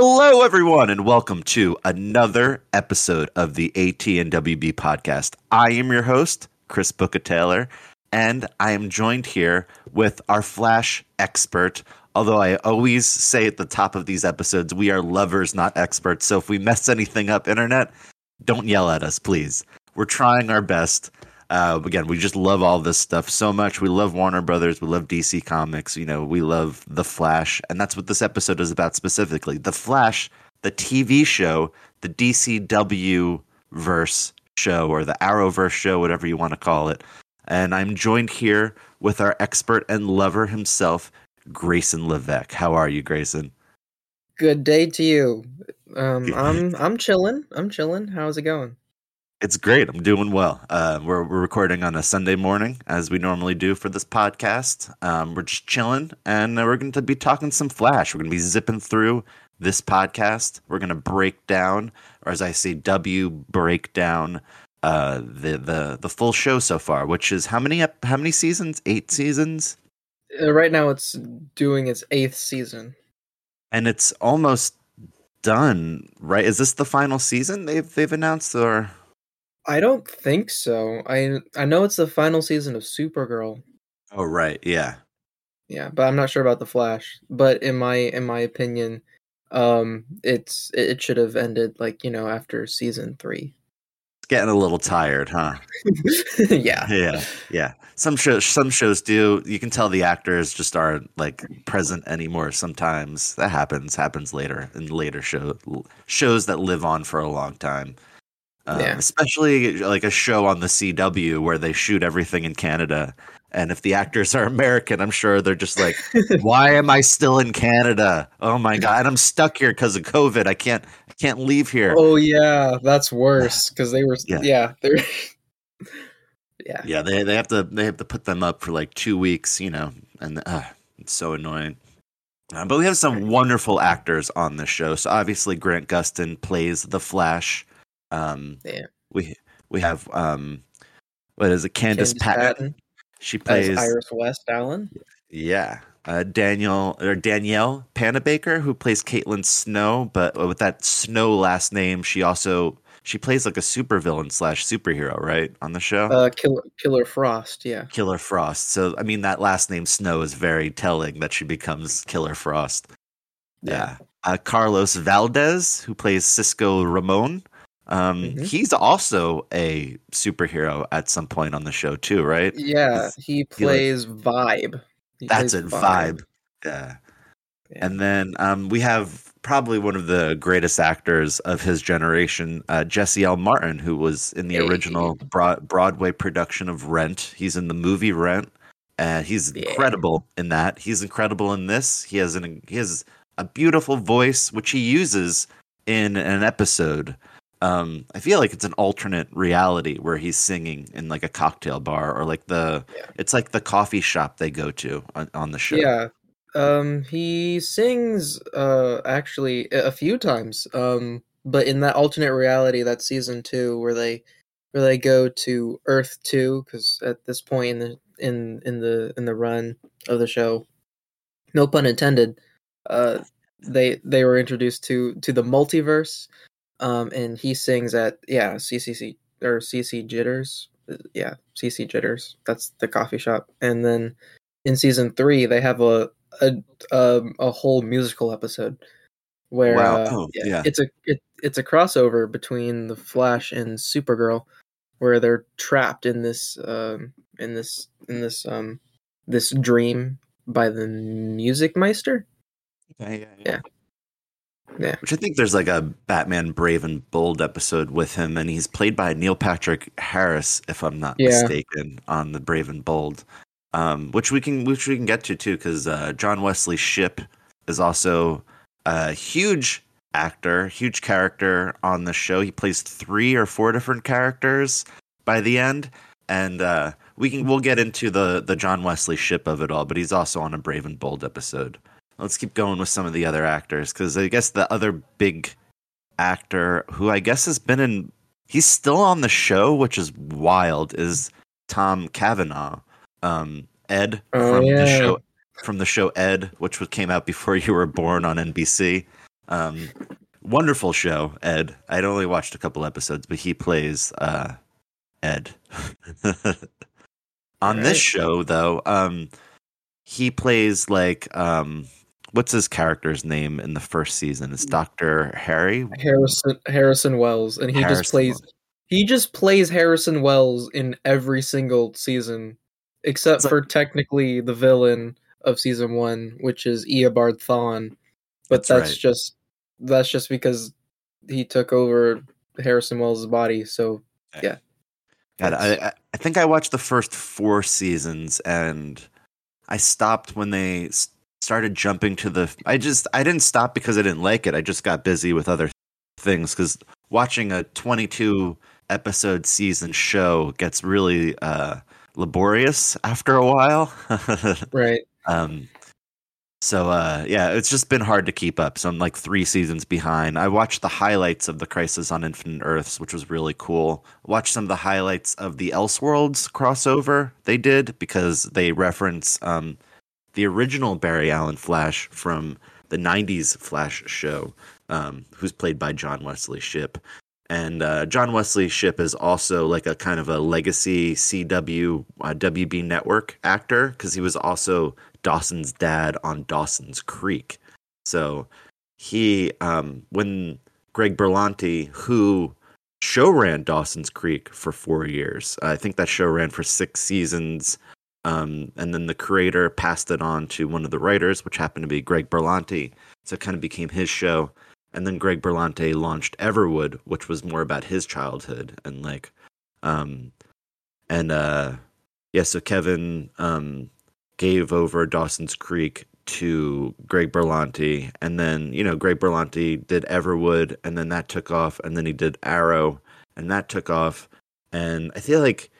Hello, everyone, and welcome to another episode of the AT and WB podcast. I am your host, Chris Booker Taylor, and I am joined here with our Flash expert. Although I always say at the top of these episodes, we are lovers, not experts. So if we mess anything up, internet, don't yell at us, please. We're trying our best. Uh, again, we just love all this stuff so much. We love Warner Brothers. We love DC Comics. You know, we love The Flash. And that's what this episode is about specifically. The Flash, the TV show, the DCW verse show, or the Arrowverse show, whatever you want to call it. And I'm joined here with our expert and lover himself, Grayson Levesque. How are you, Grayson? Good day to you. Um, I'm I'm chilling. I'm chilling. How's it going? It's great. I'm doing well. Uh, we're we're recording on a Sunday morning, as we normally do for this podcast. Um, we're just chilling, and we're going to be talking some Flash. We're going to be zipping through this podcast. We're going to break down, or as I say, W break down uh, the the the full show so far, which is how many how many seasons? Eight seasons, Uh, right now, it's doing its eighth season. and it's almost done. Right? Is this the final season they've they've announced, or I don't think so. I I know it's the final season of Supergirl. oh right, yeah. Yeah, but I'm not sure about the Flash. But in my in my opinion, um, it's it, should have ended like you know after season three. It's getting a little tired, huh? yeah. yeah yeah some shows some shows do you can tell the actors just aren't like present anymore sometimes that happens happens later in later show shows that live on for a long time um, Yeah. especially like a show on the cw where they shoot everything in canada and if the actors are american i'm sure they're just like why am i still in canada oh my god and i'm stuck here because of covid i can't i can't leave here Oh yeah, that's worse because they were Yeah. yeah, they're yeah. Yeah, they they have to they have to put them up for like two weeks, you know, and uh, it's so annoying. Uh, but we have some wonderful actors on this show. So obviously Grant Gustin plays the Flash. Um, Yeah. We we have um, what is it? Candice, Candice Patton. Patton She as plays Iris West Allen. yeah. Uh, Daniel or Danielle Panabaker, who plays Caitlin Snow, but with that Snow last name, she also she plays like a supervillain slash superhero, right, on the show. Uh, Killer Killer Frost. Yeah. Killer Frost. So I mean that last name Snow is very telling that she becomes Killer Frost. Yeah. Uh, Carlos Valdes, who plays Cisco Ramon. Um, Mhm. he's also a superhero at some point on the show too, right? Yeah, he he, like- plays Vibe. He That's plays it, vibe. Yeah. Yeah. And then um, we have probably one of the greatest actors of his generation, uh, Jesse L. Martin, who was in the Hey. original Broad- Broadway production of Rent. He's in the movie Rent, and he's Yeah. incredible in that. He's incredible in this. He has an he has a beautiful voice, which he uses in an episode. Um, I feel like it's an alternate reality where he's singing in like a cocktail bar or like the Yeah. it's like the coffee shop they go to on, on the show. Yeah. Um, he sings uh actually a few times. Um, but in that alternate reality, that season two, where they where they go to Earth two, because at this point in the in in the in the run of the show, no pun intended, uh, they they were introduced to to the multiverse. Um, and he sings at yeah CCC or CC Jitters, yeah CC Jitters. That's the coffee shop, and then in season three they have a a um, a whole musical episode where Wow. uh, Oh, yeah. it's a it, it's a crossover between the Flash and Supergirl, where they're trapped in this um in this in this um this dream by the Music Meister. Yeah, yeah, Yeah. Yeah. Which I think there's like a Batman Brave and Bold episode with him, and he's played by Neil Patrick Harris, if I'm not Yeah. mistaken, on the Brave and Bold. Um, which we can which we can get to too, because uh, John Wesley Shipp is also a huge actor, huge character on the show. He plays three or four different characters by the end, and uh, we can we'll get into the the John Wesley Shipp of it all. But he's also on a Brave and Bold episode. Let's keep going with some of the other actors because I guess the other big actor who I guess has been in he's still on the show, which is wild, is Tom Cavanagh. Um, Ed Oh, from the show from the show Ed, which came out before you were born on NBC. Um, wonderful show, Ed. I'd only watched a couple episodes, but he plays uh, Ed. On Right. this show, though, um, he plays like um, what's his character's name in the first season? It's Doctor Harry. Harrison Harrison Wells, and he Harrison just plays Wells. he just plays Harrison Wells in every single season, except So- for technically the villain of season one, which is Eobard Thawne. But That's that's, right. just that's just because he took over Harrison Wells' body. So God, That's- I, I- I think I watched the first four seasons and I stopped when they started jumping to the. I just I didn't stop because I didn't like it. I just got busy with other things because watching a 22 episode season show gets really uh, laborious after a while. right, Um, so uh, yeah, it's just been hard to keep up. So I'm like three seasons behind. I watched the highlights of the Crisis on Infinite Earths, which was really cool. Watched some of the highlights of the Elseworlds crossover they did because they reference um, the original Barry Allen Flash from the '90s Flash show, um, who's played by John Wesley Shipp. And uh, John Wesley Shipp is also like a kind of a legacy CW uh, WB network actor because he was also Dawson's dad on Dawson's Creek. So he, um, when Greg Berlanti, who show ran Dawson's Creek for four years, I think that show ran for six seasons. Um, and then the creator passed it on to one of the writers, which happened to be Greg Berlanti. So it kind of became his show. And then Greg Berlanti launched Everwood, which was more about his childhood and like, um, and uh, yeah. So Kevin um, gave over Dawson's Creek to Greg Berlanti, and then you know Greg Berlanti did Everwood, and then that took off, and then he did Arrow, and that took off, and I feel like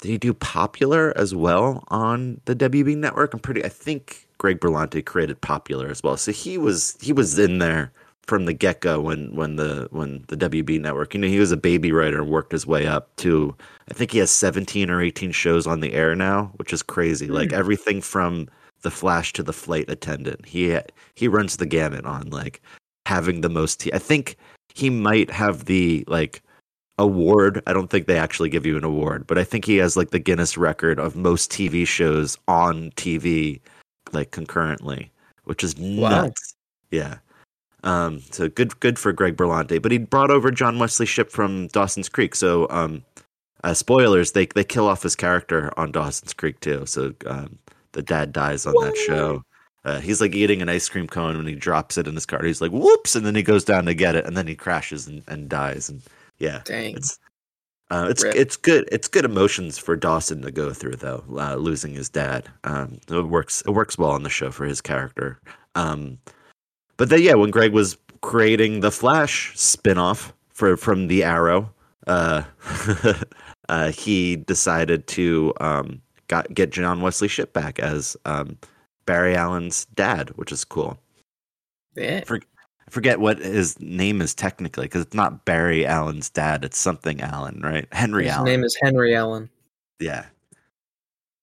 did he do Popular as well on the WB network? I'm pretty. I think Greg Berlanti created Popular as well, so he was he was in there from the get go when when the when the WB network. You know, he was a baby writer and worked his way up to. I think he has 17 or 18 shows on the air now, which is crazy. Like hmm. everything from the Flash to the flight attendant. He he runs the gamut on like having the most. T- I think he might have the like award. I don't think they actually give you an award, but I think he has like the Guinness record of most TV shows on TV like concurrently, which is Wow. nuts. Yeah. Um, so good, good for Greg Berlanti. But he brought over John Wesley Shipp from Dawson's Creek. So, um, uh, spoilers, they they kill off his character on Dawson's Creek too. So um, the dad dies on that show. Uh, he's like eating an ice cream cone when he drops it in his car. He's like, "Whoops!" and then he goes down to get it, and then he crashes and, and dies. And yeah, dang, it's uh, it's Rip. it's good. It's good emotions for Dawson to go through though, uh, losing his dad. Um, it works. It works well on the show for his character. Um, but then yeah, when Greg was creating the Flash spinoff for from the Arrow, uh, uh, he decided to um, got get John Wesley Shipp back as um, Barry Allen's dad, which is cool. yeah, For, forget what his name is technically because it's not Barry Allen's dad. It's something Allen, right? Henry his Allen. name is Henry Allen. yeah.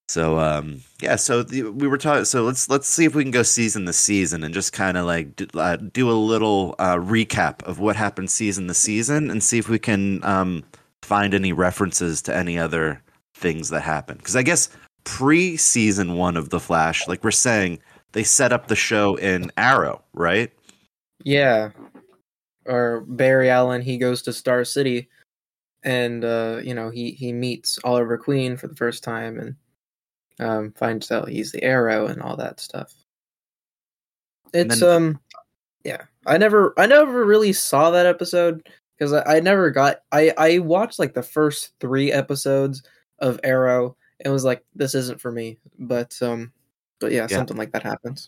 So um yeah, so the, we were talking. So let's let's see if we can go season the season and just kind of like do, uh, do a little uh, recap of what happened season the season and see if we can um find any references to any other things that happened. Because I guess pre season one of the Flash, like we're saying, they set up the show in Arrow, right? Yeah. Or Barry Allen, he goes to Star City and uh, you know, he he meets Oliver Queen for the first time and um finds out he's the arrow and all that stuff. It's then- um yeah. I never I never really saw that episode because I, I never got I I watched like the first 3 episodes of Arrow and was like this isn't for me. But um but yeah, Yeah. something like that happens.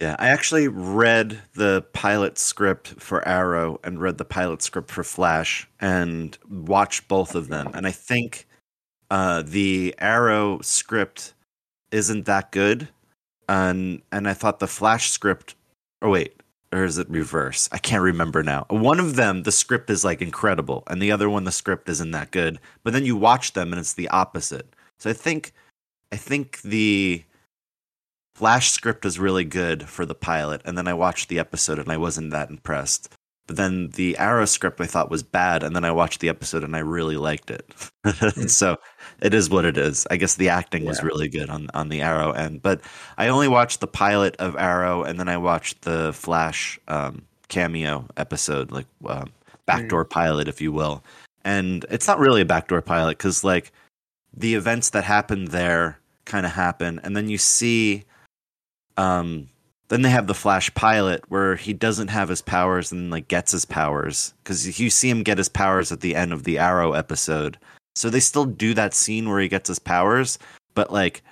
Yeah, I actually read the pilot script for Arrow and read the pilot script for Flash and watched both of them. And I think uh, the Arrow script isn't that good, and and I thought the Flash script. Oh wait, or is it reverse? I can't remember now. One of them, the script is like incredible, and the other one, the script isn't that good. But then you watch them, and it's the opposite. So I think, I think the Flash script is really good for the pilot, and then I watched the episode and I wasn't that impressed. But then the Arrow script I thought was bad, and then I watched the episode and I really liked it. so it is what it is. I guess the acting was really good on on the Arrow end, but I only watched the pilot of Arrow, and then I watched the Flash um, cameo episode, like um, backdoor pilot, if you will. And it's not really a backdoor pilot because like the events that happened there kind of happen, and then you see, um, then they have the Flash pilot where he doesn't have his powers and like gets his powers because you see him get his powers at the end of the Arrow episode. So they still do that scene where he gets his powers, but like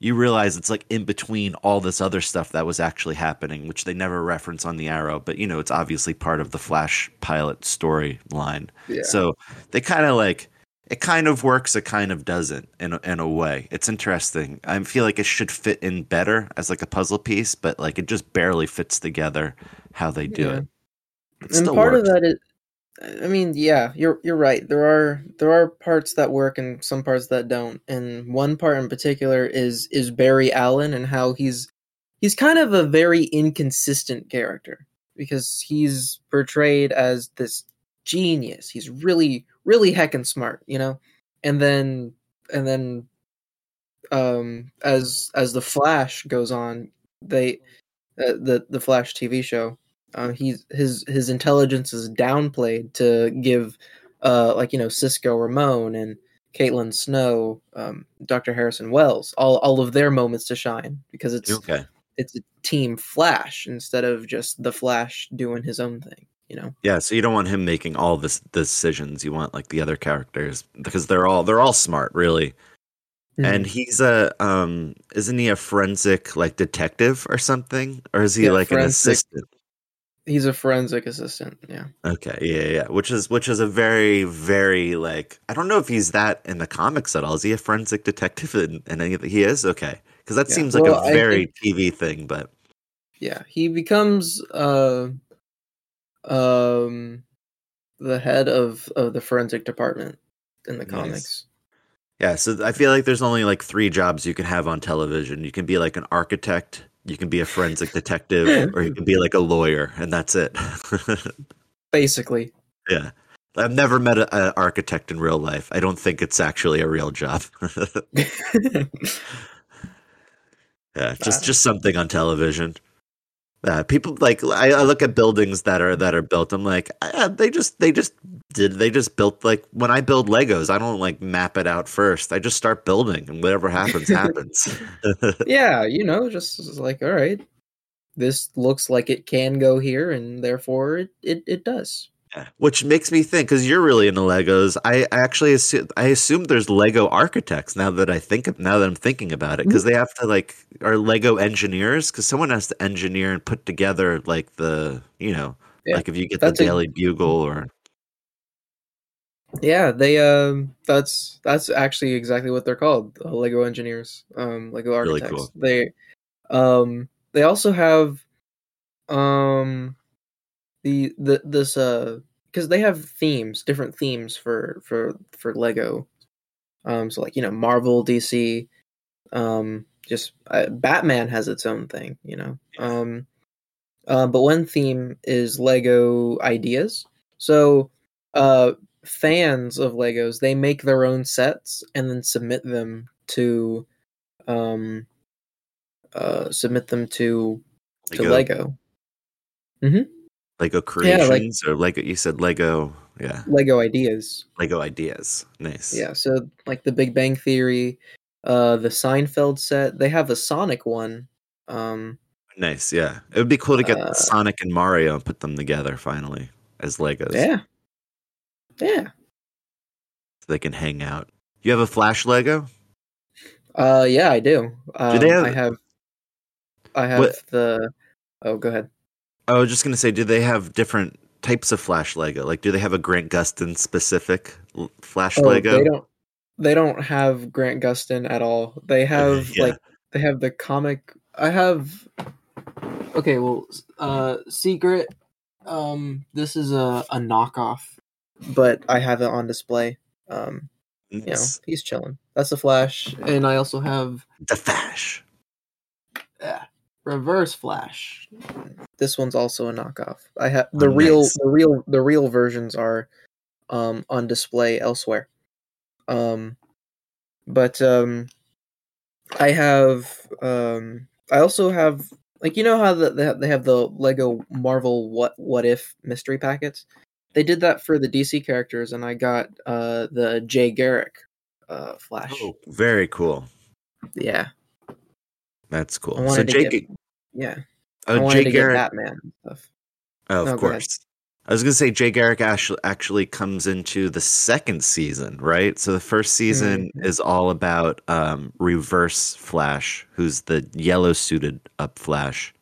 you realize it's like in between all this other stuff that was actually happening, which they never reference on the Arrow, but you know, it's obviously part of the Flash pilot storyline. Yeah. So they kind of like it kind of works, it kind of doesn't in a, in a way. It's interesting. I feel like it should fit in better as like a puzzle piece, but like it just barely fits together how they do Yeah. it. It and part works. of that is i mean yeah you're you're right there are there are parts that work and some parts that don't and one part in particular is is barry allen and how he's he's kind of a very inconsistent character because he's portrayed as this genius he's really really heckin' smart you know and then and then um as as the flash goes on they uh, the the flash tv show uh, he's his his intelligence is downplayed to give uh like you know Cisco Ramon and Caitlin Snow, um, Dr. Harrison Wells, all all of their moments to shine because it's Okay. it's a team Flash instead of just the Flash doing his own thing. You know, Yeah, so you don't want him making all this decisions. You want like the other characters because they're all they're all smart, really. And he's a um isn't he a forensic like detective or something? Or is he Yeah, like an assistant? he's a forensic assistant. Yeah, Okay, yeah, yeah, which is which is a very, very like I don't know if he's that in the comics at all. Is he a forensic detective? And, and any, he is okay because that Yeah, seems like well, a very think- TV thing. But yeah. He becomes uh um the head of of the forensic department in the Nice. comics. yeah, so I feel like there's only like three jobs you can have on television. You can be like an architect, you can be a forensic detective, or you can be like a lawyer, and that's it. Basically, yeah. I've never met an architect in real life. I don't think it's actually a real job. Yeah, just Ah. just something on television. Uh, people like I, I look at buildings that are that are built. I'm like, ah, they just they just did they just built like when I build Legos, I don't like map it out first. I just start building, and whatever happens happens. yeah, you know, just like all right, this looks like it can go here, and therefore it it, it does. Which makes me think because you're really into Legos. I I actually assume I assume there's Lego architects now that I think of, now that I'm thinking about it because they have to like are Lego engineers because someone has to engineer and put together like the you know Yeah, like if you get the a- Daily Bugle or Yeah, they um that's that's actually exactly what they're called, uh, Lego engineers, um Lego Really architects. cool. They um they also have um the the this uh because they have themes, different themes for for for Lego. Um so like, you know, Marvel, DC, um just uh, Batman has its own thing, you know. Um um, but one theme is Lego ideas. So, uh, fans of Legos they make their own sets and then submit them to, um, uh, submit them to to Lego. Lego Yeah, like- creations or Lego. You said Lego, yeah, Lego ideas. Lego ideas. Nice. Yeah. So like the Big Bang Theory, uh, the Seinfeld set. They have a Sonic one. Um, nice. Yeah, it would be cool to get Uh, Sonic and Mario and put them together finally as Legos. yeah. Yeah. so they can hang out. You have a Flash Lego? Uh, yeah, I do. Um, they have- I have. I have What- the. Oh, go ahead. I was just gonna say, do they have different types of Flash Lego? Like, do they have a Grant Gustin specific Flash Oh, Lego? they don't. They don't have Grant Gustin at all. They have Yeah. like they have the comic. I have. Okay, well, uh, secret. Um, this is a a knockoff, but I have it on display. Um, you know, he's chilling. That's the Flash, and I also have. The Flash. Uh, Reverse Flash. This one's also a knockoff. I have the Oh, real, nice. the real, the real versions are um, on display elsewhere. Um, but um, I have. Um, I also have like you know how the, they have- they have the Lego Marvel What What If mystery packets. They did that for the DC characters, and I got uh, the Jay Garrick uh, Flash. Oh, very cool. Yeah, That's cool. So wanted Jay, get- yeah. I oh, wanted Jay to Garrick. get Batman stuff. Oh, of No, course. I was gonna say Jay Garrick actually actually comes into the second season, right? So the first season Mhm. is all about um, Reverse Flash, who's the yellow suited up Flash,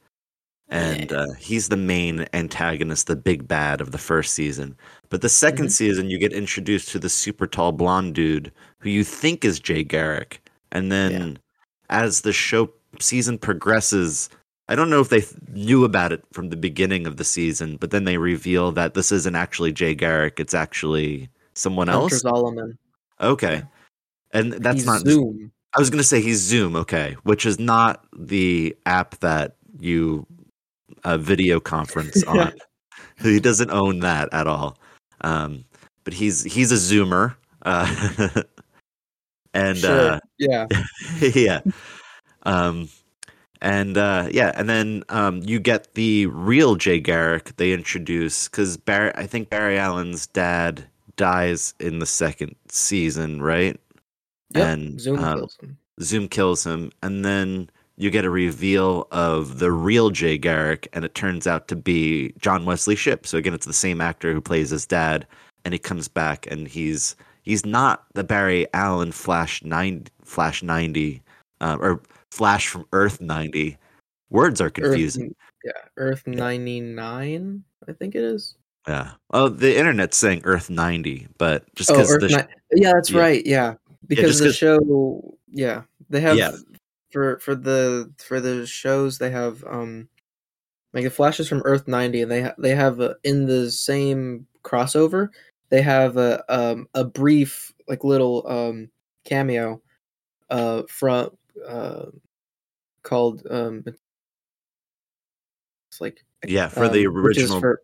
and Yeah. uh, he's the main antagonist, the big bad of the first season. But the 2nd Mhm. season, you get introduced to the super tall blonde dude who you think is Jay Garrick, and then as the show season progresses, I don't know if they th- knew about it from the beginning of the season, but then they reveal that this isn't actually Jay Garrick; it's actually someone Hunter else. Zolomon. Okay, and that's He's not. Zoom. I was gonna say he's Zoom, okay, which is not the app that you uh, video conference on. he doesn't own that at all. Um, but he's he's a Zoomer, uh, and Sure. uh, yeah. yeah. Um, and uh, yeah, and then um, you get the real Jay Garrick they introduce because Barry, I think Barry Allen's dad dies in the second season, right? Yep. And Zoom um, kills him. Zoom kills him, and then you get a reveal of the real Jay Garrick, and it turns out to be John Wesley Shipp. So again, it's the same actor who plays his dad, and he comes back, and he's he's not the Barry Allen Flash nine Flash ninety, uh, or Flash from Earth ninety. Words are confusing. Earth, yeah, Earth ninety nine. I think it is. Yeah. Oh, the internet's saying Earth ninety, but just Oh, because Earth the sh- ni- yeah, that's yeah. right. Yeah, because just the show. Yeah, they have Yeah. for for the for the shows they have um like the flashes from Earth ninety, and they ha- they have uh, in the same crossover they have a um a brief like little um cameo uh from uh called um it's like yeah for the um, is original for-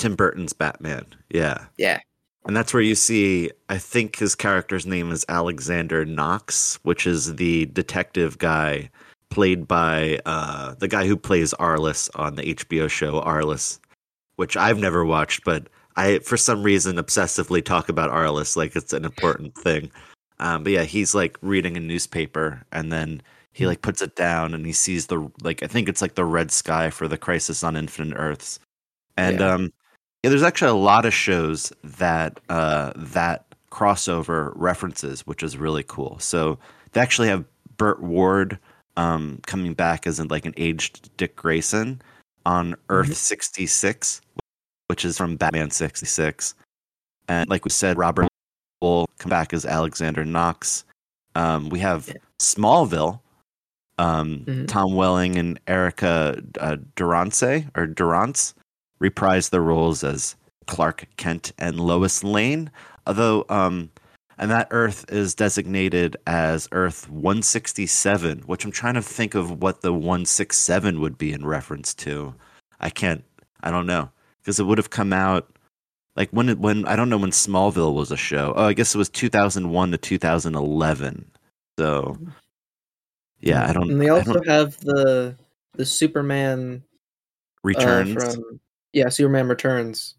Tim Burton's Batman. Yeah. yeah And that's where you see, I think his character's name is Alexander Knox, which is the detective guy played by uh, the guy who plays Arliss on the HBO show Arliss, which I've never watched, but I, for some reason, obsessively talk about Arliss like it's an important thing. Um, but yeah, he's like reading a newspaper and then he like puts it down and he sees the, like, I think it's like the red sky for the Crisis on Infinite Earths. And, Yeah. um, yeah, there's actually a lot of shows that uh, that crossover references, which is really cool. So they actually have Burt Ward um, coming back as in like an aged Dick Grayson on Earth 66, which is from Batman 66. And like we said, Robert Wuhl come back as Alexander Knox. Um, we have Yeah. Smallville. Um, Mhm. Tom Welling and Erica uh, Durance or Durance reprised their roles as Clark Kent and Lois Lane. Although, um, and that Earth is designated as Earth 167, which I'm trying to think of what the 167 would be in reference to. I can't, I don't know, because it would have come out like when it, when I don't know when Smallville was a show. Oh, I guess it was 2001 to 2011. So, yeah, I don't. And they also have the the Superman uh, returns. from yeah Superman Returns.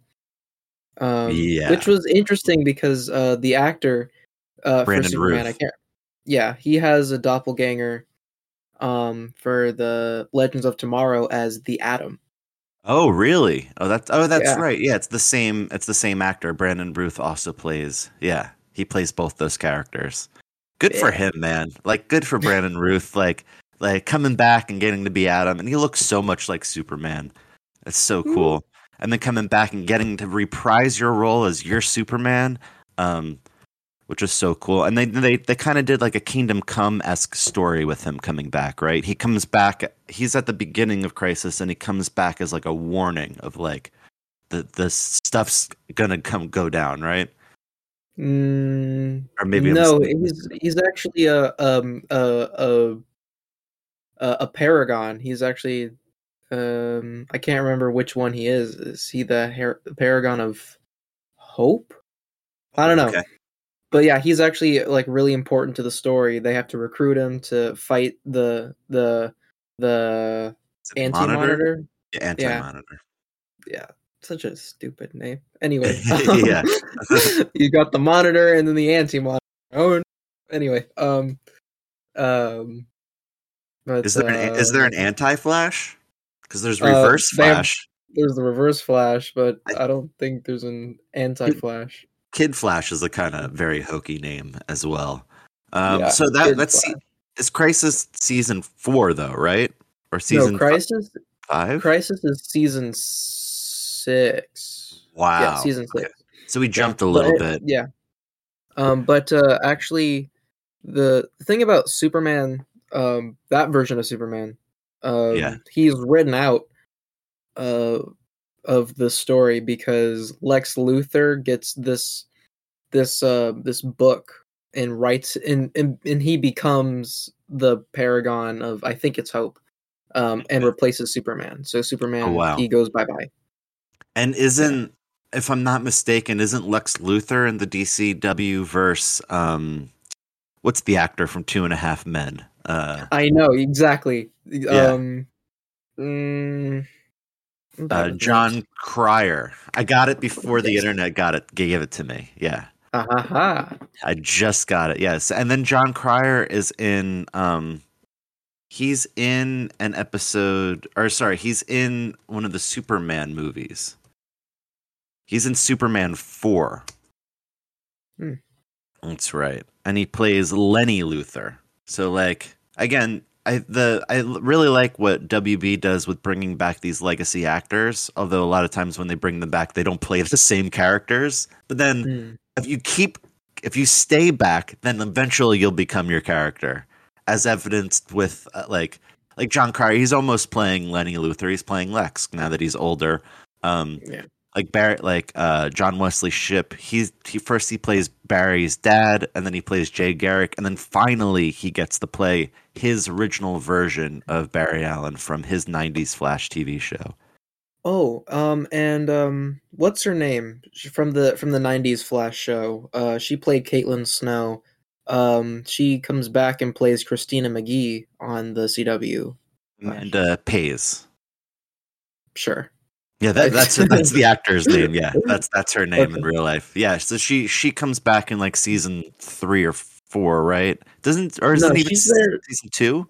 Um, Yeah. which was interesting because uh, the actor uh, for Brandon Superman, I can't. Yeah, he has a doppelganger um, for the Legends of Tomorrow as the Atom. Oh, really? Oh, that's oh, that's Yeah. right. Yeah, it's the same. It's the same actor. Brandon Routh also plays. Yeah, he plays both those characters. Good for him, man. Like, good for Brandon Routh. Like, like coming back and getting to be Atom, and he looks so much like Superman. It's so Mhm. cool. And then coming back and getting to reprise your role as your Superman, um, which is so cool. And they they they kind of did like a Kingdom Come esque story with him coming back, right? He comes back. He's at the beginning of Crisis, and he comes back as like a warning of like the the stuff's gonna come go down, right? Mm, Or maybe I'm no, mistaken. he's he's actually a um a a a paragon. He's actually um I can't remember which one he is. Is he the, Her- the paragon of hope? I don't know. Okay. But yeah, he's actually like really important to the story. They have to recruit him to fight the the the Is it anti Monitor? monitor. Yeah, Anti-monitor. Yeah, such a stupid name. Anyway, Yeah. you got the monitor and then the anti monitor. Oh, no. anyway, um, um, but Is there an, is there uh, an anti-flash? Because there's Uh, reverse have- flash. There's the reverse flash, but I- I don't think there's an anti flash. Kid Flash is a kind of very hokey name as well. Um, Yeah, so that that's se- Flash. is Crisis season four though, right? Or season no, Crisis. five? Crisis is season six. Wow. Yeah, season Okay. six. So we jumped a But little it- bit. Yeah. Um, but uh, actually, the thing about Superman, um, that version of Superman, um, Yeah. he's written out uh, of the story because Lex Luthor gets this this uh, this book and writes and, and and he becomes the paragon of I think it's Hope, um, and replaces Superman. So Superman Oh, wow. he goes bye bye. And isn't, if I'm not mistaken, isn't Lex Luthor in the DCW verse? Um, what's the actor from Two and a Half Men? Uh, I know exactly. Yeah. Um, mm, uh. Jon Cryer. I got it before the internet got it, gave it to me. Yeah. Ha. I just got it. Yes. And then Jon Cryer is in um he's in an episode or sorry, he's in one of the Superman movies. He's in Superman 4. Hmm. That's right. And he plays Lenny Luthor. So like again, I the I really like what WB does with bringing back these legacy actors, although a lot of times when they bring them back they don't play the same characters. But then Mm. if you keep if you stay back then eventually you'll become your character as evidenced with uh, like like jon cryer he's almost playing lenny luthor he's playing lex now that he's older um Yeah. Like barry like uh john wesley shipp he's he first he plays barry's dad and then he plays jay garrick and then finally he gets to play his original version of barry allen from his 90s flash tv show Oh, um, and um, what's her name from the from the '90s Flash show? Uh, she played Caitlin Snow. Um, she comes back and plays Christina McGee on the CW. and uh pays Sure. Yeah, that, that's that's the actor's name. Yeah, that's that's her name in real life. Yeah, so she she comes back in like season three or four, right? Doesn't or is No, it even she's se- there- season two?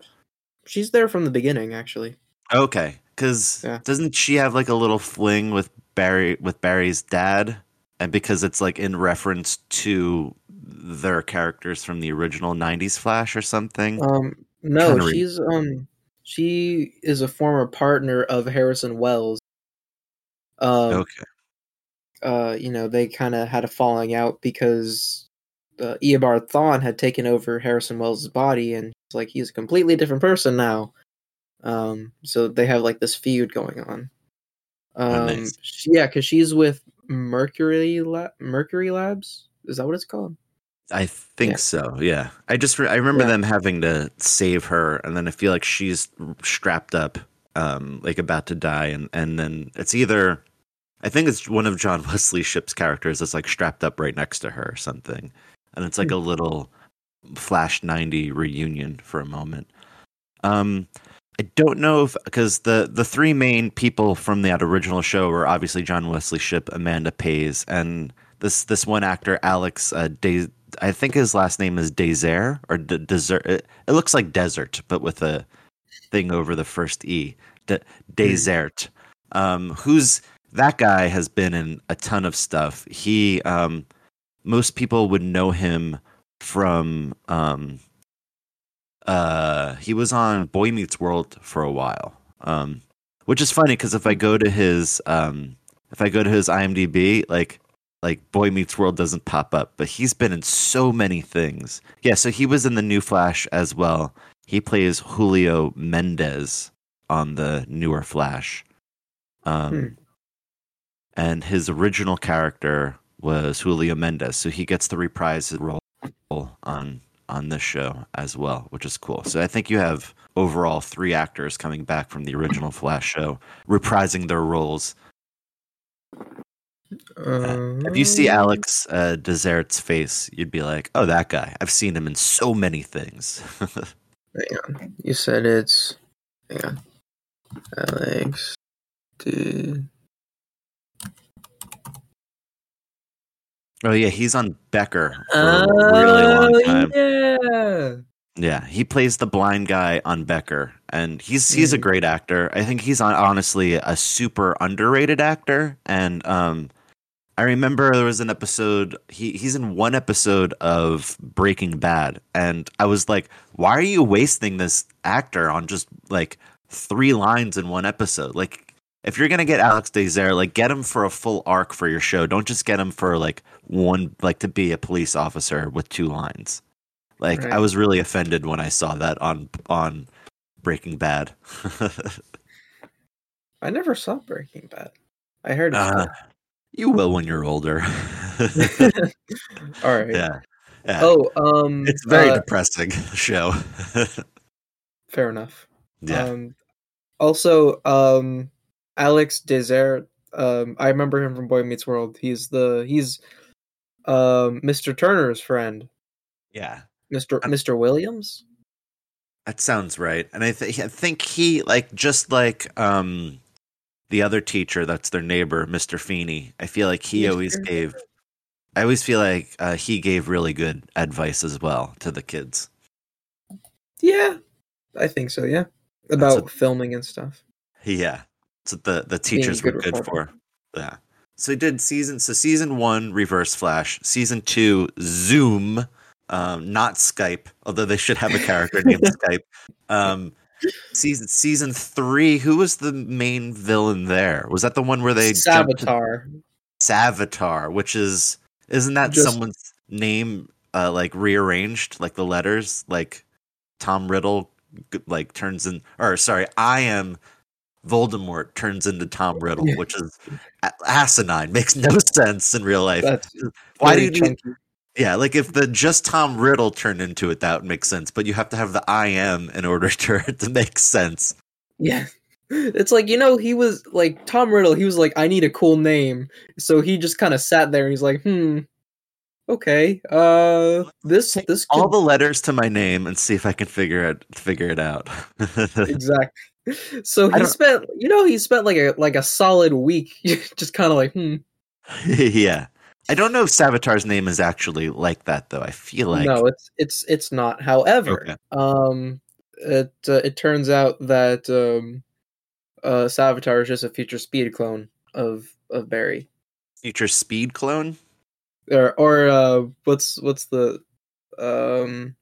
She's there from the beginning, actually. Okay, because Yeah. doesn't she have like a little fling with Barry with Barry's dad? And because it's like in reference to their characters from the original '90s Flash or something. Um, no, she's um, she is a former partner of Harrison Wells. Um, okay, uh, you know, they kind of had a falling out because uh, Eobard Thawne had taken over Harrison Wells' body, and it's like he's a completely different person now. Um, so they have like this feud going on. Um, Oh, nice. yeah, because she's with Mercury La- Mercury Labs. Is that what it's called? I think Yeah. so. Yeah, I just re- I remember Yeah. them having to save her, and then I feel like she's strapped up, um, like about to die, and and then it's either, I think it's one of John Wesley Shipp's characters that's like strapped up right next to her or something, and it's like a little Flash ninety reunion for a moment. Um, I don't know if because the the three main people from that original show were obviously John Wesley Shipp, Amanda Pays, and this this one actor Alex uh, Des. I think his last name is Desert or D- Desert. It, it looks like desert, but with a thing over the first e. D- Desert. Um, who's that guy has been in a ton of stuff. He um, most people would know him from um, uh, he was on Boy Meets World for a while. Um, which is funny because if I go to his um, if I go to his IMDb, like like Boy Meets World doesn't pop up, but he's been in so many things. Yeah, so he was in the new Flash as well. He plays Julio Mendez on the newer Flash. Um, Hmm. And his original character was Julio Mendez, so he gets to reprise role on on this show as well, which is cool. So I think you have overall three actors coming back from the original Flash show, reprising their roles. Uh, if you see Alex uh, Desert's face, you'd be like, "Oh, that guy! I've seen him in so many things." Hang on. You said it's. Hang on. Alex. Dude. Oh yeah, he's on Becker for a really long Oh, time. yeah. Yeah, he plays the blind guy on Becker, and he's he's a Mhm. great actor. I think he's on, honestly a super underrated actor. And um, I remember there was an episode. He he's in one episode of Breaking Bad, and I was like, why are you wasting this actor on just like three lines in one episode? Like, if you're gonna get Alex Desert, like get him for a full arc for your show. Don't just get him for like one, like to be a police officer with two lines. Like I was really offended when I saw that on on Breaking Bad. I never saw Breaking Bad. I heard Uh, you will when you're older. All right. yeah. yeah. Oh, um, it's very uh, depressing show. fair enough. yeah. Um, also, um, Alex Desert. Um, I remember him from Boy Meets World. He's the he's um Mr. Turner's friend, yeah. Mr. Um, Mr. Williams. That sounds right. And I, th- I think he like just like um the other teacher that's their neighbor, Mr. Feeney. I feel like he always gave I always feel like uh, he gave really good advice as well to the kids. Yeah, I think so. Yeah, about filming and stuff. Yeah. That's what the, the teachers were good good reporter. for. Yeah. So he did season so season one, Reverse Flash, season two, Zoom, um, not Skype, although they should have a character named Skype. Um season season three, who was the main villain there? Was that the one where they Savitar. Savitar, which is isn't that Just- someone's name uh like rearranged, like the letters, like Tom Riddle like turns in or sorry, I am Voldemort turns into Tom Riddle, Yeah. which is asinine, makes no sense in real life. That's Why do you need, chunky. yeah, like if the just Tom Riddle turned into it, that would make sense. But you have to have the I am in order to to make sense. Yeah. It's like, you know, he was like Tom Riddle, he was like, I need a cool name. So he just kind of sat there and he's like, hmm. Okay. Uh this Take this All could- the letters to my name and see if I can figure it figure it out. exactly. So he spent you know, he spent like a like a solid week just kind of like, hmm. yeah. I don't know if Savitar's name is actually like that though. I feel like no, it's it's it's not. However, Okay. um it uh, it turns out that um uh Savitar is just a future speed clone of of Barry. future speed clone. or or uh what's what's the um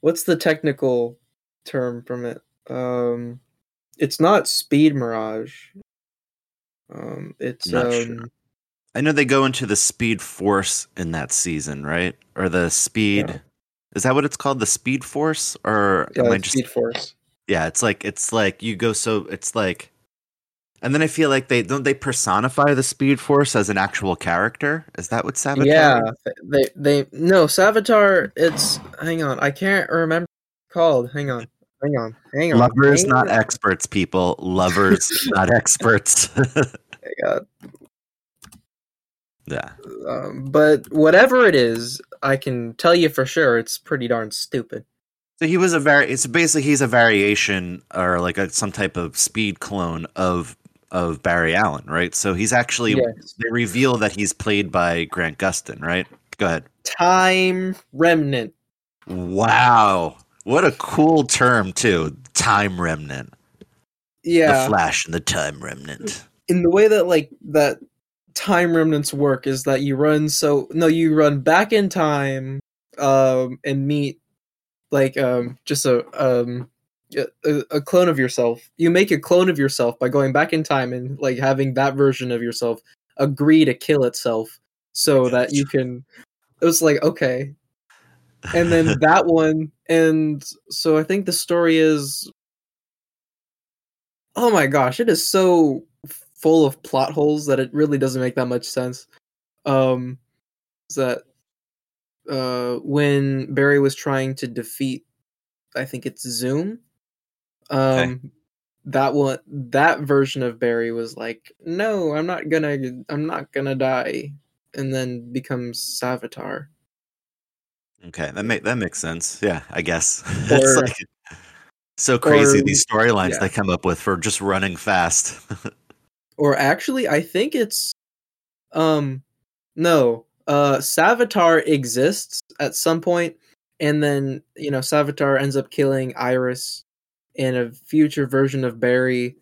what's the technical term from it um it's not speed mirage um it's Not um sure. I know they go into the speed force in that season, right? Or the speed Yeah. is that what it's called? The speed force? Or yeah, am I it's just speed force Yeah, it's like it's like you go so it's like and then I feel like they don't they personify the speed force as an actual character? Is that what Savitar? yeah they they no Savitar it's hang on I can't remember what it's called hang on hang on hang on Lovers, hang not on. experts, people. Lovers, not experts. God. yeah. um, but whatever it is I can tell you for sure it's pretty darn stupid So he was a very. It's basically he's a variation or like a, some type of speed clone of of Barry Allen, right? So he's actually Yes. they reveal that he's played by Grant Gustin, right? Go ahead. time remnant Wow, what a cool term too. Time remnant, yeah the Flash and the Time remnant. in the way that like that time remnants work is that you run so no you run back in time um and meet like um just a um a, a clone of yourself you make a clone of yourself by going back in time and like having that version of yourself agree to kill itself so that you can it was like okay and then that one and so i think the story is oh my gosh it is so full of plot holes that it really doesn't make that much sense um is that uh, when Barry was trying to defeat, I think it's Zoom. Um, Okay. that one, that version of Barry was like, "No, I'm not gonna, I'm not gonna die," and then becomes Savitar. Okay, that make that makes sense. Yeah, I guess. it's Or- like so crazy or- these storylines yeah. they come up with for just running fast. Or actually, I think it's, um, no, uh, Savitar exists at some point, and then you know Savitar ends up killing Iris, and a future version of Barry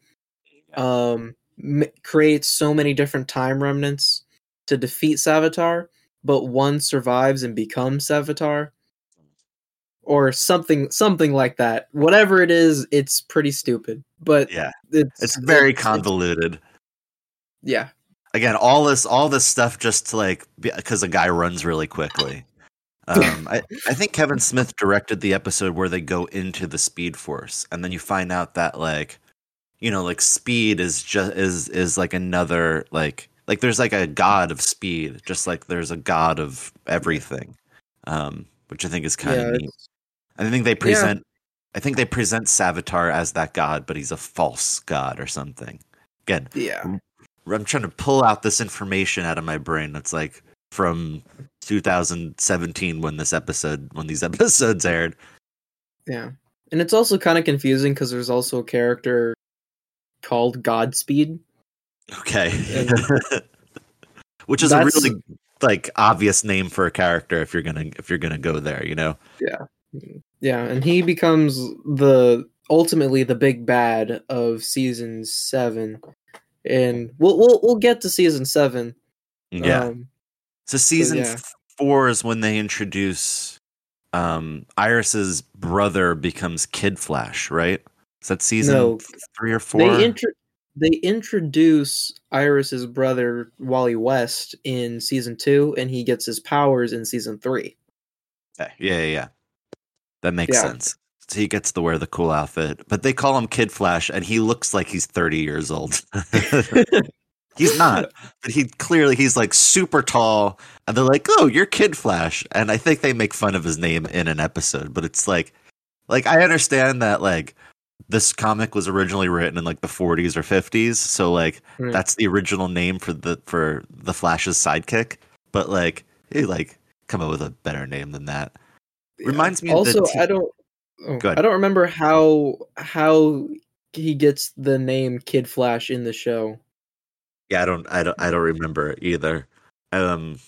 um m- creates so many different time remnants to defeat Savitar, but one survives and becomes Savitar. Or something something like that. Whatever it is, it's pretty stupid. But yeah, it's it's very it's- convoluted. yeah. Again, all this all this stuff just to like because a guy runs really quickly. Um, I, I think Kevin Smith directed the episode where they go into the Speed Force, and then you find out that like, you know, like speed is just is is like another like like there's like a god of speed, just like there's a god of everything, um, which I think is kind yeah, of neat. I think they present. I think they present Savitar as that god, but he's a false god or something. Again, yeah. I'm trying to pull out this information out of my brain. That's like from 2017 when this episode when these episodes aired. Yeah. And it's also kind of confusing because there's also a character called Godspeed. Okay, which is a really like obvious name for a character if you're gonna if you're gonna go there. You know. Yeah, Yeah, and he becomes the ultimately the big bad of season seven. And we'll we'll we'll get to season seven. Yeah. Um, so season yeah. four is when they introduce um Iris's brother becomes Kid Flash, right? Is that season No. three or four? they intro they introduce Iris's brother Wally West in season two, and he gets his powers in season three. Yeah, yeah, yeah. That makes Yeah. sense. So he gets to wear the cool outfit, but they call him Kid Flash, and he looks like he's 30 years old. he's not, but he clearly he's like super tall, and they're like, "Oh, you're Kid Flash," and I think they make fun of his name in an episode, but it's like, like I understand that like this comic was originally written in like the 40s or 50s, so like Hmm. that's the original name for the for the Flash's sidekick, but like he like come up with a better name than that. Reminds me Also, t- I don't. oh, I don't remember how how he gets the name Kid Flash in the show. Yeah, I don't, I don't, I don't remember either. Um,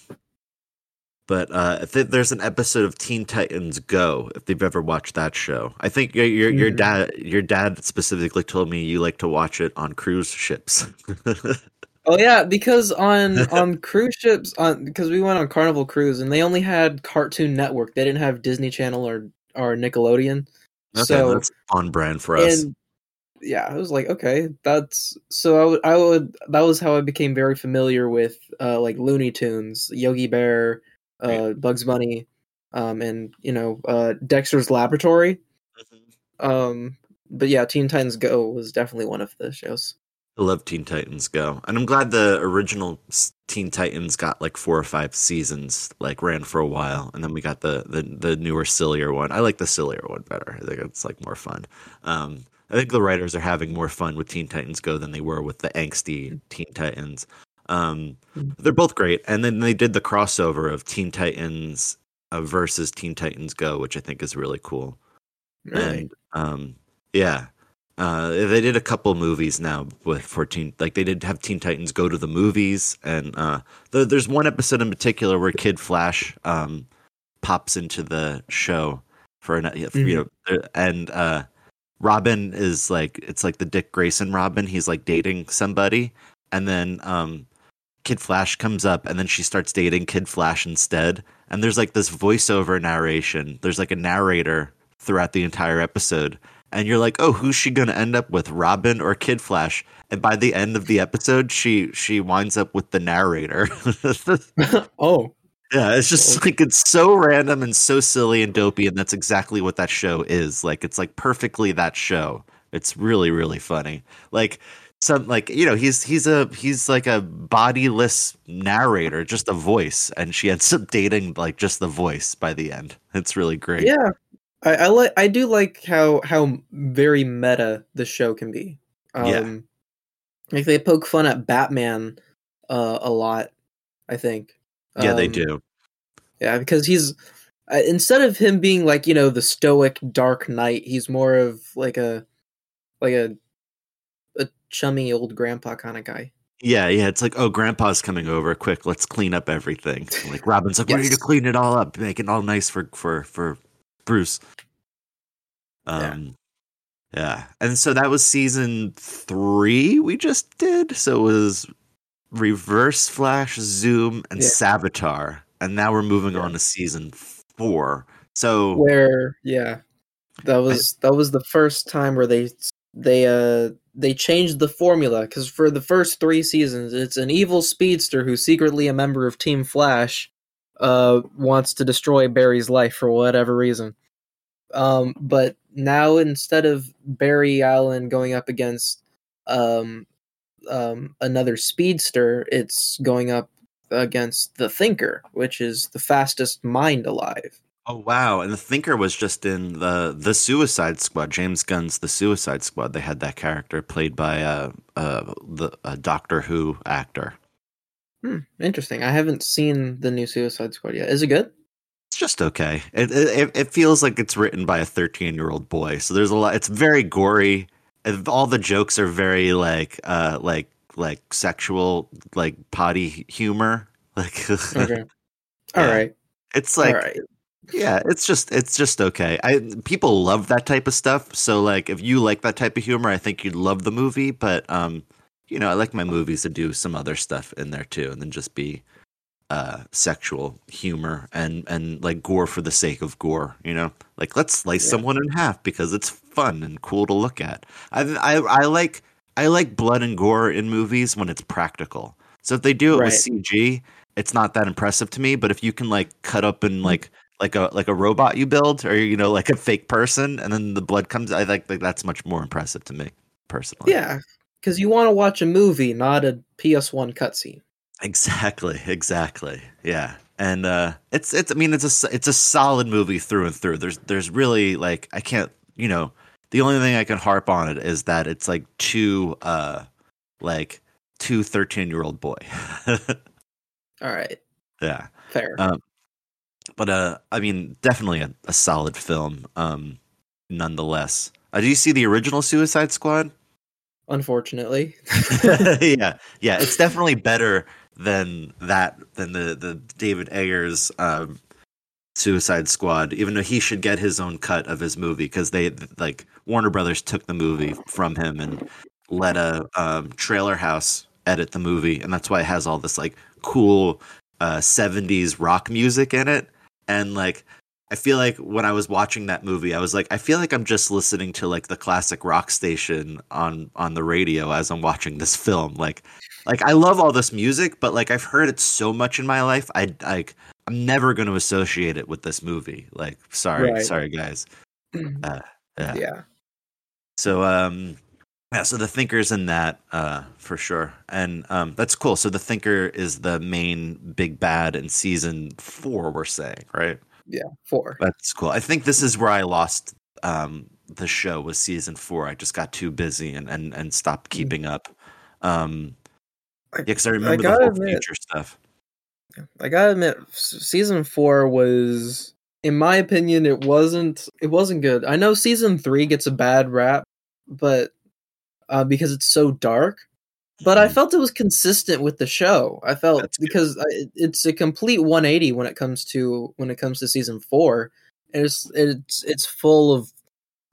but uh, it- there's an episode of Teen Titans Go, if they've ever watched that show, I think your your, your Mhm. dad your dad specifically told me you like to watch it on cruise ships. Oh yeah, because on on cruise ships on because we went on Carnival Cruise and they only had Cartoon Network. They didn't have Disney Channel or or Nickelodeon. okay, so that's on brand for us. and yeah, I was like, okay, that's so I would I would that was how I became very familiar with uh like Looney Tunes, Yogi Bear, uh. Bugs Bunny, um and you know, uh Dexter's Laboratory. Um but yeah, Teen Titans Go was definitely one of the shows. I love Teen Titans Go, and I'm glad the original Teen Titans got like four or five seasons, like ran for a while, and then we got the the, the newer, sillier one. I like the sillier one better. I think it's like more fun. Um, I think the writers are having more fun with Teen Titans Go than they were with the angsty Teen Titans. Um, Mhm. they're both great, and then they did the crossover of Teen Titans uh, versus Teen Titans Go, which I think is really cool. Right. And um, yeah, uh, they did a couple movies now with for Teen. Like they did have Teen Titans go to the movies, and uh, the, there's one episode in particular where Kid Flash um, pops into the show for an you know, and uh, Robin is like it's like the Dick Grayson Robin. He's like dating somebody, and then um, Kid Flash comes up, and then she starts dating Kid Flash instead. And there's like this voiceover narration. There's like a narrator throughout the entire episode. And you're like, oh, who's she gonna end up with, Robin or Kid Flash? And by the end of the episode, she she winds up with the narrator. oh, yeah, it's just like it's so random and so silly and dopey, and that's exactly what that show is. Like it's like perfectly that show. It's really really funny. Like some like you know he's he's a he's like a bodiless narrator, just a voice, and she ends up dating like just the voice by the end. It's really great. Yeah, I, I like I do like how how very meta the show can be. Um, Yeah. like they poke fun at Batman uh, a lot. I think. yeah, they Um, do. Yeah, because he's uh, instead of him being like you know the stoic Dark Knight, he's more of like a like a chummy old grandpa kind of guy. Yeah, yeah. It's like, oh, Grandpa's coming over. Quick, let's clean up everything. Like Robin's like, we need to clean it all up, make it all nice for for for Bruce. Um, yeah. And so that was season three we just did. So it was Reverse Flash, Zoom, and Yeah. Savitar, and now we're moving Yeah. on to season four. So Where yeah, that was that was the first time where they they uh they changed the formula because for the first three seasons it's an evil speedster who's secretly a member of Team Flash uh wants to destroy Barry's life for whatever reason. Um, but now instead of Barry Allen going up against um um another speedster, it's going up against the Thinker, which is the fastest mind alive. Oh wow! And the Thinker was just in the the Suicide Squad. James Gunn's The Suicide Squad. They had that character played by uh, uh the a Doctor Who actor. Hmm, interesting. I haven't seen the new Suicide Squad yet. Is it good? It's just okay. It it, it feels like it's written by a thirteen year old boy. So there's a lot. It's very gory. All the jokes are very like uh like like sexual like potty humor. Like Okay. All Yeah. right. it's like right. Yeah, it's just it's just okay. I people love that type of stuff. So like if you like that type of humor, I think you'd love the movie, but um you know, I like my movies to do some other stuff in there too and then just be uh sexual humor and and like gore for the sake of gore, you know? Like let's slice Yeah. someone in half because it's fun and cool to look at. I I I like I like blood and gore in movies when it's practical. So if they do it with CG, it's not that impressive to me, but if you can like cut up and like like a like a robot you build or you know like a fake person and then the blood comes i think like, that's much more impressive to me personally. Yeah, because you want to watch a movie, not a PS1 cutscene. exactly exactly yeah. And uh it's it's i mean it's a it's a solid movie through and through. There's there's really like i can't you know the only thing i can harp on it is that it's like two uh like two 13 year old boy. All right, yeah. Fair. Um, but uh, I mean, definitely a, a solid film. Um, nonetheless, uh, did you see the original Suicide Squad? Unfortunately, yeah, yeah, it's definitely better than that than the the David Ayer's um, Suicide Squad. Even though he should get his own cut of his movie because they like Warner Brothers took the movie from him and let a um, trailer house edit the movie, and that's why it has all this like cool uh, 70s rock music in it. And like, I feel like when I was watching that movie, I was like, I feel like I'm just listening to like the classic rock station on on the radio as I'm watching this film. Like, like I love all this music, but like I've heard it so much in my life, I like I'm never going to associate it with this movie. Like, sorry, Right. sorry guys. yeah. yeah. So um yeah, so the thinker's in that uh for sure. And um that's cool. So the thinker is the main big bad in season 4 we're saying, right? Yeah, four. That's cool. I think this is where I lost um the show was season 4. I just got too busy and and and stopped keeping up. Um I- yeah, cuz I remember the whole admit- future stuff. I gotta admit, season four was, in my opinion, it wasn't. It wasn't good. I know season three gets a bad rap, but uh, because it's so dark. But I Mhm. felt it was consistent with the show. I felt That's because I, it's a complete 180 when it comes to when it comes to season four. And it's it's it's full of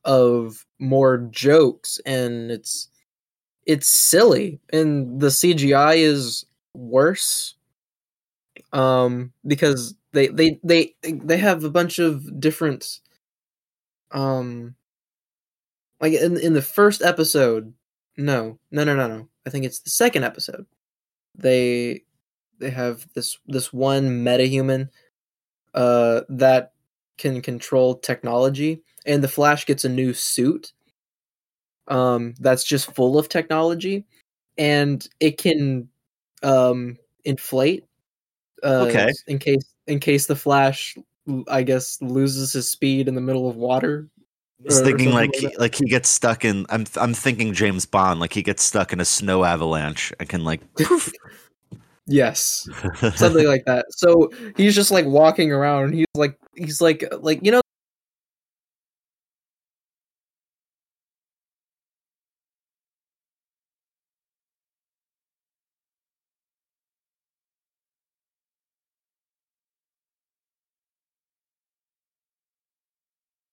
of more jokes and it's it's silly and the CGI is worse um because they they they they have a bunch of different um like in in the first episode no no no no no i think it's the second episode they they have this this one metahuman uh that can control technology and the flash gets a new suit um, that's just full of technology, and it can um, inflate. Uh, Okay. In case in case the Flash, I guess, loses his speed in the middle of water. I was or- or thinking like like he, like he gets stuck in. I'm I'm thinking James Bond. Like he gets stuck in a snow avalanche and can like. Yes, something like that. So he's just like walking around. And he's like he's like like you know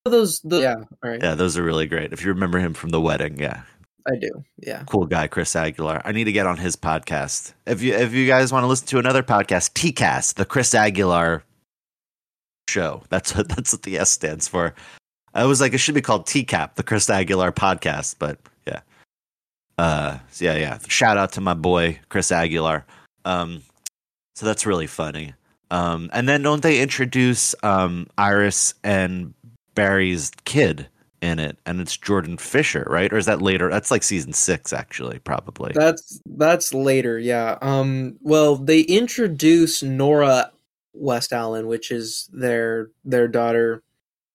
those the, yeah all right yeah, those are really great. If you remember him from the wedding, yeah, I do yeah cool guy, Chris Aguilar. I need to get on his podcast. If you if you guys want to listen to another podcast, TCast, the Chris Aguilar show. That's what that's what the S stands for. I was like, it should be called TCAP, the Chris Aguilar podcast, but yeah. Uh, so yeah, yeah. Shout out to my boy Chris Aguilar. Um, so that's really funny. Um, and then don't they introduce um Iris and Barry's kid in it, and it's Jordan Fisher, right? Or is that later? That's like season six, actually, probably. that's that's later yeah um well they introduce Nora West Allen which is their their daughter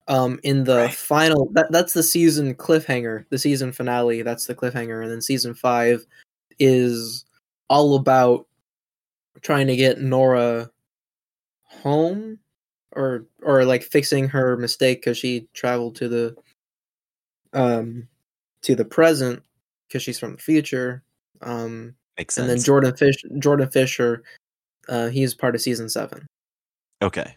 um in the Right. final that that's the season cliffhanger the season finale that's the cliffhanger and then season 5 is all about trying to get Nora home or or like fixing her mistake cuz she traveled to the um to the present cuz she's from the future um Makes and then Jordan Fish Jordan Fisher uh he's part of season 7 Okay.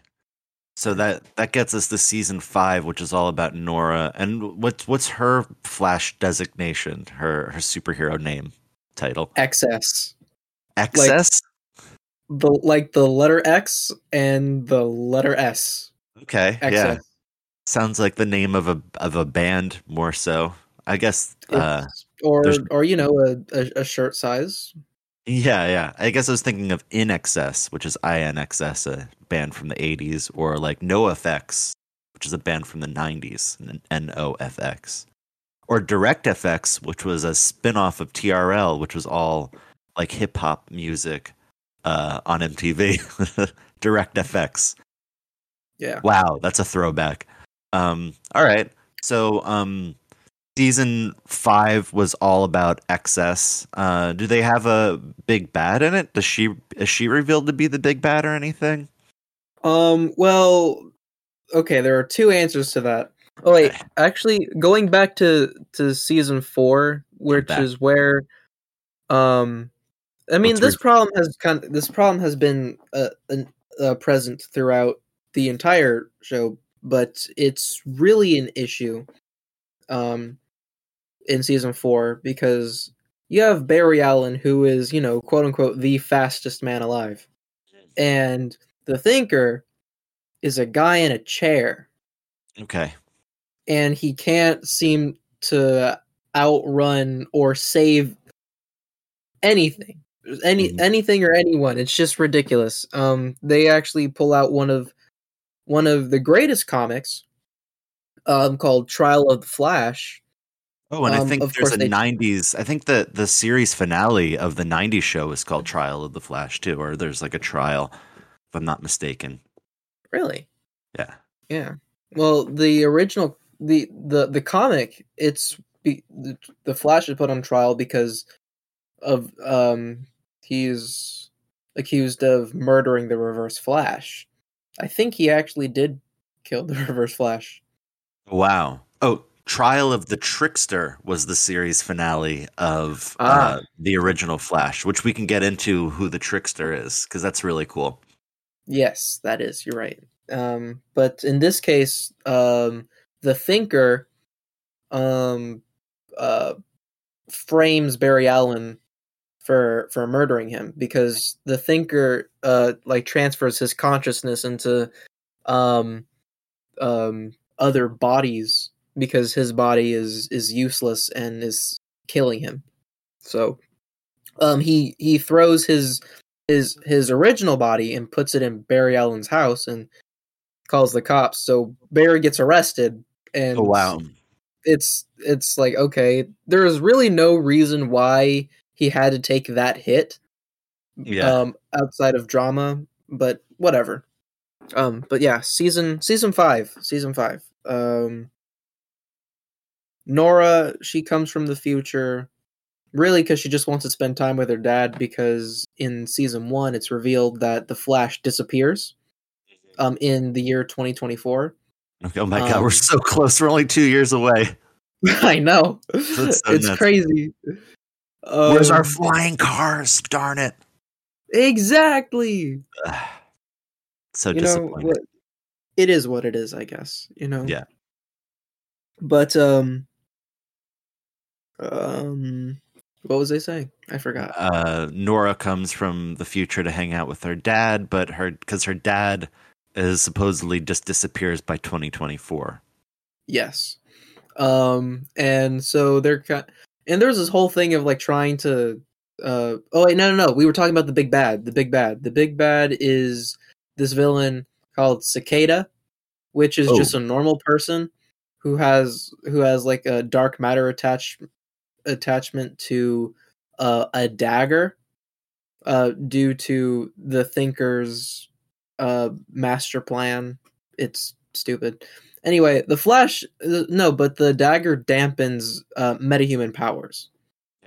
So that that gets us to season five, which is all about Nora. And what's what's her Flash designation? Her her superhero name title? Excess. Excess. The like the letter X and the letter S okay. XS Yeah. Sounds like the name of a of a band more so. I guess. Uh, or there's- or you know a, a, a shirt size yeah, yeah. I guess I was thinking of In Excess, which is INXS, a band from the '80s, or like No FX, which is a band from the '90s, N O F X, or Direct FX, which was a spin-off of TRL, which was all like hip hop music uh, on MTV. Direct FX. yeah Wow, that's a throwback. Um, all right. So um season five was all about excess. Uh do they have a big bad in it? Does she is she revealed to be the big bad or anything? Um. Well, okay. There are two answers to that. Oh wait, actually, going back to to season four, which is where, um, I mean, Let's this re- problem has kind of, this problem has been uh, an, uh, present throughout the entire show, but it's really an issue, um, in season four because you have Barry Allen, who is you know quote unquote the fastest man alive, and the Thinker is a guy in a chair, Okay. and he can't seem to outrun or save anything, any Mhm. anything or anyone. It's just ridiculous. Um, they actually pull out one of one of the greatest comics, um, called Trial of the Flash. Oh, and I Um, think of there's a they- '90s. I think the the series finale of the '90s show is called Trial of the Flash too, or there's like a trial, if I'm not mistaken. Really? Yeah. Yeah. Well, the original the the the comic it's be, the, the Flash is put on trial because of um he's accused of murdering the Reverse Flash. I think he actually did kill the Reverse Flash. Wow. Oh, Trial of the Trickster was the series finale of Ah. uh, the original Flash, which we can get into who the Trickster is because that's really cool. Yes, that is. You're right. Um, but in this case, um, the Thinker, um, uh, frames Barry Allen for for murdering him because the Thinker, uh, like transfers his consciousness into, um, um, other bodies because his body is is useless and is killing him. So, um, he he throws his his his original body and puts it in Barry Allen's house and calls the cops. So Barry gets arrested and Oh wow. it's it's like okay, there is really no reason why he had to take that hit. Yeah. Um, outside of drama, but whatever. Um, but yeah, season season five, season five. Um, Nora, she comes from the future, really because she just wants to spend time with her dad. Because in season one, it's revealed that the Flash disappears. Um, in the year 2024. oh my god, we're um, so close. We're only two years away. I know. So it's nuts. crazy. Where's our Um, flying cars? Darn it. exactly? So you know what? It is what it is, I guess. You know. Yeah. But um, um, what was I saying? I forgot. uh, Nora comes from the future to hang out with her dad, but her because her dad is supposedly just disappears by 2024. Yes. Um, and so they're kind, and there's this whole thing of like trying to. Uh, oh wait, no, no, no. We were talking about the big bad. The big bad. The big bad is this villain called Cicada, which is Oh. just a normal person who has who has like a dark matter attach attachment to uh, a dagger, uh, due to the Thinker's uh master plan. It's stupid. Anyway, the Flash, uh, no, but the dagger dampens uh, metahuman powers.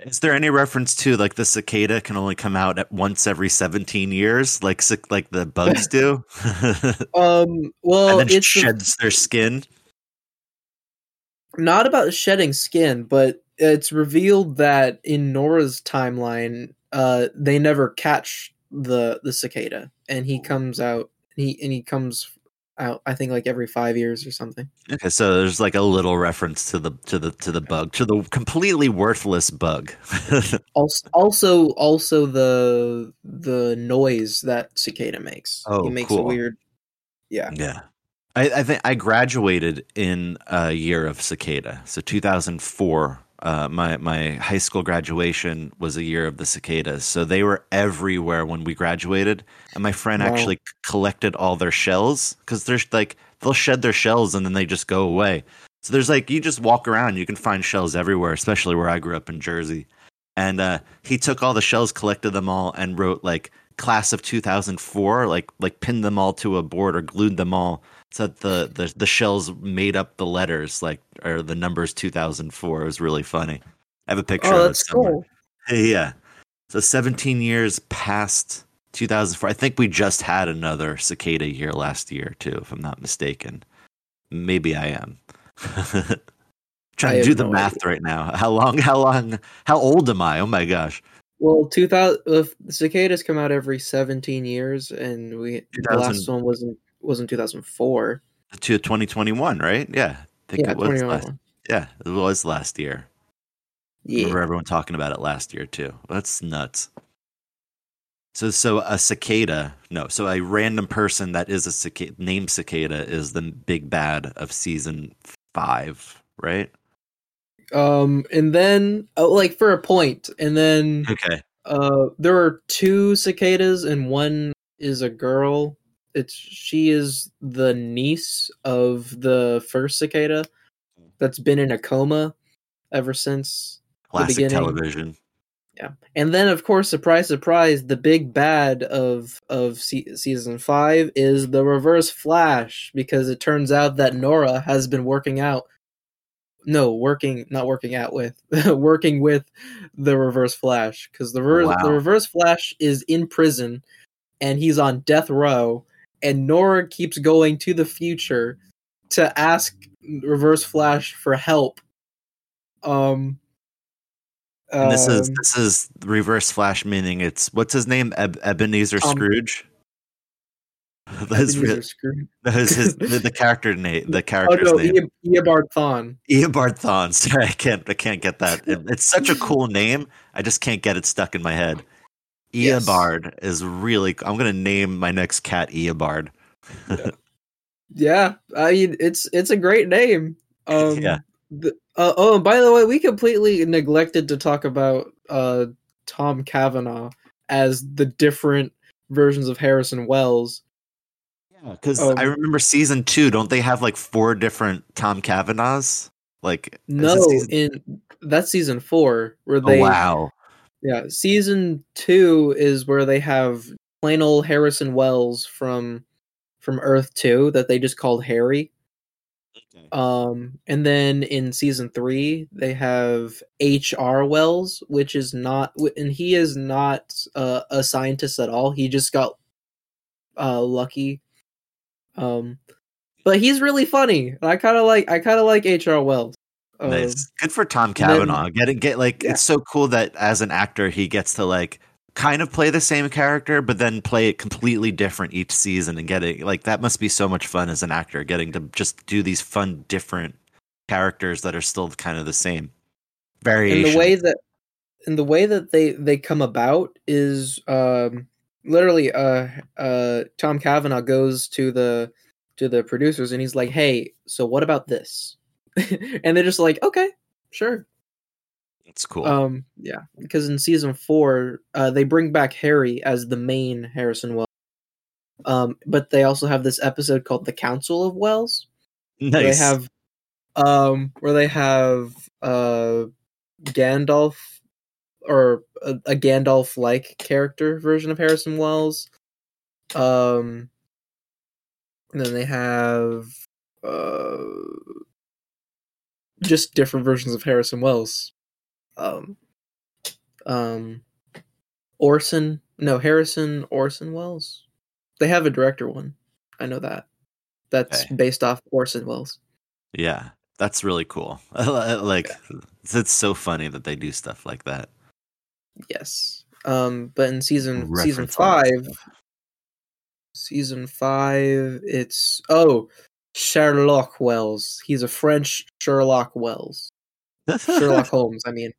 Is there any reference to like the cicada can only come out at once every 17 years, like like the bugs do, Um, well, and then it's the- sheds their skin? not about shedding skin, but it's revealed that in Nora's timeline, uh, they never catch the the cicada, and he comes out. He and he comes out. I think like every five years or something. Okay, so there's like a little reference to the to the to the bug, to the completely worthless bug. Also, also, also the the noise that cicada makes. Oh, he makes a cool. weird. Yeah. Yeah. I, I think I graduated in a year of cicada. So 2004, uh, my, my high school graduation was a year of the cicadas. So they were everywhere when we graduated. And my friend Wow. actually collected all their shells because there's like, they'll shed their shells and then they just go away. So there's like, you just walk around, you can find shells everywhere, especially where I grew up in Jersey. And uh, he took all the shells, collected them all, and wrote like class of 2004, like like pinned them all to a board or glued them all so the, the the shells made up the letters like or the numbers 2004 it was really funny. I have a picture Oh, of that's it somewhere. cool. yeah. So 17 years past 2004 i think we just had another cicada year last year too if i'm not mistaken. Maybe i am. Trying I to do the no math right now. How long how long how old am i? Oh my gosh. Well, two thousand uh, cicadas come out every seventeen years, and we the last one wasn't wasn't two thousand four. to 2021 right yeah i think Yeah, it was last, yeah it was last year Yeah. remember everyone talking about it last year too. That's nuts. So, so a cicada, no, so a random person that is a cicada, named cicada is the big bad of season five, right? Um, and then oh, like for a point, and then Okay. uh, there are two cicadas, and one is a girl. It's she is the niece of the first cicada that's been in a coma ever since Classic beginning. television. Yeah. And then, of course, surprise, surprise, the big bad of of se- season five is the Reverse Flash because it turns out that Nora has been working out. No, working, not working out with, working with the Reverse Flash because the reverse, the Reverse Flash is in prison and he's on death row, and Nora keeps going to the future to ask Reverse Flash for help. Um. And this is um, this is reverse flash, meaning it's what's his name? Eb- Ebenezer Tom- Scrooge. That's Scrooge. that his the, the character name. The Oh no, name. Eobard Thawne. Eobard Thawne. Sorry, I can't. I can't get that. It- it's such a cool name. I just can't get it stuck in my head. Yes. Eobard is really. I'm gonna name my next cat Eobard. Yeah, I mean it's it's a great name. Um, Yeah. the- uh, oh, and by the way, we completely neglected to talk about uh, Tom Cavanagh as the different versions of Harrison Wells. Yeah, because Um, I remember season two. Don't they have like four different Tom Cavanaghs? Like No, in that's season four where Oh, they wow. Yeah season two is where they have plain old Harrison Wells from from Earth two that they just called Harry. Okay. Um, and then in season three, they have H.R. Wells, which is not, and he is not uh, a scientist at all. He just got uh, lucky. Um, but he's really funny. I kind of like, I kind of like H.R. Wells. Um, Nice. Good for Tom then- Cavanagh. Get it get like Yeah. it's so cool that as an actor he gets to like kind of play the same character but then play it completely different each season and get it like that must be so much fun as an actor getting to just do these fun different characters that are still kind of the same. Variation. and the way that, and the way that they they come about is um literally uh uh Tom Cavanagh goes to the to the producers and he's like, hey, so what about this? and they're just like, okay, sure. it's cool. Um, yeah, because in season four, uh, they bring back Harry as the main Harrison Wells. Um, but they also have this episode called the Council of Wells. Nice. they have, um, where they have uh, Gandalf or a, a Gandalf-like character version of Harrison Wells. Um, and then they have uh, just different versions of Harrison Wells. Um, um, Orson, no Harrison Orson Welles. They have a director one. I know that. That's Okay. based off Orson Wells. yeah. That's really cool. like it's, it's so funny that they do stuff like that. Yes. Um, but in season season Reference that five, season five, it's oh Sherlock Wells. He's a French Sherlock Wells. Sherlock Holmes. I mean,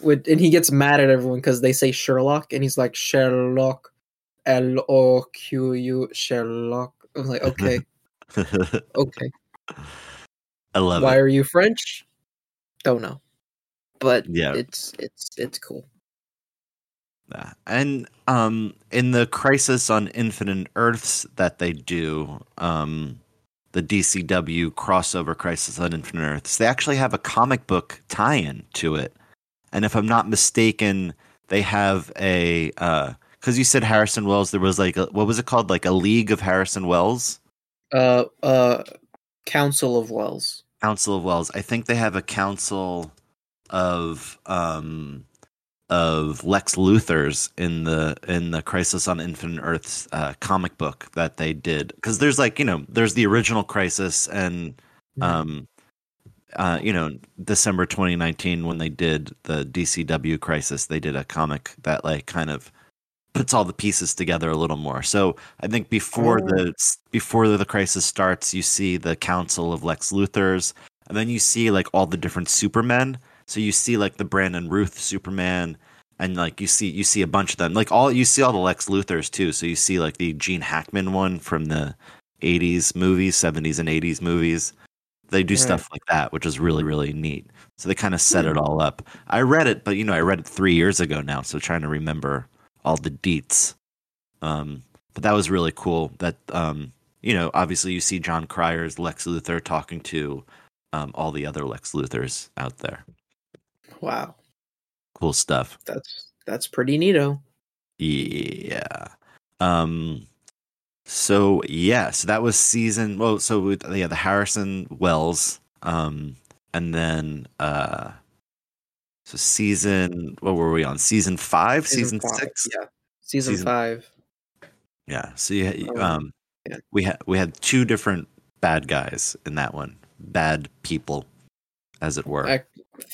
with and he gets mad at everyone because they say Sherlock, and he's like Sherlock, L O Q U Sherlock. I'm like, okay, okay. I love it. Why it. are you French? Don't know, but Yeah. it's it's it's cool. Yeah. And um in the Crisis on Infinite Earths that they do, um the DCW crossover Crisis on Infinite Earths, they actually have a comic book tie-in to it. And if I'm not mistaken, they have a uh cuz you said Harrison Wells there was like a, what was it called like a League of Harrison Wells? Uh, uh, Council of Wells. Council of Wells. I think they have a council of um of Lex Luthor's in the in the Crisis on Infinite Earths uh, comic book that they did because there's like you know there's the original Crisis and um uh you know December 2019 when they did the DCW Crisis they did a comic that like kind of puts all the pieces together a little more. So I think before Oh. the before the crisis starts, you see the Council of Lex Luthor's, and then you see like all the different Supermen. So you see like the Brandon Routh Superman, and like you see you see a bunch of them. Like all you see all the Lex Luthors too. So you see like the Gene Hackman one from the '80s movies, '70s and '80s movies. They do Right. stuff like that, which is really really neat. So they kind of set it Hmm. all up. I read it, but you know I read it three years ago now, so trying to remember all the deets. Um, but that was really cool. That um, you know, obviously you see Jon Cryer's Lex Luthor talking to um, all the other Lex Luthors out there. Wow, Cool stuff. that's that's pretty neato. Yeah. Um. So yeah, so that was season. Well, so we, yeah, the Harrison Wells. Um, and then uh, so season. What were we on? Season five. Season, five, six. Yeah, season, Season- five. Yeah. So you, had- Um, um, yeah. we had we had two different bad guys in that one, bad people, as it were. Ac-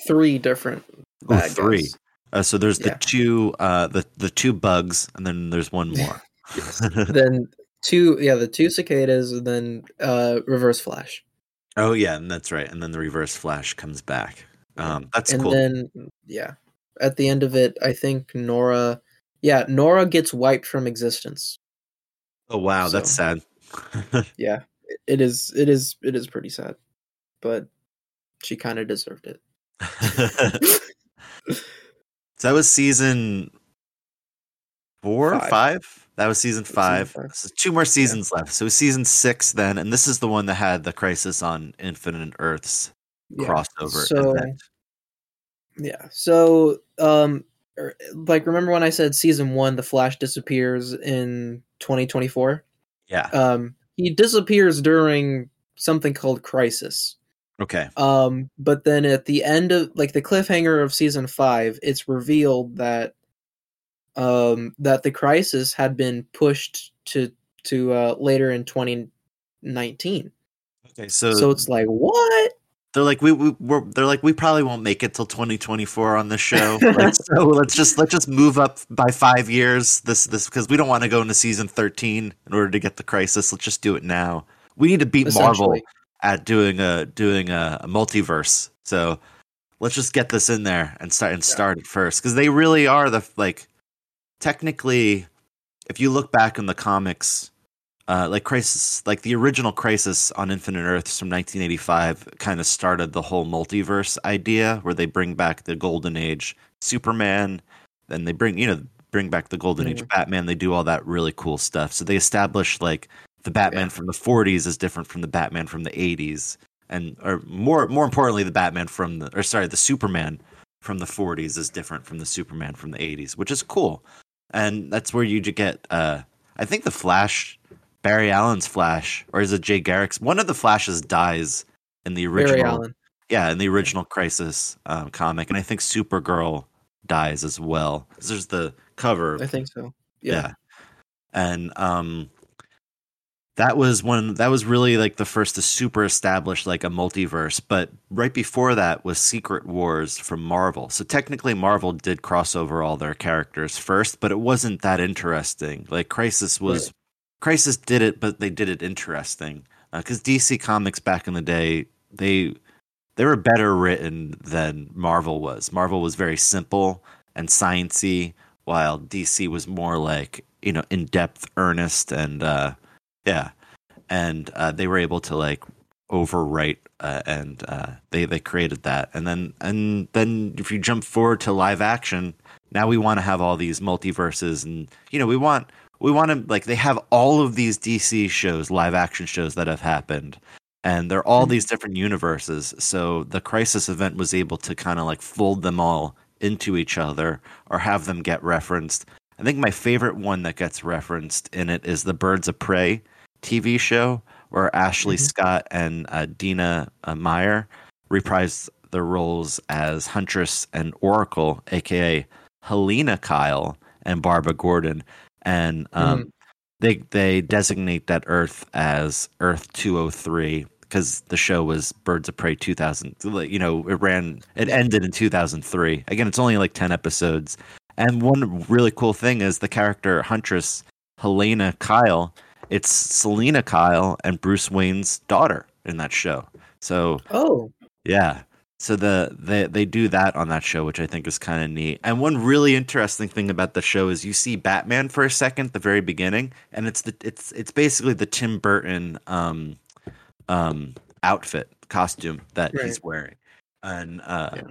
three different. Oh, bad three. Uh, so there's Yeah. the two, uh, the the two bugs, and then there's one more. then two, yeah, the two cicadas, and then uh, Reverse Flash, oh yeah, and that's right. And then the Reverse Flash comes back. Um, that's and cool. then yeah, at the end of it, I think Nora, yeah, Nora gets wiped from existence. oh wow, that's sad. Yeah, it is, it is, it is pretty sad, but she kind of deserved it. So that was season four, Five. five. That was season season five. five. So two more seasons left. So season six then, and this is the one that had the Crisis on Infinite Earths Yeah. crossover So- event. Yeah. So, um, er, like, remember when I said season one, the Flash disappears in 2024? Yeah. Um, he disappears during something called Crisis. Okay. Um, but then at the end of like the cliffhanger of season five, it's revealed that um that the crisis had been pushed to to uh later in 2019. Okay. So, So it's like what? they're like we, we we're, they're like we probably won't make it till 2024 on this show. Like, so let's just let's just move up by five years. This this because we don't want to go into season 13 in order to get the crisis. Let's just do it now. We need to beat Marvel. At doing a doing a, a multiverse. So let's just get this in there and start and start it first because they really are the like technically if you look back in the comics uh, like crisis like the original crisis on infinite earths from 1985 kind of started the whole multiverse idea where they bring back the golden age superman then they bring you know bring back the golden age Mhm. batman they do all that really cool stuff so they establish like the batman Yeah. from the 40s is different from the batman from the 80s and or more more importantly the batman from the or sorry the superman from the 40s is different from the superman from the 80s which is cool and that's where you get uh i think the flash barry allen's flash or is it jay garrick's one of the flashes dies in the original yeah in the original crisis um, comic and i think supergirl dies as well. there's the cover I think so. yeah. Yeah. And um that was when that was really like the first to super establish like a multiverse, but right before that was Secret Wars from Marvel. So technically Marvel did cross over all their characters first, but it wasn't that interesting. Like Crisis was Right. Crisis did it, but they did it interesting. Because DC Comics back in the day, they they were better written than Marvel was. Marvel was very simple and sciency, while DC was more like you know in depth, earnest, and uh, yeah, and uh, they were able to like overwrite uh, and uh, they they created that, and then and then if you jump forward to live action, now we want to have all these multiverses, and you know we want we want to like they have all of these DC shows, live action shows that have happened, and they're all Mhm. these different universes. So the Crisis event was able to kind of like fold them all into each other or have them get referenced. I think my favorite one that gets referenced in it is the Birds of Prey TV show, where Ashley Mhm. Scott and uh, Dina uh, Meyer reprised their roles as Huntress and Oracle, aka Helena Kyle and Barbara Gordon, and um, they they designate that Earth as Earth 203 because the show was Birds of Prey 2000. You know, it ran, it ended in 2003. Again, it's only like 10 episodes. And one really cool thing is the character Huntress Helena Kyle. It's Selena Kyle and Bruce Wayne's daughter in that show. So Oh, yeah. So the they they do that on that show, which I think is kind of neat. And one really interesting thing about the show is you see Batman for a second at the very beginning, and it's the it's it's basically the Tim Burton um um outfit costume that he's wearing, and uh, Yeah.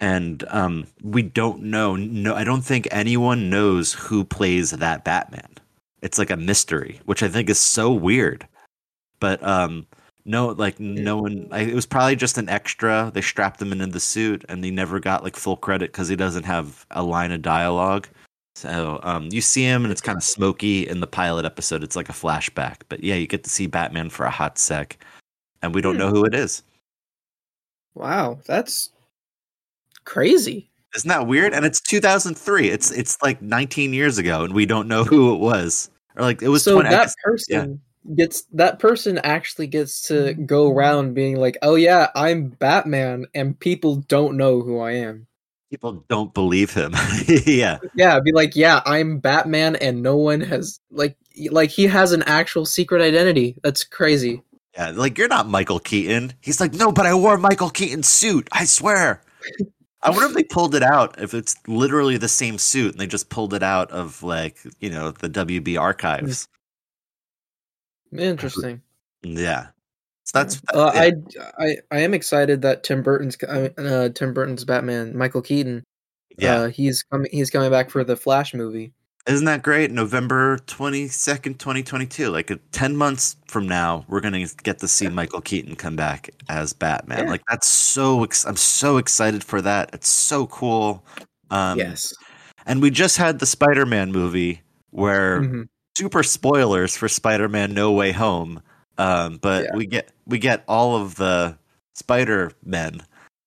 And um we don't know no I don't think anyone knows who plays that Batman. It's like a mystery, which I think is so weird. But um no like no one I, it was probably just an extra they strapped him into the suit and he never got like full credit because he doesn't have a line of dialogue so um, you see him and it's kind of smoky in the pilot episode it's like a flashback but yeah you get to see batman for a hot sec and we don't Hmm. know who it is wow, that's crazy. isn't that weird and it's 2003 it's it's like 19 years ago and we don't know who it was or like it was so 20 that person gets that person actually gets to go around being like, "Oh yeah, I'm Batman," and people don't know who I am. people don't believe him yeah Yeah, be like, "Yeah, I'm Batman," and no one has like like he has an actual secret identity. That's crazy. Yeah, like you're not Michael Keaton. He's like, no, but I wore Michael Keaton's suit. I swear. I wonder if they pulled it out, if it's literally the same suit, and they just pulled it out of like you know the WB archives. Interesting. Yeah, so that's Uh, yeah. I, I I am excited that Tim Burton's uh, uh, Tim Burton's Batman, Michael Keaton. yeah. Uh, he's coming. He's coming back for the Flash movie. Isn't that great? November 22nd, 2022. Like uh, 10 months from now, we're going to get to see Michael Keaton come back as Batman. Yeah. Like that's so ex- I'm so excited for that. It's so cool. Um yes. and we just had the Spider-Man movie where Mhm. super spoilers for Spider-Man No Way Home. Um, but Yeah. we get we get all of the Spider-Men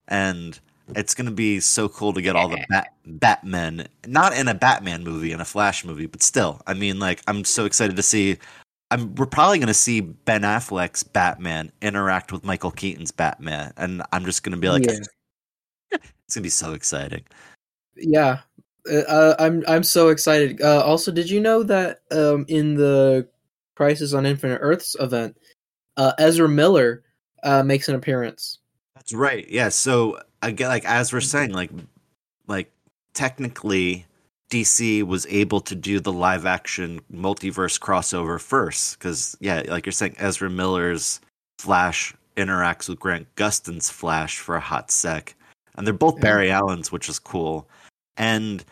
and it's going to be so cool to get all the Bat- Batmen, not in a Batman movie, in a Flash movie, but still. I mean, like, I'm so excited to see. I'm, we're probably going to see Ben Affleck's Batman interact with Michael Keaton's Batman, and I'm just going to be like, Yeah. it's going to be so exciting. Yeah, uh, I'm I'm so excited. Uh, also, did you know that um, in the Crisis on Infinite Earths event, uh, Ezra Miller uh, makes an appearance? That's right. Yeah. So again, like as we're saying, like like technically DC was able to do the live action multiverse crossover first because yeah, like you're saying, Ezra Miller's Flash interacts with Grant Gustin's Flash for a hot sec, and they're both. Barry Allen's, which is cool. And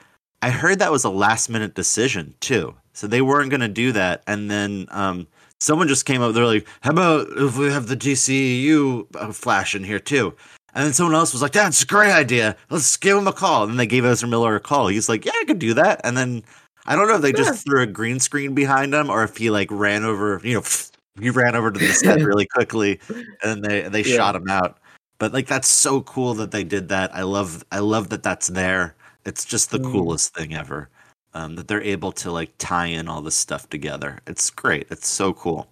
I heard that was a last minute decision too, so they weren't going to do that, and then um, someone just came up. They're like, "How about if we have the DCEU uh, Flash in here too?" And then someone else was like, "That's a great idea. Let's give him a call." And then they gave Ezra Miller a call. He's like, "Yeah, I could do that." And then I don't know if they Sure. just threw a green screen behind him or if he like ran over, you know, he ran over to the set really quickly, and they they Yeah. shot him out. But like that's so cool that they did that. I love I love that that's there. It's just the Mm. coolest thing ever. Um, that they're able to like tie in all this stuff together. It's great. It's so cool.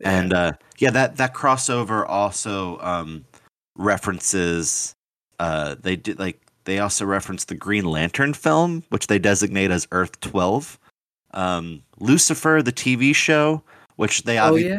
And uh, yeah, that that crossover also um, references. Uh, they did like they also reference the Green Lantern film, which they designate as Earth Twelve. Um, Lucifer, the TV show, which they oh yeah,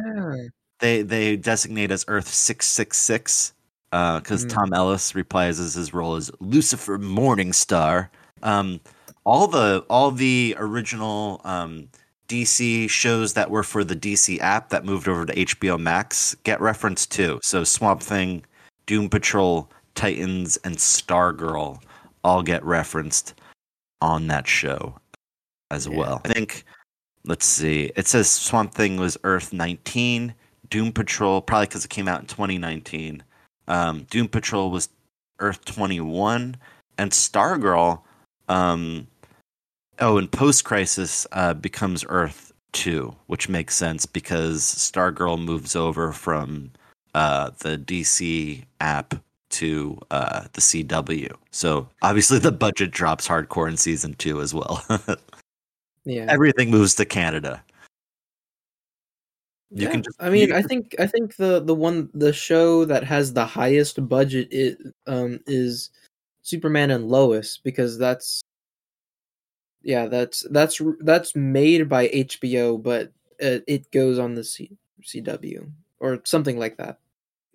they they designate as Earth six six six because Mm. Tom Ellis reprises his role as Lucifer Morningstar. Um, all the all the original um, DC shows that were for the DC app that moved over to HBO Max get referenced too. So Swamp Thing, Doom Patrol, Titans, and Stargirl all get referenced on that show as Yeah. well. I think. Let's see. It says Swamp Thing was Earth 19. Doom Patrol, probably because it came out in 2019. Um, Doom Patrol was Earth 21, and Stargirl, um, oh, and Post Crisis uh, becomes Earth 2, which makes sense because Stargirl moves over from uh, the DC app to uh, the CW. So obviously the budget drops hardcore in season two as well. yeah. Everything moves to Canada. You yeah. can just- I mean, you I think I think the the one the show that has the highest budget it um is Superman and Lois because that's yeah that's that's that's made by HBO but uh, it goes on the C- CW or something like that.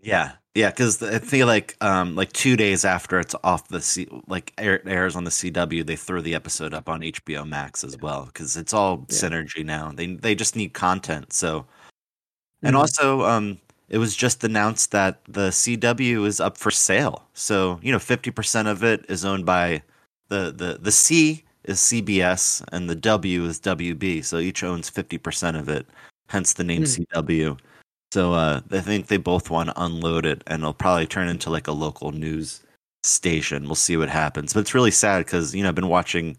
Yeah, yeah, because I feel like um like two days after it's off the C like air, airs on the CW, they throw the episode up on HBO Max as well because it's all Yeah. synergy now. They they just need content. So, and Mhm. also um it was just announced that the CW is up for sale. So you know fifty percent of it is owned by the the the C is CBS and the W is WB. So each owns fifty percent of it. Hence the name Hmm. CW. So uh, I think they both want to unload it, and it'll probably turn into like a local news station. We'll see what happens. But it's really sad because you know I've been watching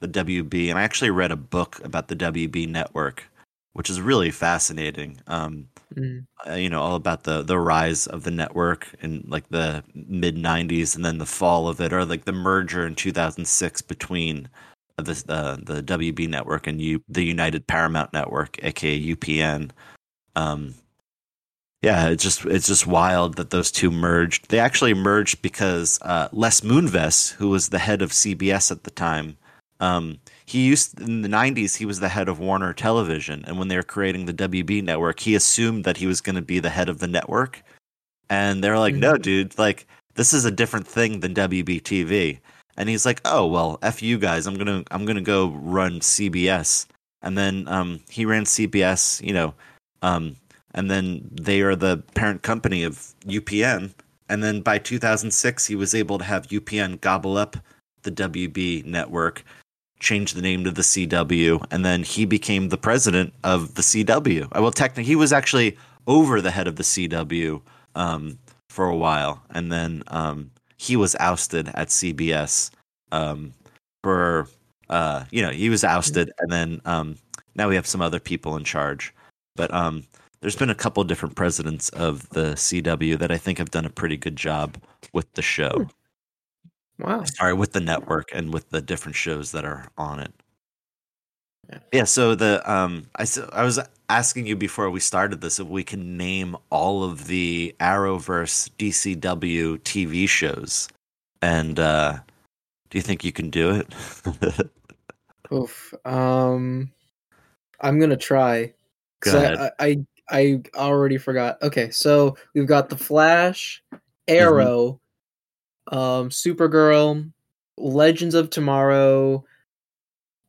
the WB, and I actually read a book about the WB network, which is really fascinating. Um, Mm. uh, you know all about the the rise of the network in like the mid 90s and then the fall of it or like the merger in 2006 between the uh, the WB network and U, the United Paramount network aka UPN um yeah it's just it's just wild that those two merged. They actually merged because uh, Les Moonves who was the head of CBS at the time um he used in the 90s he was the head of Warner Television. And when they were creating the WB network he assumed that he was going to be the head of the network. And they're like no dude like this is a different thing than WB TV and he's like oh well f you guys. I'm going to I'm going to go run CBS and then um he ran CBS you know um and then they are the parent company of UPN and then by 2006 he was able to have UPN gobble up the WB network change the name to the CW, and then he became the president of the CW. Uh, Well, technically, he was actually over the head of the CW um, for a while, and then um, he was ousted at CBS um, for uh, you know he was ousted, and then um, now we have some other people in charge. But um, there's been a couple of different presidents of the CW that I think have done a pretty good job with the show. Wow. Sorry, with the network and with the different shows that are on it. Yeah. Yeah. So the um, I I was asking you before we started this if we can name all of the Arrowverse DCW TV shows, and uh, do you think you can do it? Oof. Um, I'm gonna try. Go. I, I I already forgot. Okay, so we've got the Flash, Mm-hmm. Arrow, um, Supergirl, Legends of Tomorrow,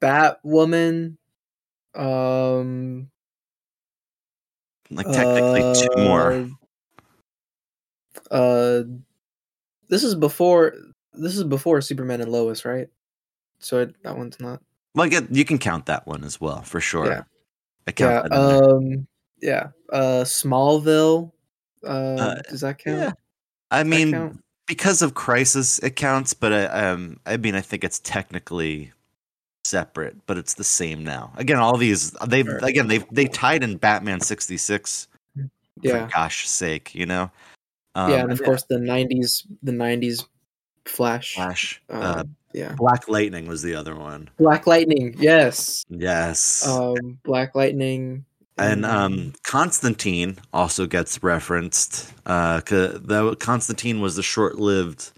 Batwoman, um, like technically two more. uh, Uh, this is before. This is before Superman and Lois, right? So it, that one's not. Well, you can count that one as well for sure. Yeah. I count Yeah. that in there. Um. Yeah. Uh. Smallville. Uh. Uh, does that count? yeah. I Does mean, because of Crisis, it counts, but I, um, I mean, I think it's technically separate, but it's the same now. Again, all these they've again they've they tied in Batman sixty six. Yeah. For gosh sake, you know. Um, yeah, and of course the '90s, the '90s Flash. Flash. Um, uh, yeah. Black Lightning was the other one. Black Lightning. Yes. Yes. Um. Black Lightning. And um, Constantine also gets referenced. Uh, the Constantine was the short-lived,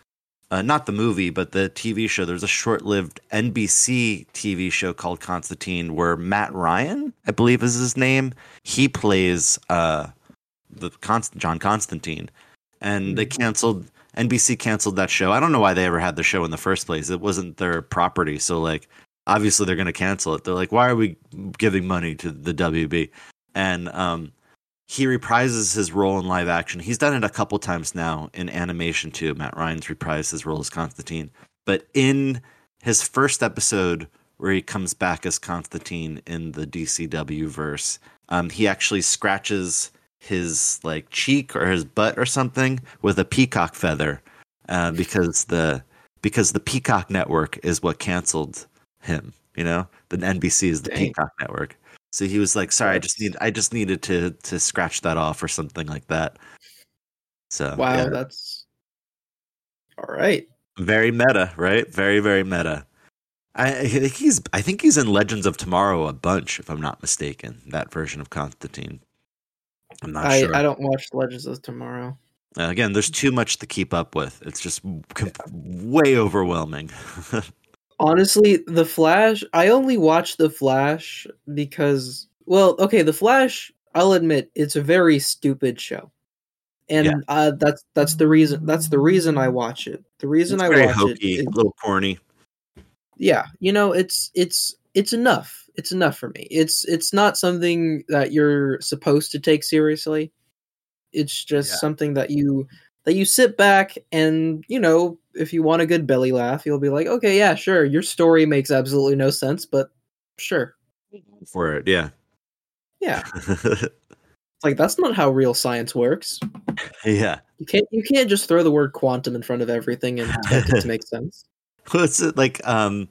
uh, not the movie, but the TV show. There's a short-lived NBC TV show called Constantine, where Matt Ryan, I believe, is his name. He plays uh, the Const- John Constantine, and they canceled. NBC canceled that show. I don't know why they ever had the show in the first place. It wasn't their property, so like obviously they're going to cancel it. They're like, why are we giving money to the WB? And um, he reprises his role in live action. He's done it a couple times now in animation too. Matt Ryan's reprised his role as Constantine, but in his first episode where he comes back as Constantine in the DCW verse, um, he actually scratches his like cheek or his butt or something with a peacock feather uh, because the because the Peacock Network is what canceled him. You know, the NBC is the Dang. Peacock Network. So he was like, "Sorry, I just need I just needed to to scratch that off or something like that." So Wow, yeah. that's all right. very meta, right? Very very meta. I, I think he's I think he's in Legends of Tomorrow a bunch, if I'm not mistaken. That version of Constantine. I'm not I sure. I don't watch Legends of Tomorrow. Uh, again, there's too much to keep up with. It's just com- way overwhelming. Honestly, The Flash, I only watch The Flash because well, okay, The Flash, I'll admit, it's a very stupid show. And Yeah. uh, that's that's the reason that's the reason I watch it. The reason it's I very watch hokey, it a little corny. yeah you know it's it's it's enough it's enough for me it's it's not something that you're supposed to take seriously it's just Yeah. something that you that you sit back and you know if you want a good belly laugh you'll be like okay yeah sure your story makes absolutely no sense but sure for it. Yeah, yeah like that's not how real science works yeah. you can't you can't just throw the word quantum in front of everything and expect it to make sense What's it like? Um,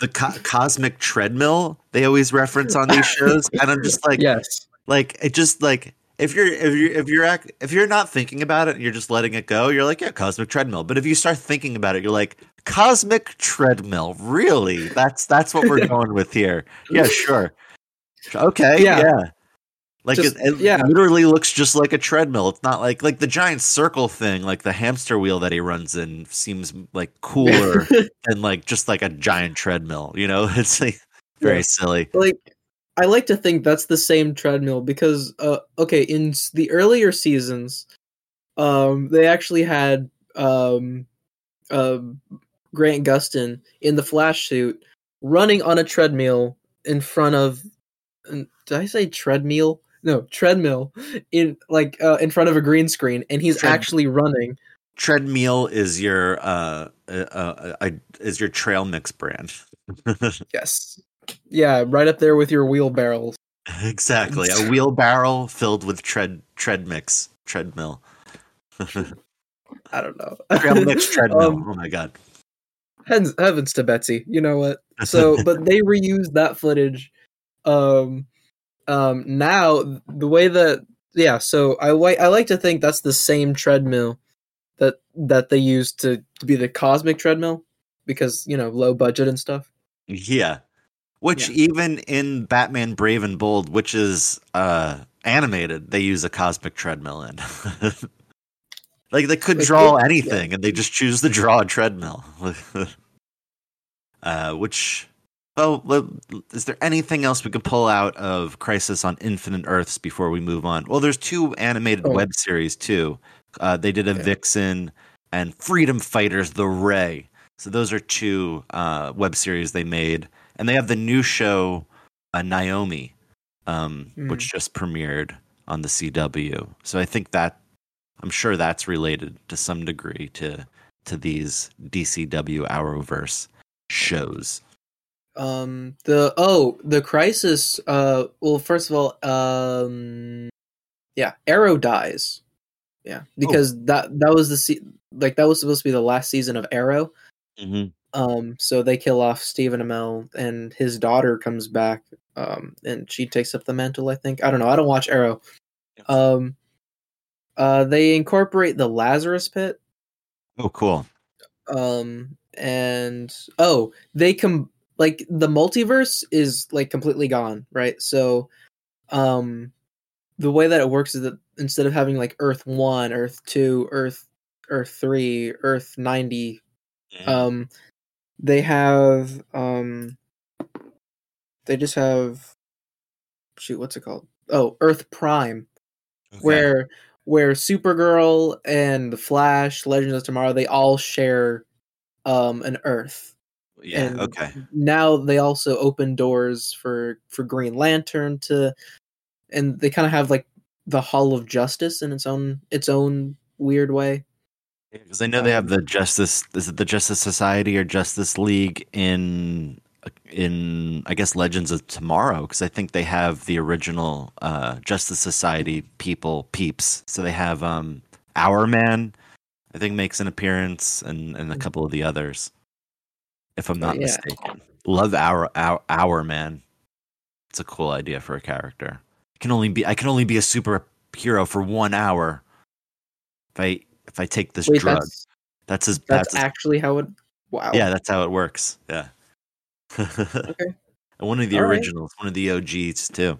the co- cosmic treadmill they always reference on these shows, and I'm just like, yes like it just like if you're if you're if you're act, if you're not thinking about it and you're just letting it go, you're like, yeah, cosmic treadmill. But if you start thinking about it, you're like, cosmic treadmill, really? That's that's what we're going with here. Yeah, sure. Okay, yeah. Yeah. Like Just- it, it yeah. literally looks just like a treadmill. It's not like like the giant circle thing, like the hamster wheel that he runs in seems like cooler than like just like a giant treadmill, you know? It's like very Yeah. silly. like I like to think that's the same treadmill because uh okay in the earlier seasons um they actually had um uh Grant Gustin in the flash suit running on a treadmill in front of did I say treadmill no treadmill in like uh, in front of a green screen and he's Tread- actually running treadmill is your uh, uh, uh, is your trail mix brand. yes. Yeah, right up there with your wheelbarrows. Exactly, a wheelbarrow filled with tread tread mix treadmill. I don't know. trail mix treadmill. Um, oh my god. Heavens, heavens to Betsy. You know what? So, but they reused that footage. Um, um, now the way that yeah, so I like I like to think that's the same treadmill that that they used to, to be the cosmic treadmill because you know low budget and stuff. Yeah, which yeah. even in Batman Brave and Bold, which is uh animated, they use a cosmic treadmill in. like they could draw anything, and they just choose to draw a treadmill. uh, which, oh, is there anything else we could pull out of Crisis on Infinite Earths before we move on? Well, there's two animated oh. web series too. Uh, they did a yeah. Vixen and Freedom Fighters: The Ray. So those are two uh, web series they made and they have the new show uh, Naomi, um, mm. which just premiered on the CW. So I think that I'm sure that's related to some degree to to these DCW Arrowverse shows. Um the oh the crisis uh well first of all um yeah Arrow dies yeah because oh. that that was the se- like that was supposed to be the last season of Arrow mm-hmm. Um, so they kill off Stephen Amell, and his daughter comes back, um, and she takes up the mantle. I think I don't know. I don't watch Arrow. Um, uh, they incorporate the Lazarus Pit. Oh, cool. Um, and oh, they come like the multiverse is like completely gone, right? So, um, the way that it works is that instead of having like Earth One, Earth Two, Earth Earth Three, Earth ninety, um, they have um they just have shoot what's it called? Oh earth prime okay. where where supergirl and the flash legends of tomorrow they all share um an earth. Yeah and okay. now they also open doors for for green lantern to and they kind of have like the hall of justice in its own its own weird way because I know they have um, the Justice. Is it the Justice Society or Justice League in in I guess Legends of Tomorrow? Because I think they have the original uh, Justice Society people peeps. So they have um, Hourman, I think makes an appearance, and and a mm. couple of the others, if I'm not yeah. mistaken. Love our our Hourman. It's a cool idea for a character. I can only be I can only be a superhero for one hour. If I if I take this Wait, drug. That's, that's as that's, that's actually how it. Wow. Yeah, that's how it works. Yeah. okay. one of the All originals, right. one of the OGs too.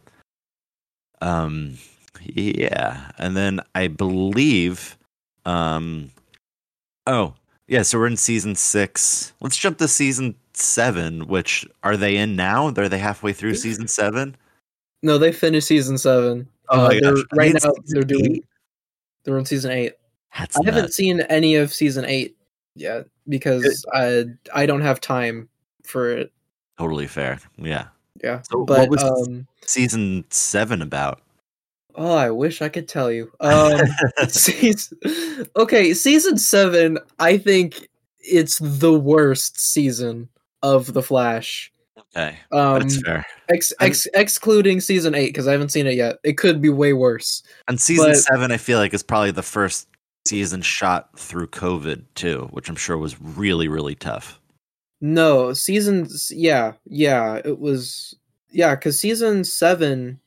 Um, yeah, and then I believe, um, oh yeah, so we're in season six. Let's jump to season seven. Which are they in now? Are they halfway through season seven? No, they finished season seven. Oh uh, my gosh! Right now, they're doing. they They're on season eight. That's I nuts. haven't seen any of season eight yet because I I don't have time for it. Totally fair. Yeah. Yeah. So but what was um, season seven about? Oh, I wish I could tell you. Um, season, okay, season seven. I think it's the worst season of the Flash. Okay, um, that's fair. Ex, ex, excluding season eight because I haven't seen it yet. It could be way worse. And season but, seven, I feel like is probably the first season shot through COVID too, which I'm sure was really, really tough. No, seasons, yeah, yeah, it was, yeah, because season seven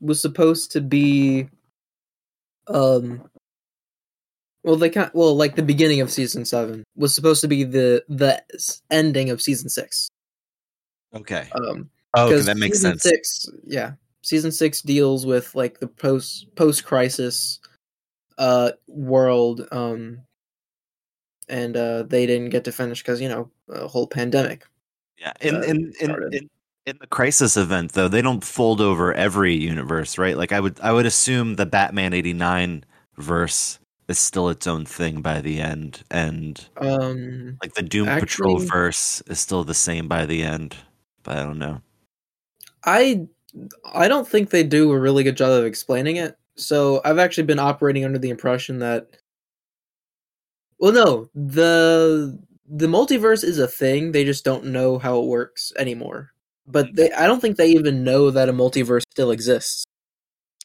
was supposed to be, um, well, they can't, well, like the beginning of season seven was supposed to be the the ending of season six. Okay. Um. Oh, okay, that makes sense. Six, yeah, season six deals with like the post post crisis uh world um and uh they didn't get to finish because you know a whole pandemic yeah in, uh, in, in, in in the crisis event though they don't fold over every universe right? Like i would i would assume the batman 89 verse is still its own thing by the end and um like the doom actually, patrol verse is still the same by the end but i don't know. I i don't think they do a really good job of explaining it so I've actually been operating under the impression that Well, no, the the multiverse is a thing. They just don't know how it works anymore. But mm. they, I don't think they even know that a multiverse still exists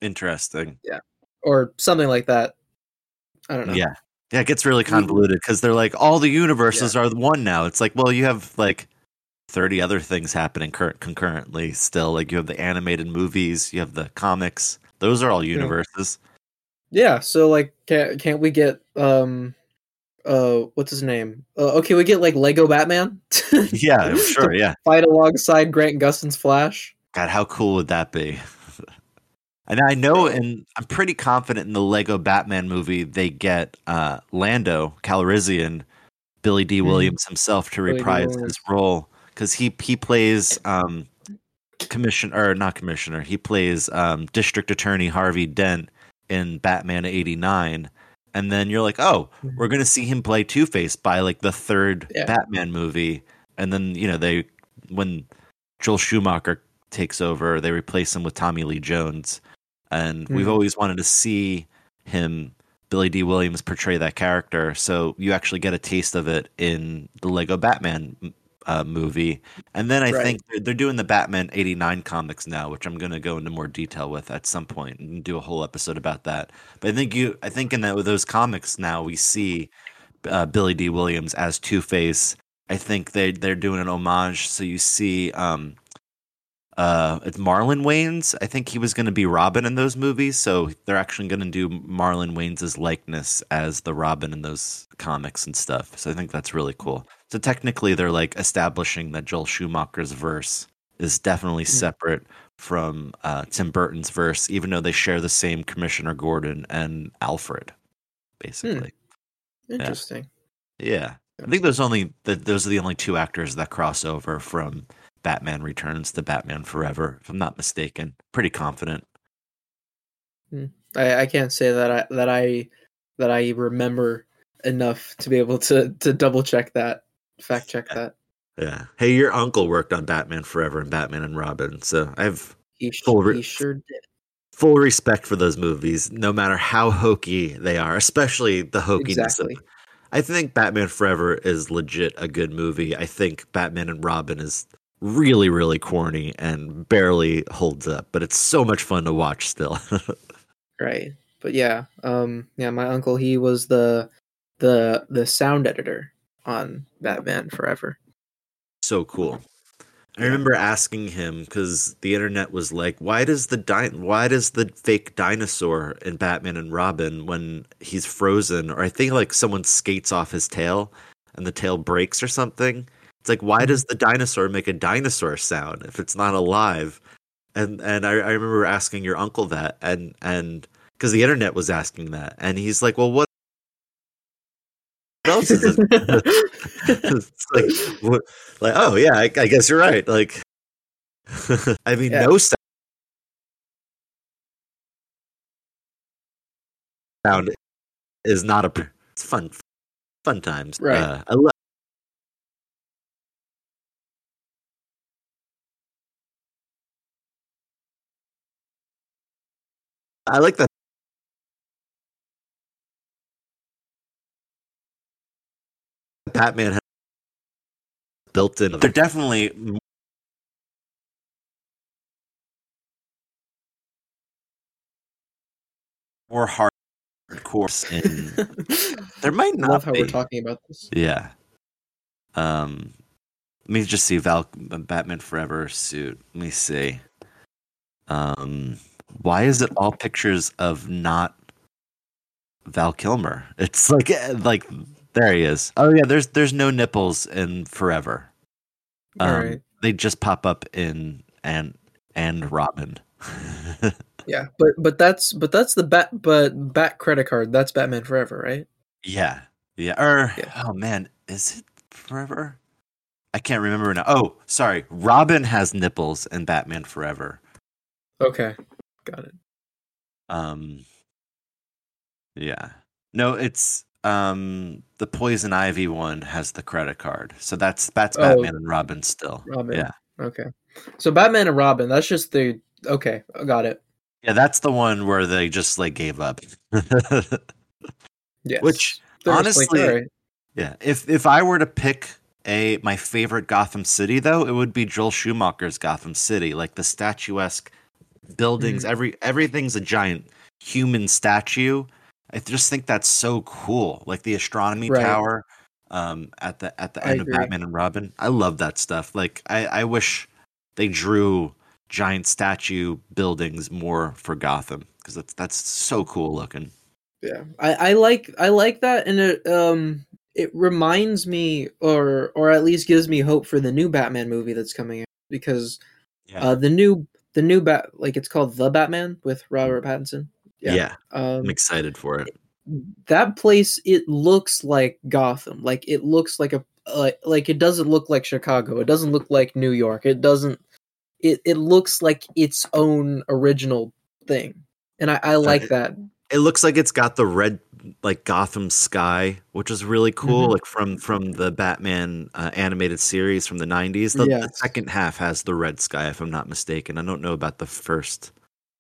Interesting. Yeah. Or something like that. I don't know. Yeah. Yeah, it gets really convoluted because they're like all the universes are one now. It's like, well, you have like 30 other things happening cur- concurrently still. Like you have the animated movies, you have the comics. Those are all universes. Yeah, so like can't can't we get um uh what's his name? Uh, okay, we get like Lego Batman. Yeah, sure. Yeah. Fight alongside Grant Gustin's Flash. God, how cool would that be? and I know, and I'm pretty confident in the Lego Batman movie, they get uh, Lando Calrissian, Billy Dee Mhm. Williams himself to reprise his role because he he plays um, commissioner or not commissioner. He plays um, District Attorney Harvey Dent in Batman '89. And then you're like, oh, Mhm. we're gonna see him play Two Face by like the third Yeah. Batman movie, and then you know they when Joel Schumacher takes over, they replace him with Tommy Lee Jones, and we've Mhm. always wanted to see him, Billy Dee Williams, portray that character. So you actually get a taste of it in the Lego Batman uh, movie, and then I Right. think they're, they're doing the Batman '89 comics now, which I'm going to go into more detail with at some point and do a whole episode about that. But I think you, I think in that with those comics now we see uh, Billy Dee Williams as Two Face. I think they they're doing an homage. So you see, um, uh, it's Marlon Wayans. I think he was going to be Robin in those movies. So they're actually going to do Marlon Wayans' likeness as the Robin in those comics and stuff. So I think that's really cool. So technically, they're like establishing that Joel Schumacher's verse is definitely Hmm. separate from uh, Tim Burton's verse, even though they share the same Commissioner Gordon and Alfred, basically. Interesting. Yeah, I think those only th- those are the only two actors that cross over from Batman Returns to Batman Forever, if I'm not mistaken. Pretty confident. I, I can't say that I that I that I remember enough to be able to to double check that, fact check that. Yeah. Hey, your uncle worked on Batman Forever and Batman and Robin, so I have He, Full re- he sure did. full respect for those movies, no matter how hokey they are, especially the hokiness Exactly. of. I think Batman Forever is legit a good movie. I think Batman and Robin is really, really corny and barely holds up, but it's so much fun to watch still. Right. But yeah, um yeah, my uncle he was the the the sound editor on Batman Forever. so cool. I remember asking him because the internet was like, "Why does the di- why does the fake dinosaur in Batman and Robin when he's frozen, or I think like someone skates off his tail and the tail breaks or something? It's like why does mm-hmm. the dinosaur make a dinosaur sound if it's not alive?" And and I, I remember asking your uncle that, and and because the internet was asking that, and he's like, "Well, what?" Else is it? it's like, what, like, oh yeah, I, I guess you're right. Like, I mean, Yeah. no sound is not a. It's fun, fun times. Right. Uh, I I like that. Batman has built in. They're definitely more hardcore in there might I not love how be. we're talking about this. Yeah. Um, let me just see Val Batman Forever suit. Let me see. Um, why is it all pictures of not Val Kilmer? It's like eh, like there he is. Oh yeah, there's there's no nipples in Forever. Um, Alright. They just pop up in and and Robin. Yeah, but but that's but that's the bat but bat credit card. That's Batman Forever, right? Yeah. Yeah. Or Yeah. oh man, is it forever? I can't remember now. Oh, sorry. Robin has nipples in Batman Forever. Okay, got it. Um Yeah. No, it's um the Poison Ivy one has the credit card. So that's that's Oh. Batman and Robin still. Robin. Yeah. Okay, so Batman and Robin. That's just the okay. I Got it. Yeah, that's the one where they just like gave up. Yes. Which They're Honestly, like, right. Yeah, if if I were to pick a my favorite Gotham City though, it would be Joel Schumacher's Gotham City. Like the statuesque buildings, Mhm. every everything's a giant human statue. I just think that's so cool. Like the astronomy Right. tower um at the at the end of. Batman and Robin. I love that stuff. Like I I wish they drew giant statue buildings more for Gotham because that's that's so cool looking. Yeah, I, I like I like that, and it um it reminds me, or or at least gives me hope for the new Batman movie that's coming out because Yeah. uh the new the new bat like it's called the Batman with Robert Pattinson. Yeah. yeah. Um, I'm excited for it. that place it looks like Gotham, like it looks like a like like it doesn't look like Chicago, it doesn't look like New York, it doesn't it it looks like its own original thing, and I I like it- that. it looks like it's got the red like Gotham sky, which is really cool. Mhm. Like from from the Batman uh, animated series from the '90s. The, the second half has the red sky, if I'm not mistaken. I don't know about the first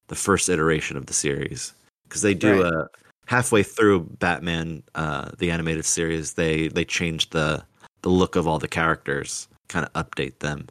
the first iteration of the series because they do Right. uh, halfway through Batman uh, the animated series. They they changed the the look of all the characters, kind of update them.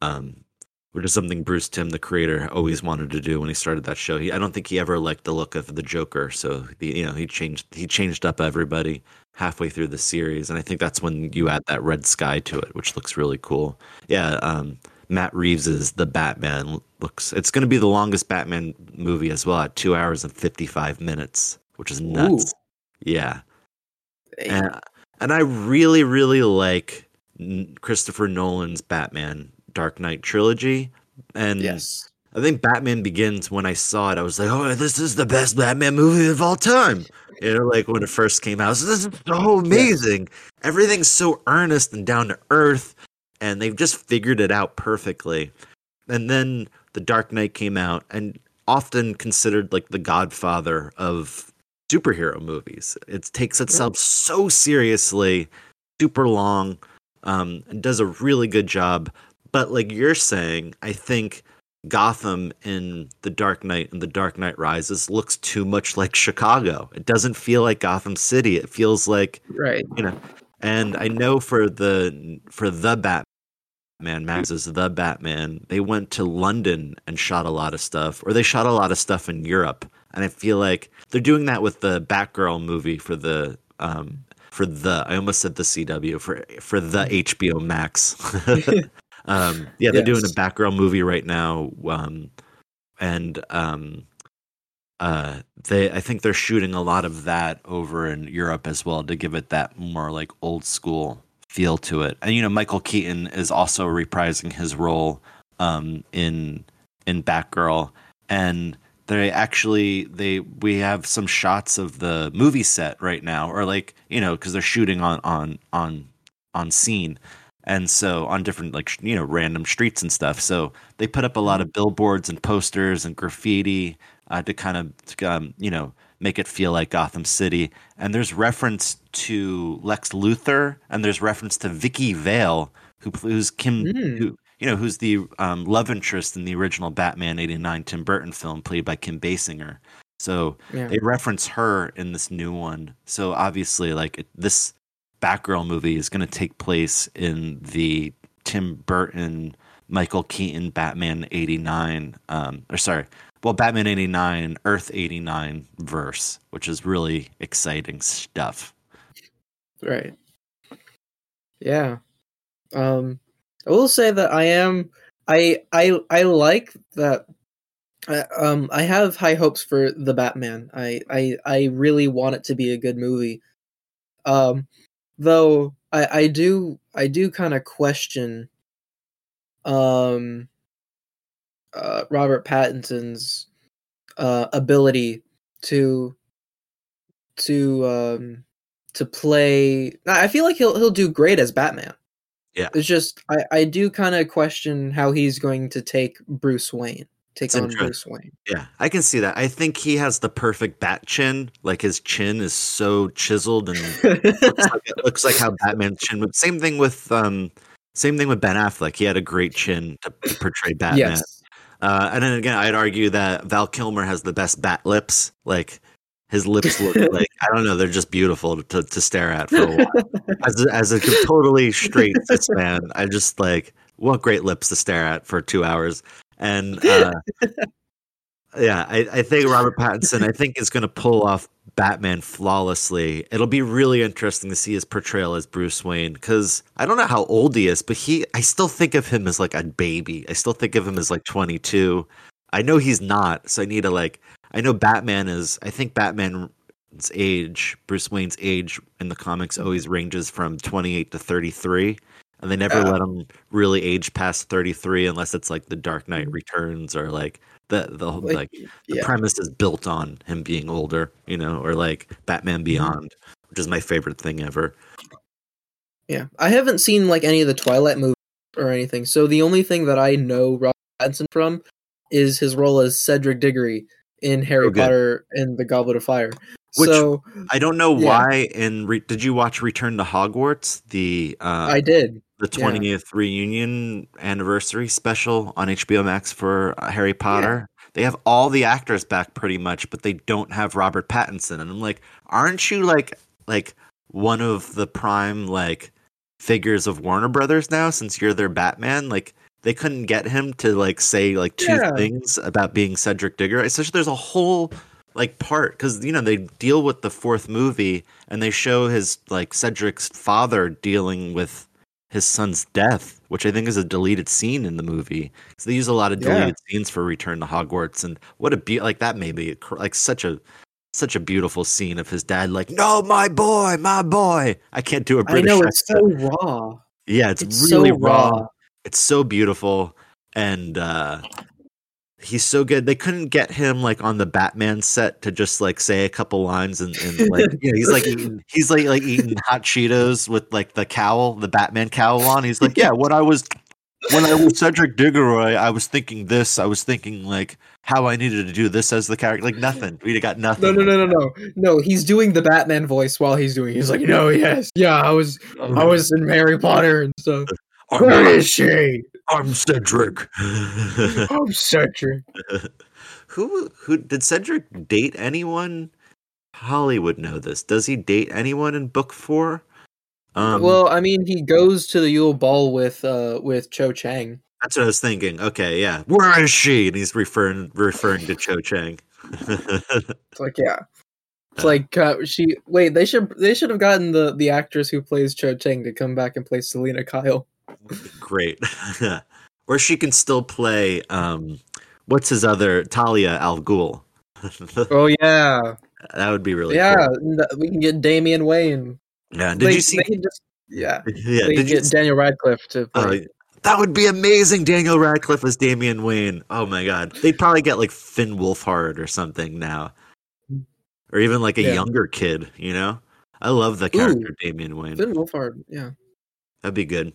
Um, which is something Bruce Timm, the creator, always wanted to do when he started that show. He, I don't think he ever liked the look of the Joker, so the, you know he changed he changed up everybody halfway through the series, and I think that's when you add that red sky to it, which looks really cool. Yeah, um, Matt Reeves's The Batman looks. It's going to be the longest Batman movie as well, at two hours and fifty five minutes, which is nuts. Yeah, and and I really really like Christopher Nolan's Batman Dark Knight trilogy, and yes. I think Batman Begins. When I saw it, I was like, "Oh, this is the best Batman movie of all time." You know, like when it first came out, like, this is so amazing. Everything's so earnest and down to earth, and they've just figured it out perfectly. And then The Dark Knight came out, and often considered like the Godfather of superhero movies. It takes itself so seriously, super long, um, and does a really good job. But like you're saying, I think Gotham in The Dark Knight and The Dark Knight Rises looks too much like Chicago. It doesn't feel like Gotham City. It feels like Right. you know. And I know for the for the Batman, Max is the Batman. They went to London and shot a lot of stuff, or they shot a lot of stuff in Europe. And I feel like they're doing that with the Batgirl movie for the um for the I almost said the CW for for the HBO Max. um, yeah, they're doing a Yes. Batgirl movie right now, um, and um, uh, they I think they're shooting a lot of that over in Europe as well to give it that more like old school feel to it. And you know, Michael Keaton is also reprising his role um, in in Batgirl, and they actually they we have some shots of the movie set right now, or like you know, because they're shooting on on on on scene. And so on different like you know random streets and stuff. So they put up a lot of billboards and posters and graffiti uh, to kind of um, you know make it feel like Gotham City. And there's reference to Lex Luthor, and there's reference to Vicky Vale, who who's Kim, Mm. who you know who's the um, love interest in the original Batman '89 Tim Burton film, played by Kim Basinger. So Yeah. they reference her in this new one. So obviously, like it, this Batgirl movie is going to take place in the Tim Burton, Michael Keaton Batman '89, um, or sorry, well, Batman '89, Earth '89 verse, which is really exciting stuff. Right. Yeah. Um I will say that I am I I I like that I, um I have high hopes for the Batman. I I I really want it to be a good movie. Um though I I do I do kind of question um uh Robert Pattinson's uh ability to to um to play I feel like he'll he'll do great as Batman. Yeah. It's just I I do kind of question how he's going to take Bruce Wayne. Take It's on. Bruce Wayne. Yeah, I can see that. I think he has the perfect bat chin. Like his chin is so chiseled and looks like, it looks like how Batman's chin would. Same thing with um, same thing with Ben Affleck. He had a great chin to, to portray Batman. yes. Uh, and then again, I'd argue that Val Kilmer has the best bat lips. Like his lips look like I don't know. They're just beautiful to, to stare at for a while. as a, as a totally straight cis man, I just like what great lips to stare at for two hours. And uh, yeah, I, I think Robert Pattinson, I think is going to pull off Batman flawlessly. It'll be really interesting to see his portrayal as Bruce Wayne because I don't know how old he is, but he, I still think of him as like a baby. I still think of him as like 22. I know he's not, so I need to like. I know Batman is. I think Batman's age, Bruce Wayne's age in the comics always ranges from 28 to 33 and they never Yeah. let him really age past 33 unless it's like the dark knight returns or like the the whole- like, the yeah. premise is built on him being older you know or like batman beyond which is my favorite thing ever Yeah, I haven't seen like any of the Twilight movies or anything, so the only thing that I know Robert Pattinson from is his role as Cedric Diggory in Harry Oh. Potter and the Goblet of Fire. Which- so i don't know Yeah. why in re- did you watch return to hogwarts the uh I did. The yeah. 20th reunion anniversary special on hbo max for uh, harry potter they have all the actors back pretty much but they don't have robert pattinson and i'm like aren't you like like one of the prime like figures of warner brothers now since you're their batman like they couldn't get him to like say like two Yeah. things about being cedric diggory especially there's a whole like part because you know they deal with the fourth movie and they show his like cedric's father dealing with his son's death, which I think is a deleted scene in the movie. So they use a lot of Yeah. deleted scenes for Return to Hogwarts, and what a be like that made me like such a such a beautiful scene of his dad like, "No, my boy, my boy." I can't do a I British. know it's so raw. yeah, it's, It's, really so raw. raw. It's so beautiful, and uh he's so good. They couldn't get him like on the Batman set to just like say a couple lines and, and like you know, he's like eating, he's like like eating hot Cheetos with like the cowl, the Batman cowl on. He's like, yeah, when I was when I was Cedric Diggory, I was thinking this. I was thinking like how I needed to do this as the character. Like nothing. We got nothing. No, no, no, no, no, no. He's doing the Batman voice while he's doing. it. He's like, no, yes, yeah. I was, I was in Harry Potter and stuff. Where she? I'm Cedric. I'm Cedric. who who did Cedric date anyone? Hollywood know this. Does he date anyone in book four? Um, well, I mean, he goes to the Yule Ball with, uh, with Cho Chang. that's what I was thinking. Okay, yeah. Where is she? And he's referring referring to Cho Chang. It's like, yeah. It's like uh, she. Wait, they should they should have gotten the the actress who plays Cho Chang to come back and play Selina Kyle. Great. or she can still play um what's his other Talia Al Ghul. Oh yeah, that would be really yeah. cool. We can get Damian Wayne. Yeah. Did They- you see just yeah. Yeah, they did you get Daniel Radcliffe to Oh, play. that would be amazing. Daniel Radcliffe as Damian Wayne. Oh my god, they'd probably get like Finn Wolfhard or something now, or even like a Yeah. younger kid. You know, I love the character Damian Wayne. Finn Wolfhard. Yeah. That'd be good.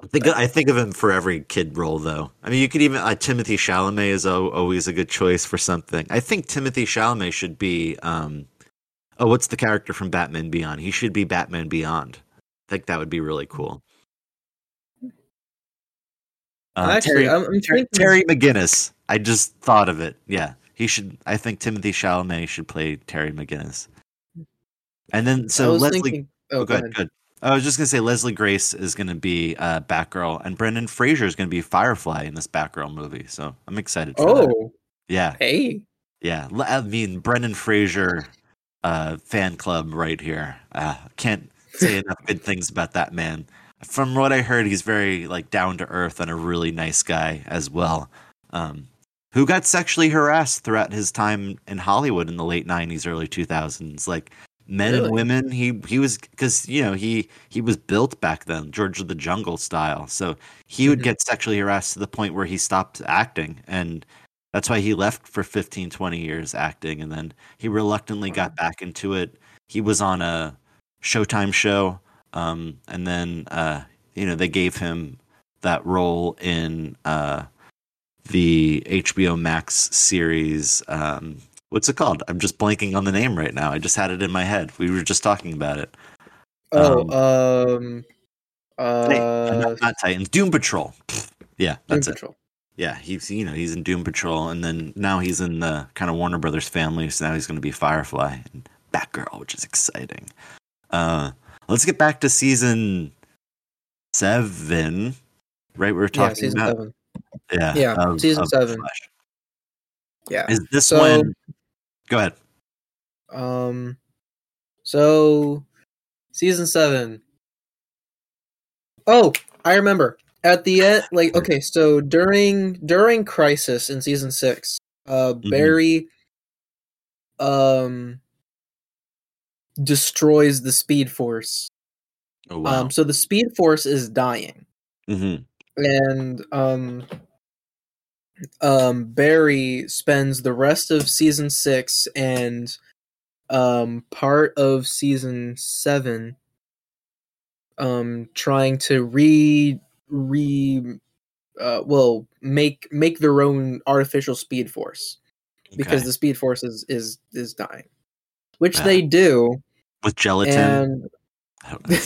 I think I think of him for every kid role, though. I mean, you could even uh, Timothy Chalamet is al- always a good choice for something. I think Timothy Chalamet should be. Um, oh, what's the character from Batman Beyond? He should be Batman Beyond. I think that would be really cool. Uh, Actually, Terry, I'm, I'm Terry, thinking. Terry McGinnis. I just thought of it. Yeah, he should. I think Timothy Chalamet should play Terry McGinnis. And then so Leslie. thinking. Oh, Oh, go good, ahead. I was just gonna say Leslie Grace is gonna be uh, Batgirl, and Brendan Fraser is gonna be Firefly in this Batgirl movie. So I'm excited for that. Oh, Yeah, hey. yeah. I mean, Brendan Fraser uh, fan club right here. Uh, can't say enough good things about that man. From what I heard, he's very like down to earth and a really nice guy as well. Um, who got sexually harassed throughout his time in Hollywood in the late '90s, early 2000s? Like men and women. He he was because you know he he was built back then, George of the Jungle style. So he would Mhm. get sexually harassed to the point where he stopped acting and that's why he left for 15 20 years acting and then he reluctantly got back into it he was on a showtime show um, and then uh, you know they gave him that role in uh, the hbo max series um, what's it called i'm just blanking on the name right now i just had it in my head we were just talking about it Oh, Um, um, uh, not, not titans doom patrol yeah Doom that's it Patrol. yeah, he's you know he's in Doom Patrol, and then now he's in the kind of Warner Brothers family. So now he's going to be Firefly and Batgirl, which is exciting. Uh, let's get back to season seven, right? We are Yeah, talking season about seven. yeah, Yeah, of- season of seven. Flash. Yeah. Is this So- one? Go ahead. Um. So, season seven. Oh, I remember. At the end, like okay, so during during Crisis in season six, uh, Mhm. Barry, um, destroys the Speed Force. Oh wow. Um, so the Speed Force is dying. mm-hmm. and um um Barry spends the rest of season 6 and um part of season 7 um trying to re re uh well make make their own artificial speed force because the speed force is is is dying which Yeah. they do with gelatin. and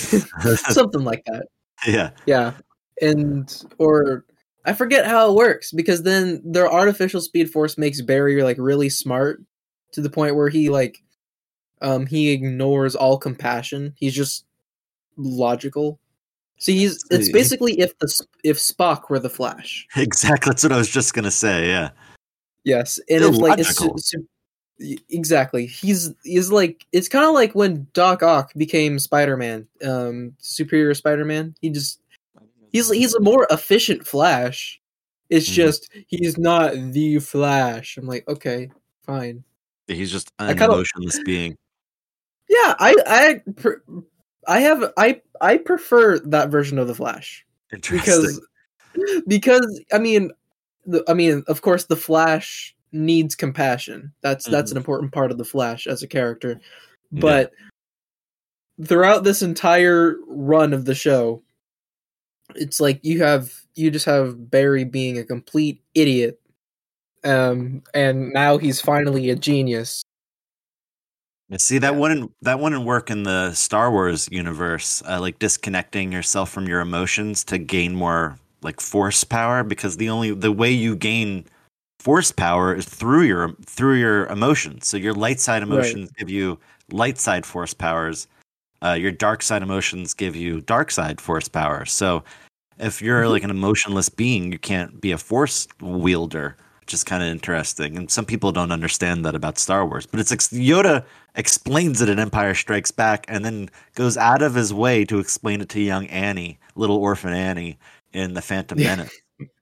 something like that yeah. Yeah. And or I forget how it works because then their artificial speed force makes Barry like really smart to the point where he like um he ignores all compassion. He's just logical. So he's it's basically if the if Spock were the Flash. Exactly. That's what I was just gonna say. Yeah. Yes, and it's like it's su- Illogical. su- y- exactly. He's he's like it's kind of like when Doc Ock became Spider Man, um, Superior Spider Man. He just he's he's a more efficient Flash. It's Mhm. just he's not the Flash. I'm like, okay, fine. He's just an kinda- emotionless being. Yeah, I I I have I I prefer that version of the Flash Interesting. because because I mean, the, I mean, of course, the Flash needs compassion. That's that's Mm-hmm. an important part of the Flash as a character. But throughout this entire run of the show, it's like you have you just have Barry being a complete idiot, um, and now he's finally a genius. See that wouldn't that wouldn't work in the Star Wars universe, uh, like disconnecting yourself from your emotions to gain more like force power. Because the only the way you gain force power is through your through your emotions. So your light side emotions give you light side force powers. Uh, your dark side emotions give you dark side force power. So if you're Mhm. like an emotionless being, you can't be a force wielder, which is kind of interesting. And some people don't understand that about Star Wars. But it's ex- Yoda explains it in Empire Strikes Back, and then goes out of his way to explain it to young Annie, little orphan Annie, in the Phantom Menace,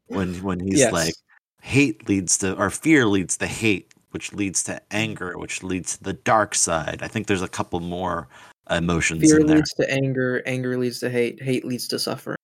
when when he's Yes. like, hate leads to or fear leads to hate, which leads to anger, which leads to the dark side. I think there's a couple more emotions Fear in there. leads to anger, anger leads to hate, hate leads to suffering.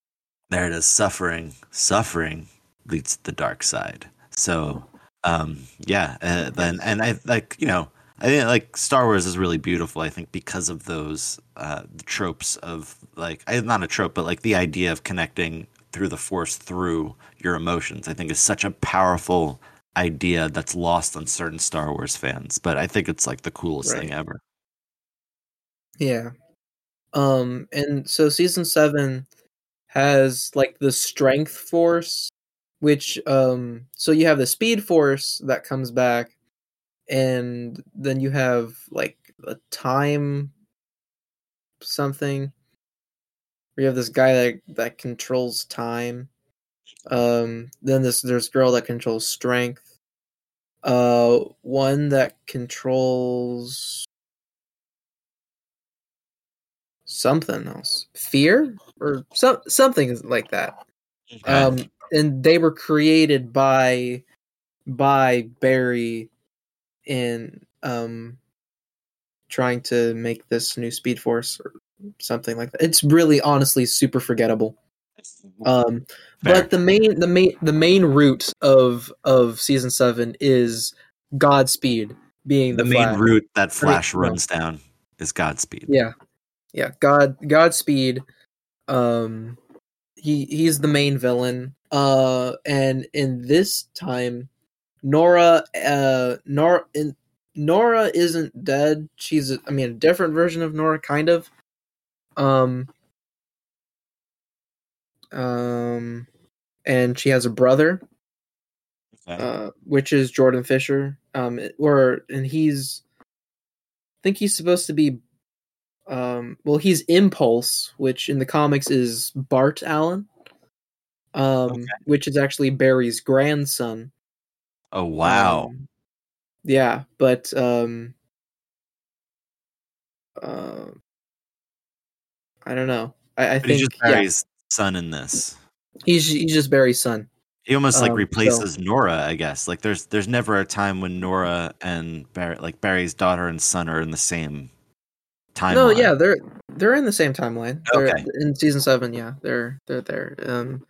There it is suffering suffering leads to the dark side so um yeah uh, then and i like you know i think like star wars is really beautiful i think because of those uh the tropes of like not a trope but like the idea of connecting through the force through your emotions i think is such a powerful idea that's lost on certain star wars fans but i think it's like the coolest Right. thing ever Yeah. Um and so season 7 has like the strength force which um so you have the speed force that comes back and then you have like a time something where you have this guy that that controls time um then this there's girl that controls strength uh one that controls something else. Fear? Or some something like that. Um and they were created by by barry in um trying to make this new speed force or something like that. It's really honestly super forgettable. Um but the main the main the main root of of season seven is godspeed being the the, main route that flash runs down is godspeed. Yeah. Yeah. God Godspeed. Um he he's the main villain. Uh and in this time Nora uh Nora in Nora isn't dead. She's I mean a different version of Nora kind of. Um um and she has a brother Okay. uh, which is Jordan Fisher. Um, or and he's, I think he's supposed to be, um, well, he's Impulse, which in the comics is Bart Allen, um, Okay. which is actually Barry's grandson. oh wow. Um, yeah, but um, uh, I don't know. I, I think just yeah, Barry's son in this. he's he's just Barry's son. He almost like Um, so- replaces Nora, I guess. Like there's there's never a time when Nora and Barry like Barry's daughter and son are in the same timeline. No, yeah, they're they're in the same timeline. They're Okay. in season seven. Yeah, they're they're there. Um,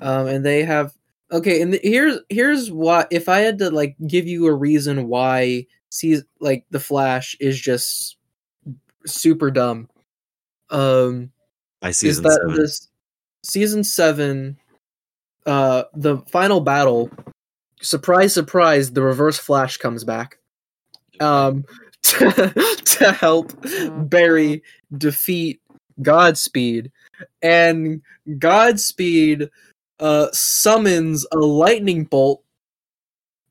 um, and they have okay. And the, here's here's what if I had to like give you a reason why sees like the Flash is just super dumb. Um, I see is that seven. this season seven uh the final battle surprise surprise the reverse flash comes back um to, to help barry defeat godspeed and godspeed uh summons a lightning bolt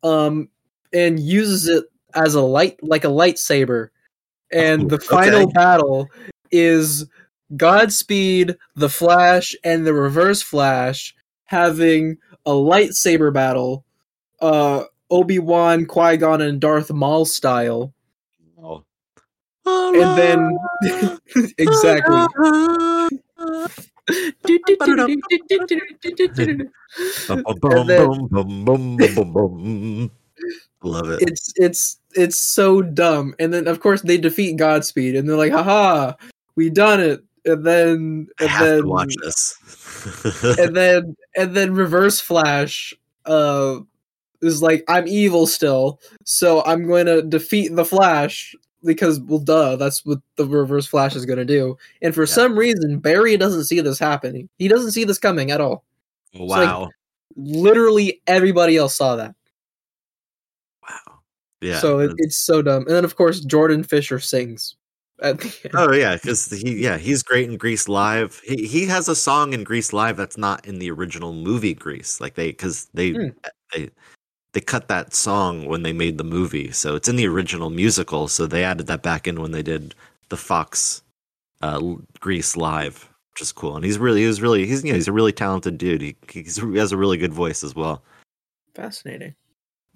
um and uses it as a light like a lightsaber and the final okay. battle is Godspeed, the Flash, and the Reverse Flash having a lightsaber battle, uh, Obi Wan, Qui Gon, and Darth Maul style. And then exactly. Bum, bum, And then- bum. Love it. it's it's it's so dumb. And then of course they defeat Godspeed, and they're like, "Haha, we done it!" And then I and have then to watch this. and then and then reverse flash uh is like i'm evil still so i'm going to defeat the flash because well duh that's what the reverse flash is going to do and for Yeah. some reason barry doesn't see this happening he doesn't see this coming at all wow. literally everybody else saw that wow. Yeah. so it, it's so dumb and then of course jordan fisher sings at the end. Oh yeah, because he yeah he's great in Grease Live. He he has a song in Grease Live that's not in the original movie Grease. Like they because they Hmm. they they cut that song when they made the movie, so it's in the original musical. So they added that back in when they did the Fox uh, Grease Live, which is cool. And he's really he's really he's you know, he's a really talented dude. He he's, he has a really good voice as well. fascinating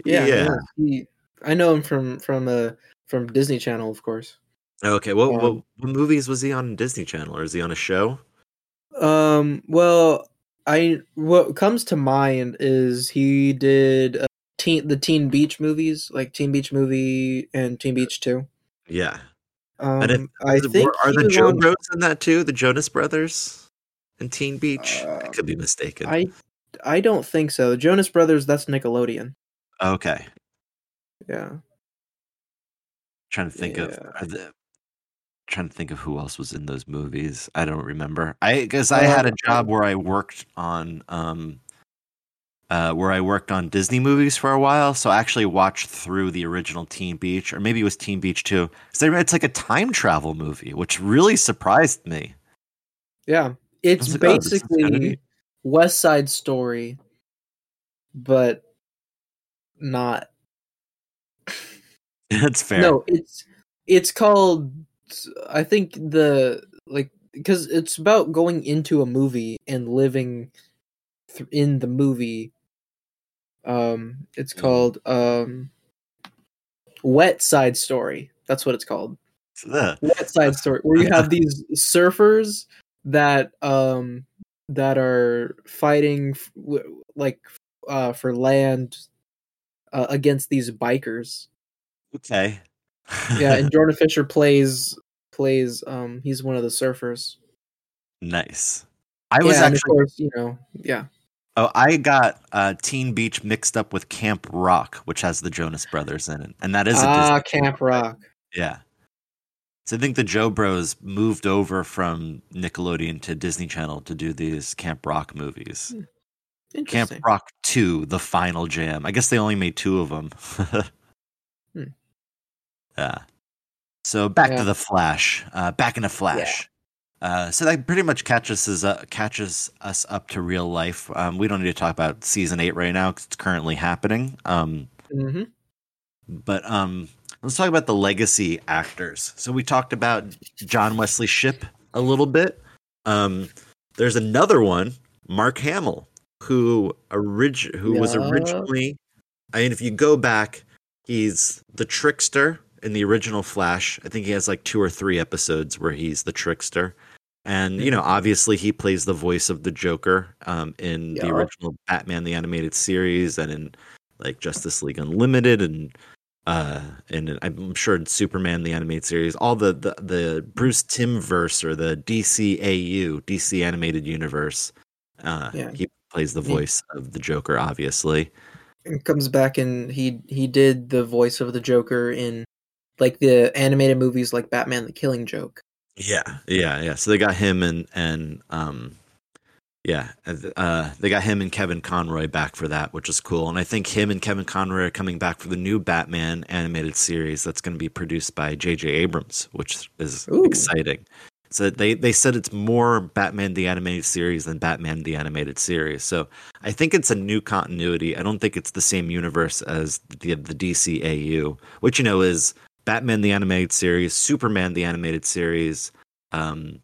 yeah, yeah. yeah. He, i know him from from uh from disney channel of course Okay. What, what Um, what movies was he on Disney Channel, or is he on a show? Um. Well, I what comes to mind is he did uh, teen the Teen Beach movies, like Teen Beach movie and Teen Beach Two. Yeah. Um, And if- I think are the Joe on- Bros in that too? The Jonas Brothers and Teen Beach? I Uh, could be mistaken. I I don't think so. Jonas Brothers. That's Nickelodeon. okay, Yeah. trying to think of Yeah. are the, trying to think of who else was in those movies. I don't remember. I because I had a Uh, job where I worked on um uh where I worked on Disney movies for a while, so I actually watched through the original Teen Beach, or maybe it was Teen Beach 2. So it's like a time travel movie, which really surprised me. Yeah. It's like, oh, this is kinda basically neat. West Side Story, but not. That's fair. No, it's it's called. I think the like because it's about going into a movie and living th- in the movie. Um, it's Mm. called um, Wet Side Story. That's what it's called. Ugh. Wet Side Story, where you have these surfers that um that are fighting f- w- like uh for land uh, against these bikers. Okay. yeah, and Jordan Fisher plays plays um he's one of the surfers. nice. I was yeah, actually course, you know, yeah. Oh I got uh, Teen Beach mixed up with Camp Rock, which has the Jonas Brothers in it, and that is a Ah, Disney Camp Rock. Yeah. So I think the Joe Bros moved over from Nickelodeon to Disney Channel to do these Camp Rock movies. Camp Rock 2, The Final Jam. I guess they only made two of them. Hmm. Yeah. So back Yeah. to the Flash. Uh, back in a Flash. Uh, so that pretty much catches us uh, catches us up to real life. Um, we don't need to talk about season eight right now because it's currently happening. Um, hmm but um, let's talk about the legacy actors. So we talked about John Wesley Shipp a little bit. Um, there's another one, Mark Hamill, who orig- who was originally. I mean, if you go back, he's the trickster in the original Flash. I think he has like two or three episodes where he's the trickster. And you know, obviously, he plays the voice of the Joker um, in the original Batman the animated series, and in like Justice League Unlimited, and uh, and I'm sure in Superman the animated series, all the the, the Bruce Timm verse or the DCAU DC animated universe. Uh, Yeah. he plays the Yeah. voice of the Joker, obviously. And comes back and he he did the voice of the Joker in like the animated movies like Batman: The Killing Joke. Yeah, yeah, yeah. So they got him and and um, yeah, uh, they got him and Kevin Conroy back for that, which is cool. And I think him and Kevin Conroy are coming back for the new Batman animated series that's going to be produced by J.J. Abrams, which is Ooh. exciting. So they they said it's more Batman the animated series than Batman the animated series. So I think it's a new continuity. I don't think it's the same universe as the the DCAU, which you know is Batman the animated series, Superman the animated series, um,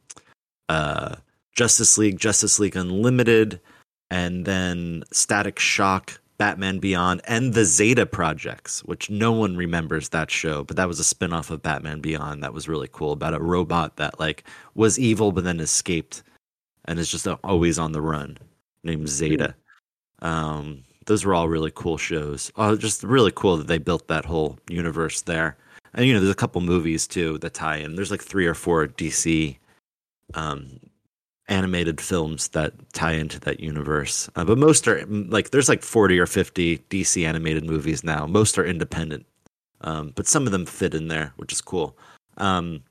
uh, Justice League, Justice League Unlimited, and then Static Shock, Batman Beyond, and the Zeta projects, which no one remembers that show, but that was a spin-off of Batman Beyond that was really cool about a robot that like was evil but then escaped and is just always on the run named Zeta. Um, those were all really cool shows. Oh, just really cool that they built that whole universe there. And you know, there's a couple movies too that tie in. There's like three or four DC um, animated films that tie into that universe. Uh, but most are like there's like 40 or 50 DC animated movies now. Most are independent. Um, but some of them fit in there, which is cool. Um,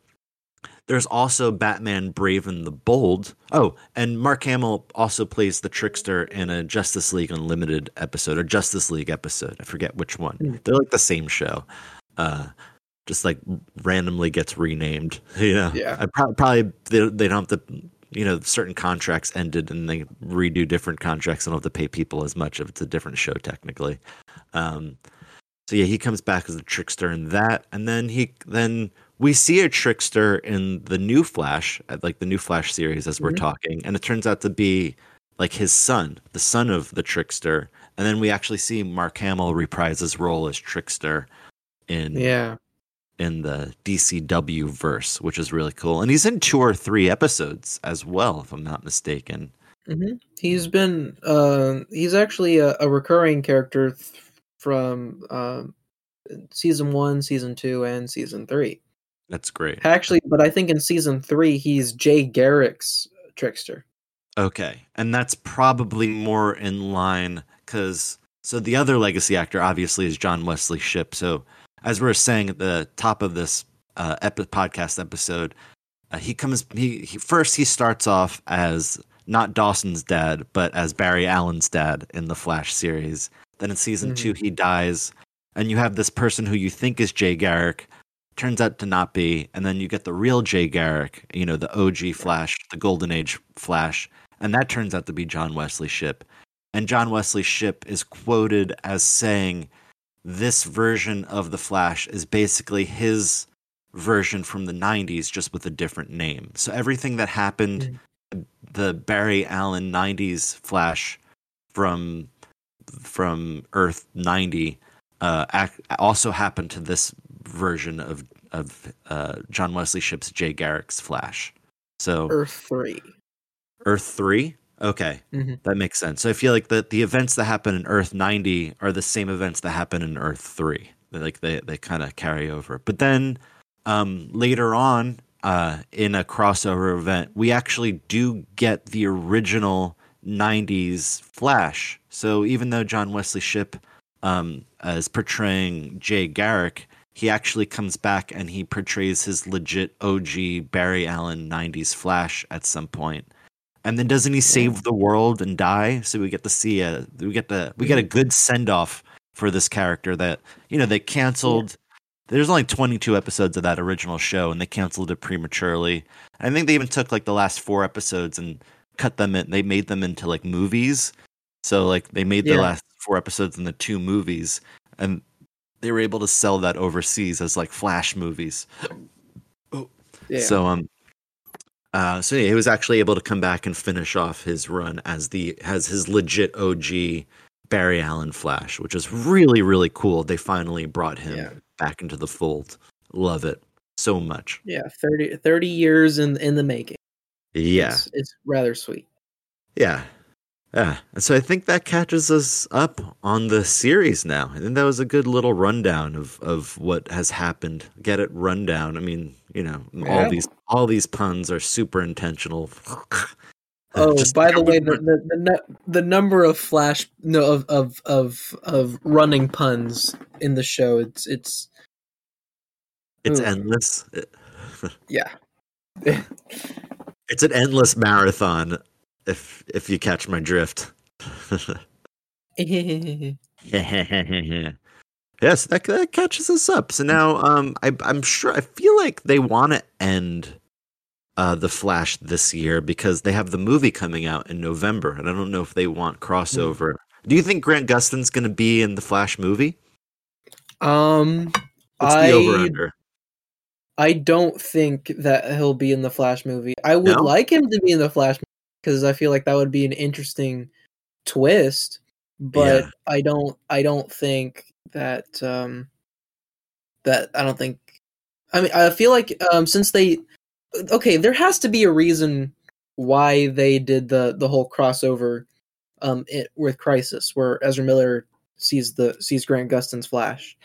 there's also Batman Brave and the Bold. Oh, and Mark Hamill also plays the trickster in a Justice League Unlimited episode or Justice League episode. I forget which one. Hmm. They're like the same show. Uh, just like randomly gets renamed. You know, Yeah. I pro- probably they, they don't have to. You know, certain contracts ended and they redo different contracts and don't have to pay people as much if it's a different show technically. Um, so yeah, he comes back as a trickster in that, and then he then we see a trickster in the new Flash, uh, like the new Flash series, as we're Mhm. talking, and it turns out to be like his son, the son of the trickster, and then we actually see Mark Hamill reprise his role as trickster in Yeah. In the DCW verse, which is really cool, and he's in two or three episodes as well, if I'm not mistaken. hmm He's been uh, he's actually a, a recurring character th- from um, season one, season two, and season three. That's great. Actually, but I think in season three he's Jay Garrick's trickster. Okay. And that's probably more in line because so the other legacy actor obviously is John Wesley Shipp. So as we are saying at the top of this uh, epi- podcast episode, uh, he comes he, he first he starts off as not Dawson's dad, but as Barry Allen's dad in the Flash series. Then in season Mhm. two he dies, and you have this person who you think is Jay Garrick, turns out to not be, and then you get the real Jay Garrick, you know, the OG Flash, the Golden Age Flash, and that turns out to be John Wesley Shipp. And John Wesley Shipp is quoted as saying, This version of the Flash is basically his version from the 90s, just with a different name. So everything that happened, the Barry Allen 90s Flash from from Earth 90 uh, ac- also happened to this version of of uh, John Wesley Shipp's Jay Garrick's Flash. So Earth three. Earth 3? Okay. Mhm. That makes sense. So I feel like the, the events that happen in Earth 90 are the same events that happen in Earth 3. They're Like they, they kind of carry over. But then um, later on uh, in a crossover event, we actually do get the original 90s Flash. So even though John Wesley Shipp um, is portraying Jay Garrick, he actually comes back and he portrays his legit OG Barry Allen 90s Flash at some point. And then doesn't he save the world and die? So we get to see a we get the we get a good send off for this character that you know they canceled there's only 22 episodes of that original show, and they canceled it prematurely. I think they even took like the last four episodes and cut them in. They made them into like movies. So like they made the Yeah. last four episodes in the two movies, and they were able to sell that overseas as like flash movies. Yeah. So um uh so yeah, he was actually able to come back and finish off his run as the as his legit OG Barry Allen Flash, which is really really cool. They finally brought him Yeah. back into the fold. Love it so much. yeah, 30, 30 years in in the making. Yeah. It's, it's rather sweet. Yeah. Yeah. And so I think that catches us up on the series now. I think that was a good little rundown of, of what has happened. Get it rundown. I mean, you know, all these all these puns are super intentional. Oh, Just- by the way, the the, the the number of flash no of of of of running puns in the show it's it's it's Ooh. endless. yeah. It's an endless marathon if if you catch my drift. yes, that that catches us up. So now, um, I, I'm sure I feel like they want to end uh the Flash this year because they have the movie coming out in November, and I don't know if they want crossover. Do you think Grant Gustin's going to be in the Flash movie? um, What's the over I under? I don't think that he'll be in the Flash movie. I would No? like him to be in the Flash because I feel like that would be an interesting twist. But Yeah. I don't. I don't think that. Um, that I don't think. I mean, I feel like um, since they, okay, there has to be a reason why they did the the whole crossover, um, it, with Crisis, where Ezra Miller sees the sees Grant Gustin's Flash.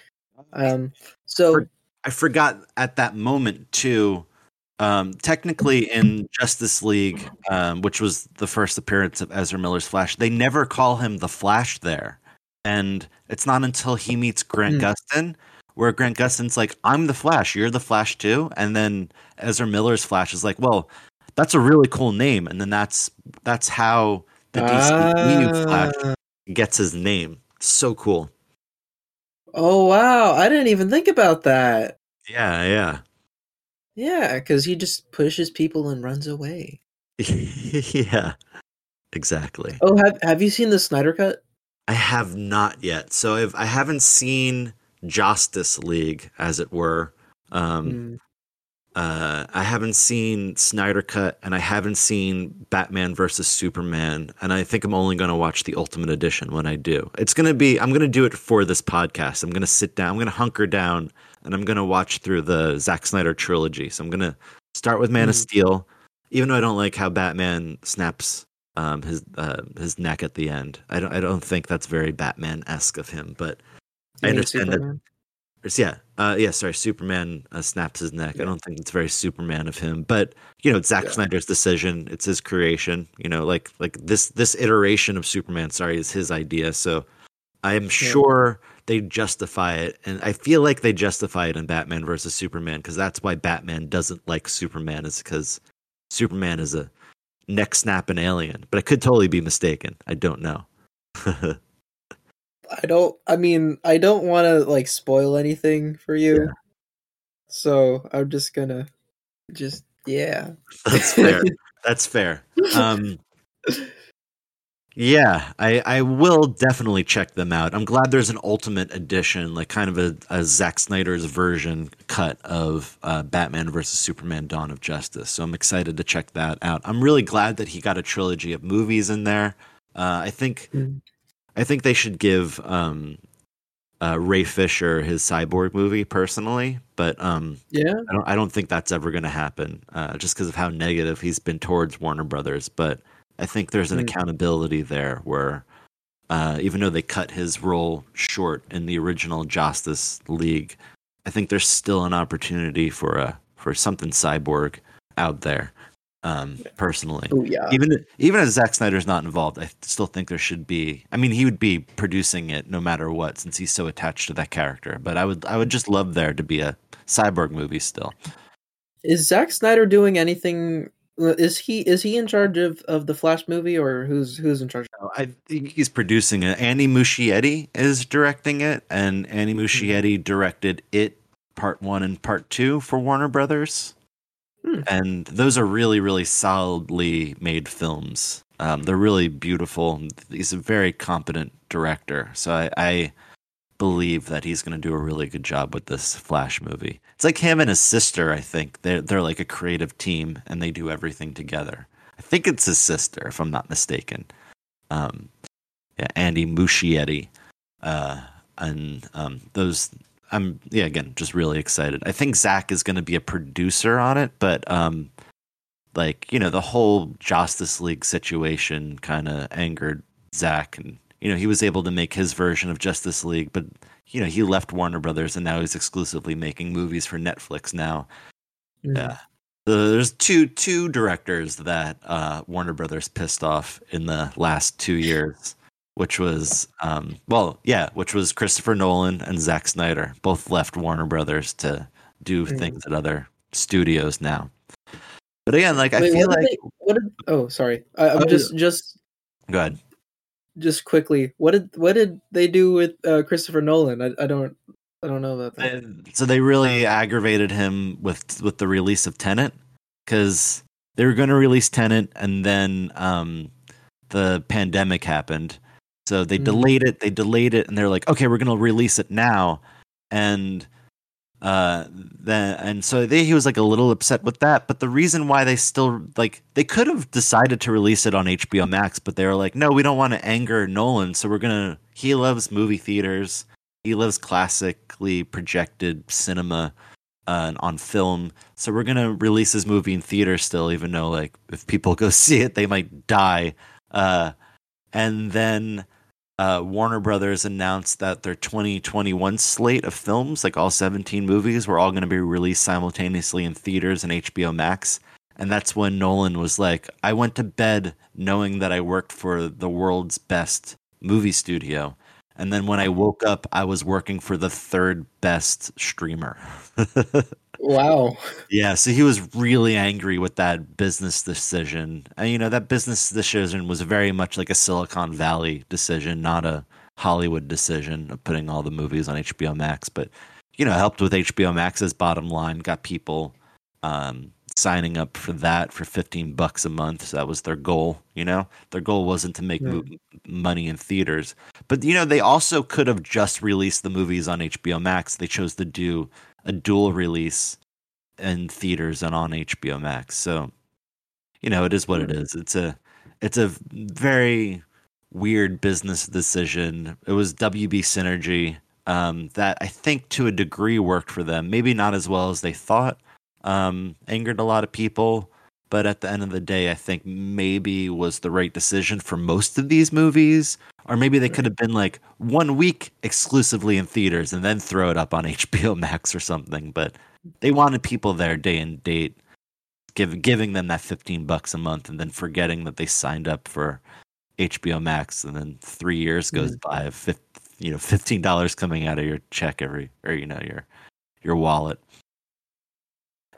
Um, so For- I forgot at that moment too. Um, technically, in Justice League, um, which was the first appearance of Ezra Miller's Flash, they never call him the Flash there, and it's not until he meets Grant Hmm. Gustin where Grant Gustin's like, "I'm the Flash, you're the Flash too," and then Ezra Miller's Flash is like, "Well, that's a really cool name," and then that's that's how the DCEU Flash Ah. gets his name. So cool. Oh wow, I didn't even think about that. Yeah, yeah. Yeah, because he just pushes people and runs away. yeah, exactly. Oh, have have you seen the Snyder Cut? I have not yet. So I've, I haven't seen Justice League, as it were. Um, Mm, uh, I haven't seen Snyder Cut, and I haven't seen Batman versus Superman. And I think I'm only going to watch the Ultimate Edition when I do. It's going to be, I'm going to do it for this podcast. I'm going to sit down, I'm going to hunker down, and I'm going to watch through the Zack Snyder trilogy. So I'm going to start with Man of Mm. Steel, even though I don't like how Batman snaps um, his uh, his neck at the end. I don't I don't think that's very Batman esque of him, but I you mean understand that Superman? Yeah, uh, yeah. Sorry, Superman uh, snaps his neck. I don't think it's very Superman of him, but you know, it's Zack Yeah. Snyder's decision. It's his creation. You know, like like this this iteration of Superman. Sorry, is his idea. So I am sure they justify it, and I feel like they justify it in Batman versus Superman because that's why Batman doesn't like Superman is because Superman is a neck snapping alien. But I could totally be mistaken. I don't know. I don't. I mean, I don't want to like spoil anything for you. Yeah. So I'm just gonna, just yeah. That's fair. That's fair. Um, yeah, I, I will definitely check them out. I'm glad there's an ultimate edition, like kind of a, a Zack Snyder's version cut of uh, Batman versus Superman: Dawn of Justice. So I'm excited to check that out. I'm really glad that he got a trilogy of movies in there. Uh, I think Mm. I think they should give um, uh, Ray Fisher his cyborg movie personally, but um, yeah. I don't I don't think that's ever going to happen, uh, just because of how negative he's been towards Warner Brothers. But I think there's an Mm. accountability there where, uh, even though they cut his role short in the original Justice League, I think there's still an opportunity for a for something cyborg out there. Um, personally, Oh yeah. even even as Zack Snyder's not involved, I still think there should be. I mean, he would be producing it no matter what, since he's so attached to that character. But I would I would just love there to be a cyborg movie still. Is Zack Snyder doing anything? Is he is he in charge of, of the Flash movie or who's who's in charge? I think he's producing it. Andy Muschietti is directing it, and Andy Muschietti directed it Part One and Part Two for Warner Brothers, Hmm. and those are really really solidly made films. Um, they're really beautiful. He's a very competent director, so I, I believe that he's going to do a really good job with this Flash movie. It's like him and his sister. I think they're they're like a creative team, and they do everything together. I think it's his sister, if I'm not mistaken. Um, yeah, Andy Muschietti, uh, and um, those. I'm yeah, again, just really excited. I think Zack is going to be a producer on it, but um, like you know, the whole Justice League situation kind of angered Zack, and you know, he was able to make his version of Justice League, but you know, he left Warner Brothers, and now he's exclusively making movies for Netflix now. Mm. Yeah. So there's two two directors that uh, Warner Brothers pissed off in the last two years, which was um, well, yeah, which was Christopher Nolan and Zack Snyder. Both left Warner Brothers to do Mm. things at other studios now. But again, like I feel like they- what did? Oh, sorry. I, I'm Oh, just just go ahead. Just quickly. What did what did they do with uh, Christopher Nolan? I, I don't I don't know about that. Uh, so they really aggravated him with with the release of Tenet because they were going to release Tenet and then um, the pandemic happened, so they Mhm. delayed it. They delayed it, and they're like, okay, we're going to release it now, and uh then and so they, he was like a little upset with that but the reason why they still like they could have decided to release it on HBO Max but they were like no we don't want to anger Nolan so we're to he loves movie theaters. He loves classically projected cinema uh, on film so we're to release his movie in theater still even though like if people go see it they might die. Uh and then uh, Warner Brothers announced that their 2021 slate of films, like all 17 movies, were all going to be released simultaneously in theaters and HBO Max. And that's when Nolan was like, I went to bed knowing that I worked for the world's best movie studio. And then when I woke up, I was working for the third best streamer. Wow. Yeah, so he was really angry with that business decision. And you know, that business decision was very much like a Silicon Valley decision, not a Hollywood decision of putting all the movies on HBO Max, but you know, helped with HBO Max's bottom line, got people um signing up for that for 15 bucks a month. So that was their goal, you know. Their goal wasn't to make mo- money in theaters. But you know, they also could have just released the movies on HBO Max. They chose to do a dual release in theaters and on HBO Max. So, you know, it is what it is. It's a it's a very weird business decision. It was WB Synergy um, that I think to a degree worked for them. Maybe not as well as they thought. Um, angered a lot of people, but at the end of the day, I think maybe was the right decision for most of these movies. Or maybe they could have been like one week exclusively in theaters and then throw it up on HBO Max or something. But they wanted people there day and date, give, giving them that 15 bucks a month and then forgetting that they signed up for HBO Max. And then three years goes mm-hmm. by of fif- you know, $15 coming out of your check every, or, you know, your, your wallet.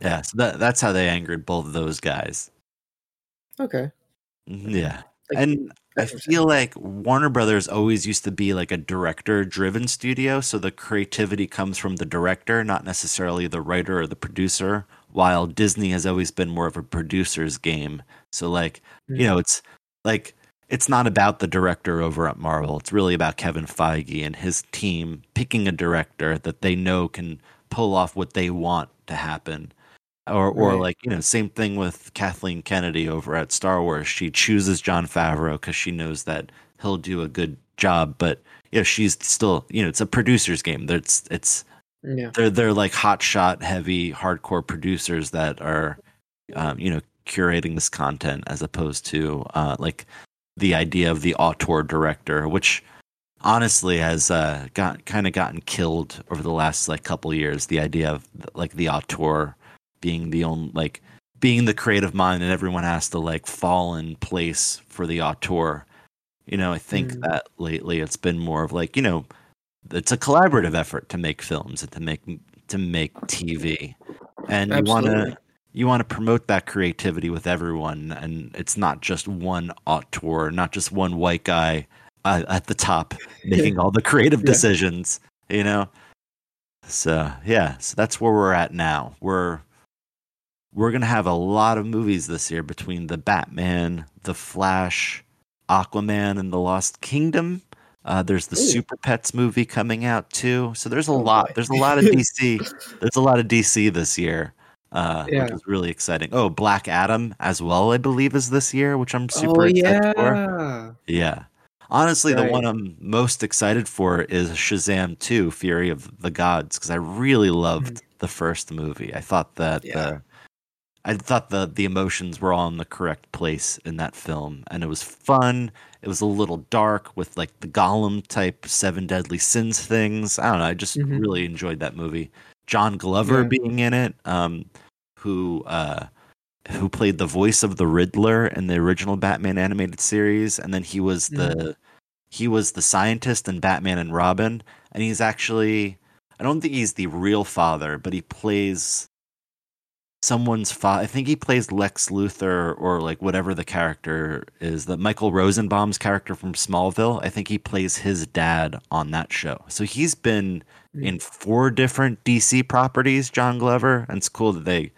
Yeah. So that, that's how they angered both of those guys. Okay. Mhm, Yeah. Like, And I feel like Warner Brothers always used to be like a director driven studio. So the creativity comes from the director, not necessarily the writer or the producer, while Disney has always been more of a producer's game. So, like, you know, it's like, it's not about the director over at Marvel. It's really about Kevin Feige and his team picking a director that they know can pull off what they want to happen or or Right. like you know same thing with Kathleen Kennedy over at Star Wars. She chooses Jon Favreau because she knows that he'll do a good job, but you know she's still you know it's a producer's game. It's it's Yeah. they're they're like hot shot heavy hardcore producers that are um, you know curating this content as opposed to uh, like the idea of the auteur director, which honestly has uh, got kind of gotten killed over the last like couple years. The idea of like the auteur being the only like being the creative mind and everyone has to like fall in place for the auteur. You know, I think Mm. that lately it's been more of like, you know, it's a collaborative effort to make films and to make to make TV. And you want to you want to promote that creativity with everyone and it's not just one auteur, not just one white guy uh, at the top making all the creative Yeah. decisions, you know. So yeah, so that's where we're at now. We're we're gonna have a lot of movies this year between the Batman, the Flash, Aquaman, and the Lost Kingdom. Uh, there's the Ooh. Super Pets movie coming out too. So there's a Oh, lot. boy. There's a lot of DC. there's a lot of DC this year, uh, Yeah. which is really exciting. Oh, Black Adam as well, I believe, is this year, which I'm super oh excited for. yeah. Yeah. Honestly, the one I'm most excited for is Shazam 2 Fury of the Gods because I really loved the first movie. I thought that Mm-hmm. Yeah. the I thought the the emotions were all in the correct place in that film and it was fun. It was a little dark with like the Gollum type seven deadly sins things. I don't know, I just Mhm. really enjoyed that movie. John Glover Yeah. being in it, um who uh who played the voice of the Riddler in the original Batman animated series, and then he was the he was the scientist in Batman and Robin, and he's actually I don't think he's the real father, but he plays someone's father. I think he plays Lex Luthor or like whatever the character is. The Michael Rosenbaum's character from Smallville. I think he plays his dad on that show. So he's been in four different DC properties. John Glover, and it's cool that they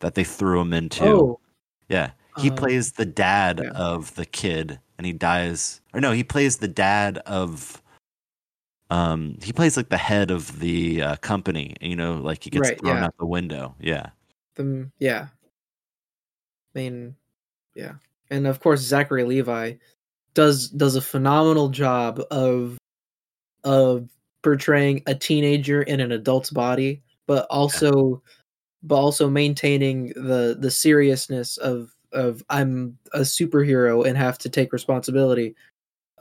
that they threw him into. Oh, Yeah. He Um, plays the dad yeah. of the kid and he dies or no, he plays the dad of um he plays like the head of the uh, company, you know, like he gets Right, thrown yeah. out the window. Yeah. The yeah. Mean, yeah, and of course Zachary Levi does does a phenomenal job of of portraying a teenager in an adult's body, but also but also maintaining the the seriousness of of I'm a superhero and have to take responsibility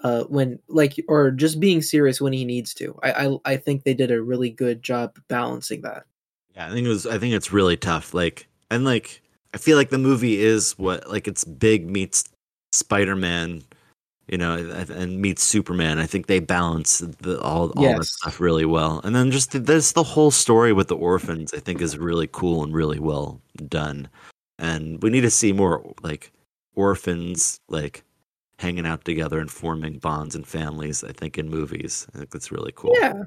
uh when like or just being serious when he needs to. I I, I think they did a really good job balancing that. Yeah, I think it was I think it's really tough. Like and like I feel like the movie is what like it's big meets Spider-Man, you know, and meets Superman. I think they balance the, all all that stuff really well. And then just the, there's the whole story with the orphans. I think is really cool and really well done. And we need to see more like orphans like hanging out together and forming bonds and families. I think in movies. I think that's really cool Yeah.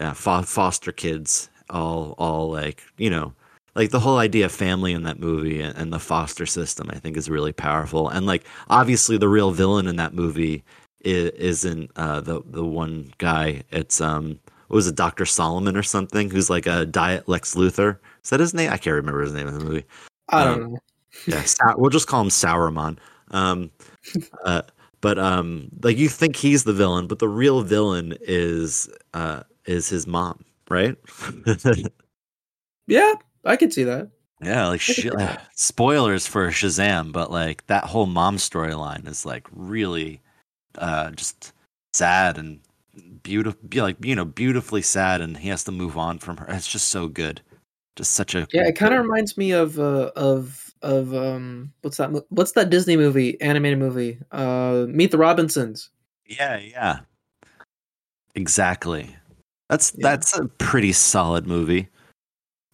yeah fo- foster kids all all like you know like the whole idea of family in that movie and, and the foster system i think is really powerful. And like obviously the real villain in that movie is, isn't uh the the one guy. It's um what was it dr solomon or something who's like a diet lex luthor? Is that his name? I can't remember his name in the movie. I Um, don't know. yeah we'll just call him sauron um uh but um like you think he's the villain but the real villain is uh is his mom right Yeah, I could see that. yeah like sh- spoilers for shazam but like that whole mom storyline is like really uh just sad and beautiful like you know beautifully sad and he has to move on from her it's just so good just such a Yeah, it kind of reminds me of uh, of of um what's that what's that Disney movie animated movie uh Meet the Robinsons. Yeah, yeah. Exactly. That's Yeah. that's a pretty solid movie.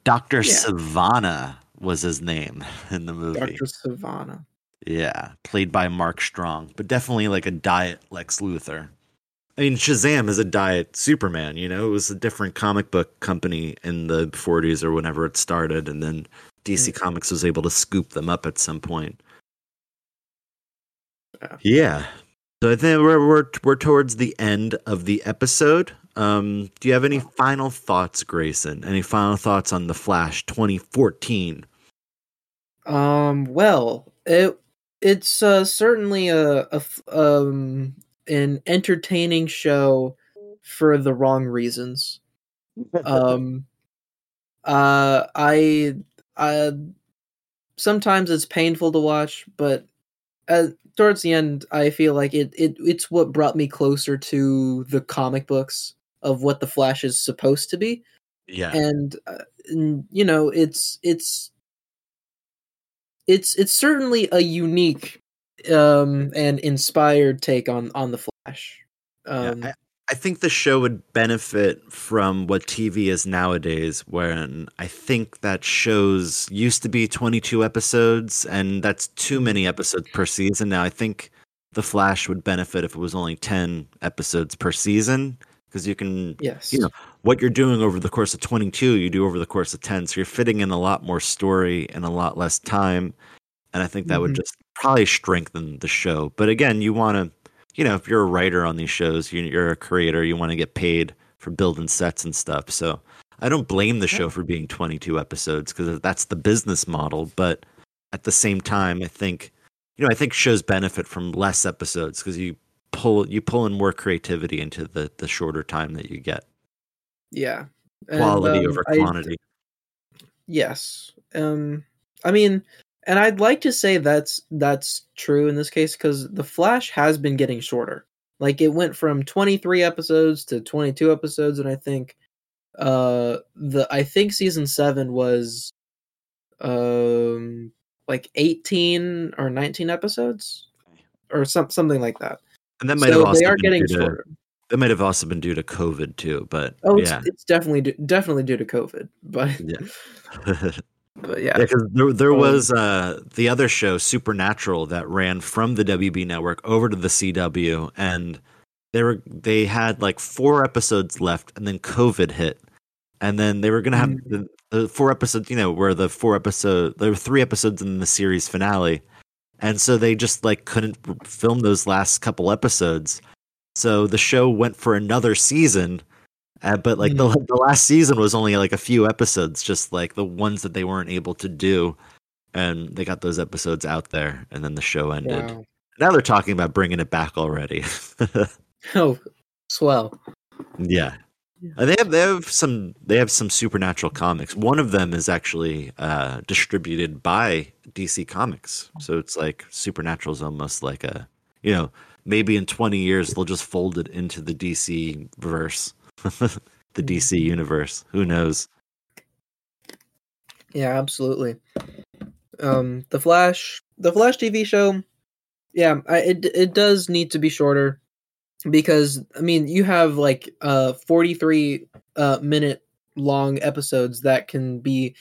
Dr. Yeah. Sivana was his name in the movie. Dr. Sivana. Yeah, played by Mark Strong, but definitely like a diet Lex Luthor. I mean, Shazam is a diet Superman, you know? It was a different comic book company in the 40s or whenever it started, and then DC Mm. Comics was able to scoop them up at some point. Yeah. Yeah. So I think we're we're we're towards the end of the episode. Um, do you have any final thoughts, Grayson? Any final thoughts on the Flash 2014? Um well, it it's uh, certainly a, a um an entertaining show for the wrong reasons. um uh i i sometimes it's painful to watch but uh, towards the end i feel like it, it it's what brought me closer to the comic books of what the flash is supposed to be yeah. and, uh, and you know it's it's it's it's certainly a unique um and inspired take on on the flash um yeah. I, I think the show would benefit from what TV is nowadays, when I think that shows used to be 22 episodes, and that's too many episodes per season. Now, I think The Flash would benefit if it was only 10 episodes per season, because you can Yes. you know what you're doing over the course of 22 you do over the course of 10 so you're fitting in a lot more story in a lot less time. And i think that would Mhm. just probably strengthen the show. But again you want to you know if you're a writer on these shows you- you're a creator you want to get paid for building sets and stuff. So i don't blame the show for being 22 episodes because that's the business model. But at the same time i think you know i think shows benefit from less episodes because you pull you pull in more creativity into the the shorter time that you get Yeah. And, quality um, over I- quantity. Yes. Um I mean and I'd like to say that's that's true in this case cuz The Flash has been getting shorter. Like it went from 23 episodes to 22 episodes and I think uh the I think season 7 was um like 18 or 19 episodes or some something like that. And that might So have also they are been getting due to, that might have also been due to COVID too. But Oh, it's, yeah, it's definitely due, definitely due to COVID, but Yeah. but yeah, yeah, because there there Um, was uh the other show Supernatural that ran from the WB network over to the CW, and they were they had like four episodes left, and then COVID hit, and then they were gonna have Mm. the, the four episodes, you know, where the four episode there were three episodes in the series finale, and so they just like couldn't film those last couple episodes. So the show went for another season, uh, but like the the last season was only like a few episodes, just like the ones that they weren't able to do, and they got those episodes out there, and then the show ended. wow. Now they're talking about bringing it back already. Oh, swell. yeah. Uh, they have they have some they have some supernatural comics. One of them is actually uh, distributed by DC Comics, so it's like supernatural is almost like a you know maybe in twenty years they'll just fold it into the DC verse, the DC universe. Who knows? Yeah, absolutely. Um, the Flash, the Flash TV show. Yeah, I, it it does need to be shorter because I mean you have like uh 43 uh minute long episodes that can be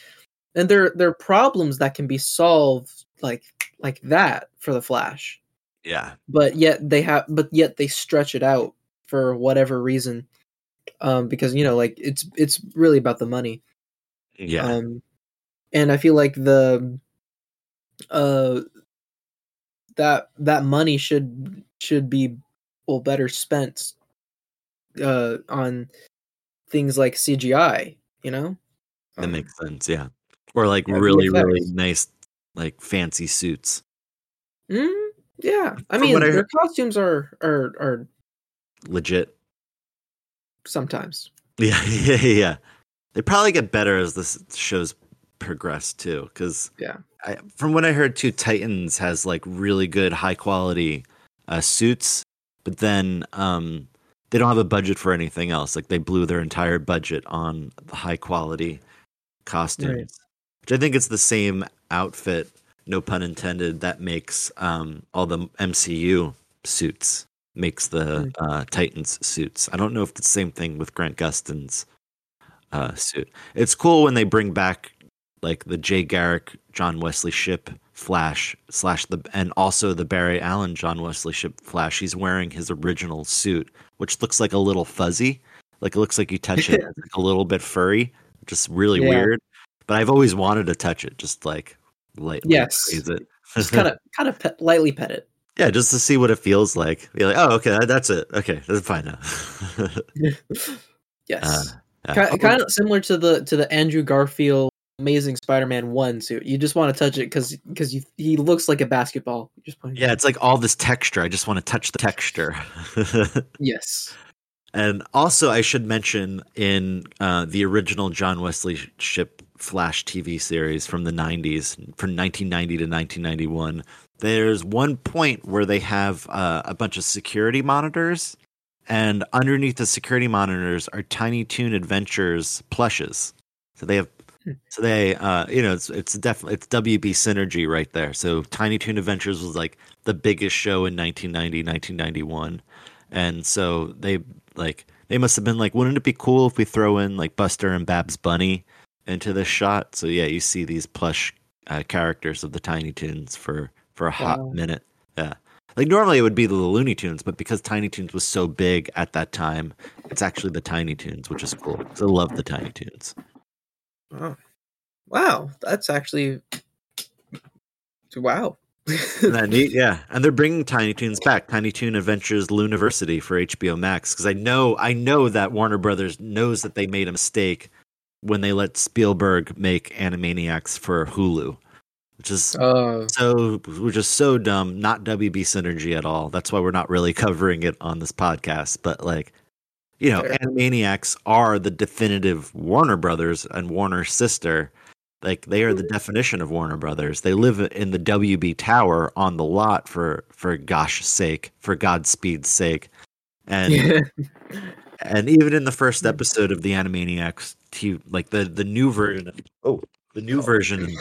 and there there are problems that can be solved like like that for the Flash. Yeah, but yet they have but yet they stretch it out for whatever reason um because you know like it's it's really about the money. Yeah, um and i feel like the uh that that money should should be well better spent uh on things like cgi you know that Um, makes sense. Yeah, or like yeah, really really nice like fancy suits. mm, yeah i From mean what I their heard- costumes are are are Legit. sometimes Yeah, yeah, yeah. They probably get better as the shows progress too, because Yeah. I, from what I heard too, Titans has like really good high quality uh, suits, but then um, they don't have a budget for anything else. Like they blew their entire budget on the high quality costumes, which I think it's the same outfit, no pun intended, that makes um, all the MCU suits makes the uh, Titans suits. I don't know if it's the same thing with Grant Gustin's uh, suit. It's cool when they bring back like the Jay Garrick, John Wesley Shipp Flash slash the and also the Barry Allen John Wesley Shipp Flash. He's wearing his original suit, which looks like a little fuzzy. Like it looks like you touch it, like a little bit furry, just really Yeah. weird. But I've always wanted to touch it, just like lightly Yes. raise it. just kind of kind of pet, lightly pet it Yeah, just to see what it feels like. Be like, oh, okay, that's it. Okay, that's fine now. yes Uh, yeah. Ki- kind of similar to the to the Andrew Garfield Amazing Spider-Man one suit. You just want to touch it because because he looks like a basketball. Just point. yeah, it's like all this texture. I just want to touch the texture. Yes. and also, I should mention in uh, the original John Wesley Shipp Flash TV series from the 90s, from 1990 to 1991, there's one point where they have uh, a bunch of security monitors, and underneath the security monitors are Tiny Toon Adventures plushes. So they have. So they, uh, you know, it's it's definitely it's WB synergy right there. So Tiny Toon Adventures was like the biggest show in 1990, 1991, and so they like they must have been like, wouldn't it be cool if we throw in like Buster and Babs Bunny into this shot? So yeah, you see these plush uh, characters of the Tiny Toons for for a hot Wow. minute. Yeah, Like normally it would be the Looney Tunes, but because Tiny Toons was so big at that time, it's actually the Tiny Toons, which is cool. I love the Tiny Toons. Wow, wow, that's actually wow. That neat? Yeah, and they're bringing Tiny Toons back. Tiny Toon Adventures Looniversity for HBO Max because I know I know that Warner Brothers knows that they made a mistake when they let Spielberg make Animaniacs for Hulu, which is Uh, so which is so dumb. Not WB synergy at all. That's why we're not really covering it on this podcast. But like, you know, Fair. Animaniacs are the definitive Warner Brothers and Warner's sister. Like they are the definition of Warner Brothers. They live in the WB Tower on the lot for for gosh sake, for Godspeed's sake. And yeah. and even in the first episode of the Animaniacs, t- like the the new version, of, oh, the new version,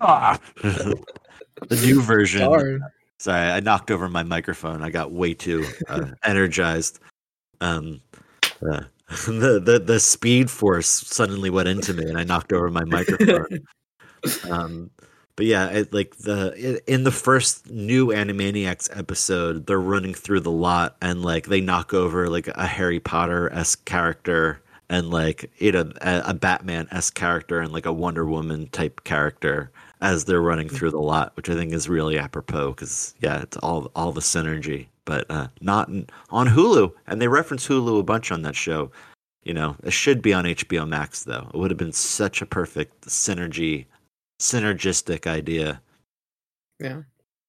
Ah! the new version. Darn. Sorry, I knocked over my microphone. I got way too uh, energized. Um, uh, the the the speed force suddenly went into me, and I knocked over my microphone. um, but yeah, it, like the in the first new Animaniacs episode, they're running through the lot, and like they knock over like a Harry Potter esque character, and like you know a, a Batman esque character, and like a Wonder Woman type character as they're running through the lot, which I think is really apropos because yeah, it's all all the synergy, but uh, not in, on Hulu, and they reference Hulu a bunch on that show. You know, it should be on HBO Max though. It would have been such a perfect synergy, synergistic idea. Yeah.